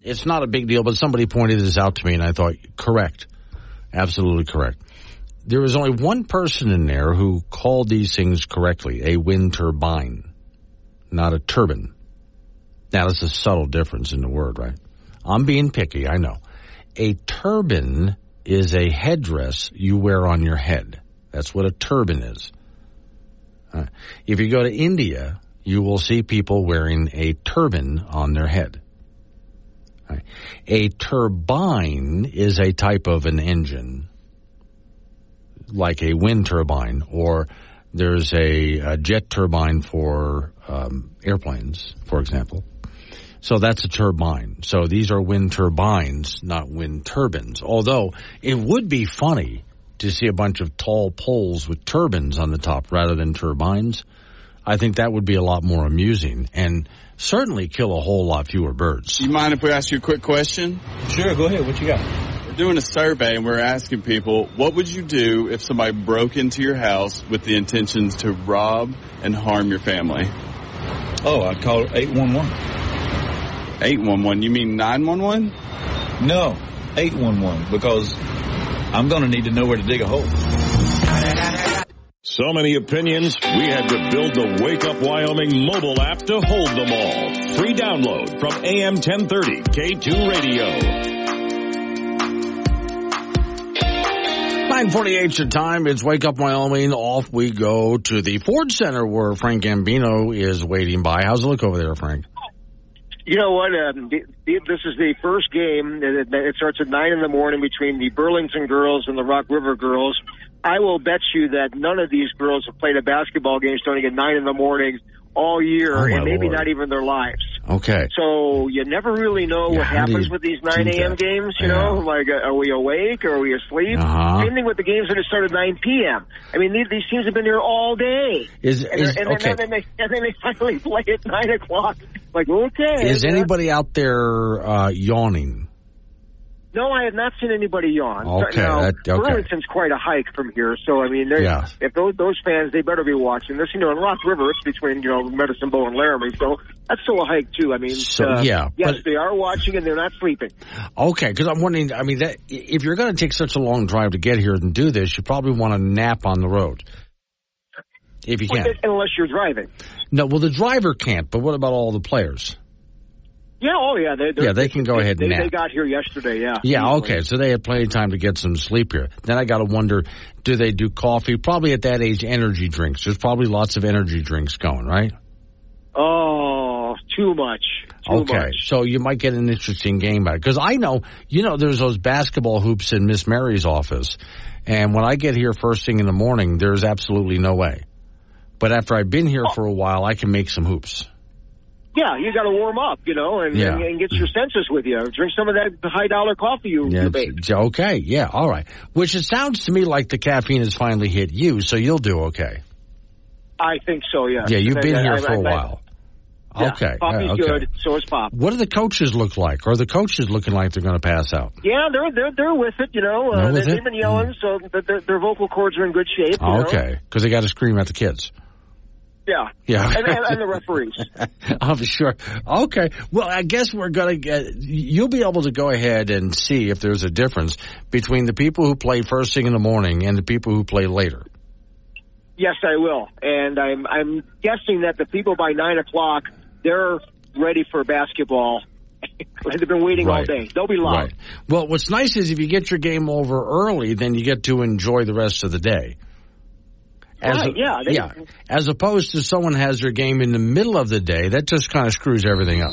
It's not a big deal, but somebody pointed this out to me and I thought, correct. Absolutely correct. There was only one person in there who called these things correctly, a wind turbine not a turban. Now, there's a subtle difference in the word, right? I'm being picky, I know. A turban is a headdress you wear on your head. That's what a turban is. Uh, if you go to India, you will see people wearing a turban on their head. A turbine is a type of an engine, like a wind turbine, or there's a, a jet turbine for um, airplanes, for example. So that's a turbine. So these are wind turbines, not wind turbines. Although it would be funny to see a bunch of tall poles with turbines on the top rather than turbines. I think that would be a lot more amusing and certainly kill a whole lot fewer birds. You mind if we ask you a quick question? Sure, go ahead. What you got? We're doing a survey and we're asking people, what would you do if somebody broke into your house with the intentions to rob and harm your family? Oh, I'd call 811. 811? You mean 911? No, 811 because I'm going to need to know where to dig a hole. So many opinions, we had to build the Wake Up Wyoming mobile app to hold them all. Free download from AM 1030 K2 Radio. 948 your time. It's Wake Up Wyoming. Off we go to the Ford Center where Frank Gambino is waiting by. How's it look over there, Frank? You know what? Um, this is the first game. It starts at 9 in the morning between the Burlington girls and the Rock River girls. I will bet you that none of these girls have played a basketball game starting at 9 in the morning all year, oh, and maybe Lord. not even their lives. Okay. So you never really know Yeah, what happens with these 9 a.m. games. You Yeah. know, like uh, are we awake or are we asleep? Uh-huh. Same thing with the games that start at 9 p.m. I mean, these, these teams have been here all day. Is, And, is then, and, okay. then they, and then they finally (laughs) play at 9 o'clock. Like, okay. Is anybody out there uh, yawning? No, I have not seen anybody yawn. Okay, Now, that- okay. Burlington's quite a hike from here, so I mean, Yeah. if those those fans, they better be watching this. You know, in Rock River, it's between you know Medicine Bow and Laramie, so that's still a hike too. I mean, So, uh, yeah, yes, but- they are watching and they're not sleeping. Okay, because I'm wondering. I mean, that if you're going to take such a long drive to get here and do this, you probably want to nap on the road, if you can. Unless you're driving. No, well, the driver can't. But what about all the players? Yeah, oh yeah, they Yeah, they can go ahead they, and they nap. got here yesterday. Yeah. Yeah, easily. okay. So they had plenty of time to get some sleep here. Then I got to wonder, do they do coffee? Probably at that age, energy drinks. There's probably lots of energy drinks going, right? Oh, too much. Too okay, much. so you might get an interesting game out because I know, you know, there's those basketball hoops in Miss Mary's office, and when I get here first thing in the morning, there's absolutely no way. But after I've been here oh. for a while, I can make some hoops. Yeah, you got to warm up, you know, and, Yeah. and, and get your senses with you. Drink some of that high dollar coffee you, Yeah, you make. okay. Yeah, all right. Which it sounds to me like the caffeine has finally hit you, so you'll do okay. I think so. Yeah. Yeah, you've been I- here I- for a while. Yeah, okay, yeah, okay. good. So is pop. What do the coaches look like? Are the coaches looking like they're going to pass out? Yeah, they're they're they're with it. You know, They're uh, with they, it? been yelling, so th- their, their vocal cords are in good shape. Know? okay, because they got to scream at the kids. Yeah. Yeah. and, and, and the referees. (laughs) I'm sure. Okay. Well, I guess we're going to get, you'll be able to go ahead and see if there's a difference between the people who play first thing in the morning and the people who play later. Yes, I will. And I'm I'm guessing that the people by nine o'clock they're ready for basketball. (laughs) They've been waiting all day. They'll be loud. Right. Well, what's nice is if you get your game over early, then you get to enjoy the rest of the day. Right, yeah, they- yeah. As opposed to someone has their game in the middle of the day, that just kind of screws everything up.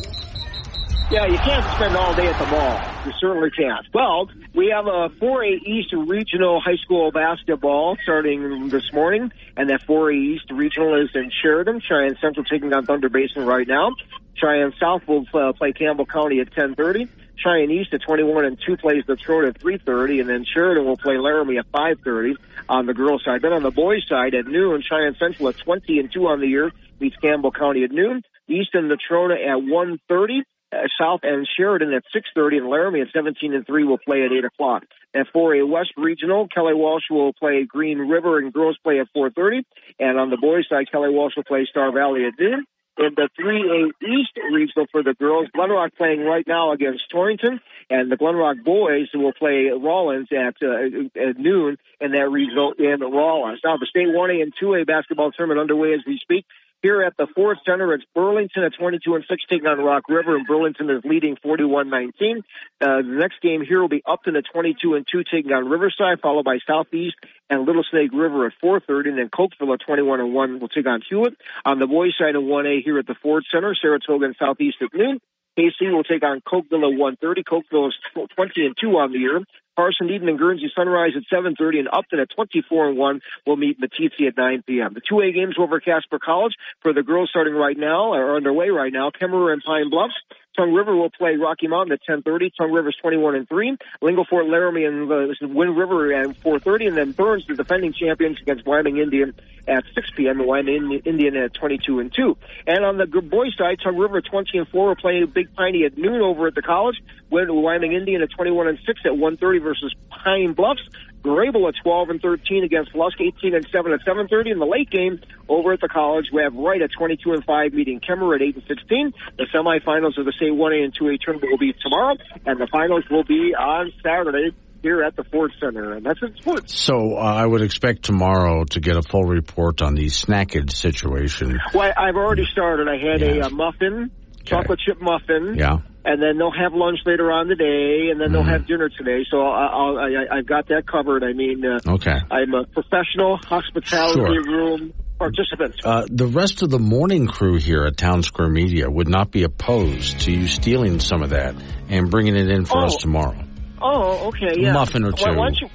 Yeah, you can't spend all day at the mall. You certainly can't. Well, we have a 4A East Regional High School basketball starting this morning, and that 4A East Regional is in Sheridan. Cheyenne Central taking on Thunder Basin right now. Cheyenne South will uh, play Campbell County at 10:30. Cheyenne East at 21 and 2 plays Detroit at 3.30, and then Sheridan will play Laramie at 5.30 on the girls' side. Then on the boys' side at noon, Cheyenne Central at 20 and 2 on the year meets Campbell County at noon. East and Natrona at 1.30. Uh, South and Sheridan at 6.30, and Laramie at 17 and 3 will play at 8 o'clock. At 4A West Regional, Kelly Walsh will play Green River and girls play at 4.30. And on the boys' side, Kelly Walsh will play Star Valley at noon in the 3A East regional for the girls. Glenrock playing right now against Torrington, and the Glenrock boys will play Rawlins at, uh, at noon in that regional in Rawlins. Now, the state 1A and 2A basketball tournament underway as we speak. Here at the Ford Center, it's Burlington at 22 and 6 taking on Rock River, and Burlington is leading 41-19. Uh, the next game here will be Upton at 22 and 2 taking on Riverside, followed by Southeast and Little Snake River at 4:30, and then Cokeville at 21 and 1 will take on Hulett. On the boys' side of 1A here at the Ford Center, Saratoga and Southeast at noon. Kaycee will take on Cokeville at 1:30. Cokeville is 20 and 2 on the year. Farson-Eden and Guernsey Sunrise at 7:30, and Upton at 24 and 1 will meet Meeteetse at 9 p.m. The 2A games over Casper College for the girls starting right now are underway right now. Kemmerer and Pine Bluffs. Tongue River will play Rocky Mountain at 10:30. Tongue River's 21 and 3. Lingle Fort Laramie and uh, Wind River at 4:30, and then Burns, the defending champions, against Wyoming Indian at 6 p.m. and Wyoming Indian at 22 and 2. And on the boys' side, Tongue River 20 and 4 will play Big Piney at noon over at the college. Wyoming Indian at 21 and 6 at 1:30 versus Pine Bluffs. Greybull at 12 and 13 against Lusk, 18 and 7 at 7:30. In the late game over at the college, we have Wright at 22 and 5 meeting Kemmerer at 8 and 16. The semifinals of the state 1A and 2A tournament will be tomorrow, and the finals will be on Saturday here at the Ford Center, and that's it. Sports. So uh, I would expect tomorrow to get a full report on the snackage situation. Well, I've already started. I had yes. a, a muffin, chocolate chip muffin. Yeah and then they'll have lunch later on today, and then they'll have dinner today. So I'll, I'll, I, have got that covered. I mean, uh, okay, I'm a professional hospitality sure. room participant. Uh, the rest of the morning crew here at Town Square Media would not be opposed to you stealing some of that and bringing it in for oh. us tomorrow. Oh, okay, yeah. Muffin or two. Why don't you?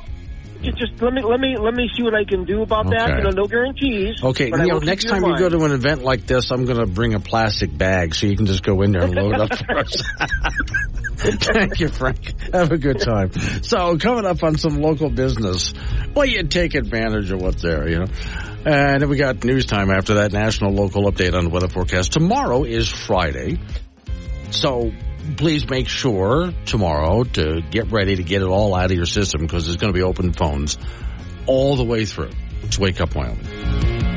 Just let me let me let me see what I can do about okay. that. You know, no guarantees. Okay, you know, next time you go to an event like this, I'm going to bring a plastic bag so you can just go in there and load up for us. (laughs) Thank you, Frank. Have a good time. So, coming up on some local business, well, you take advantage of what's there, you know. And then we got news time after that national local update on the weather forecast. Tomorrow is Friday. So please make sure tomorrow to get ready to get it all out of your system because there's going to be open phones all the way through. Let's wake up Wyoming.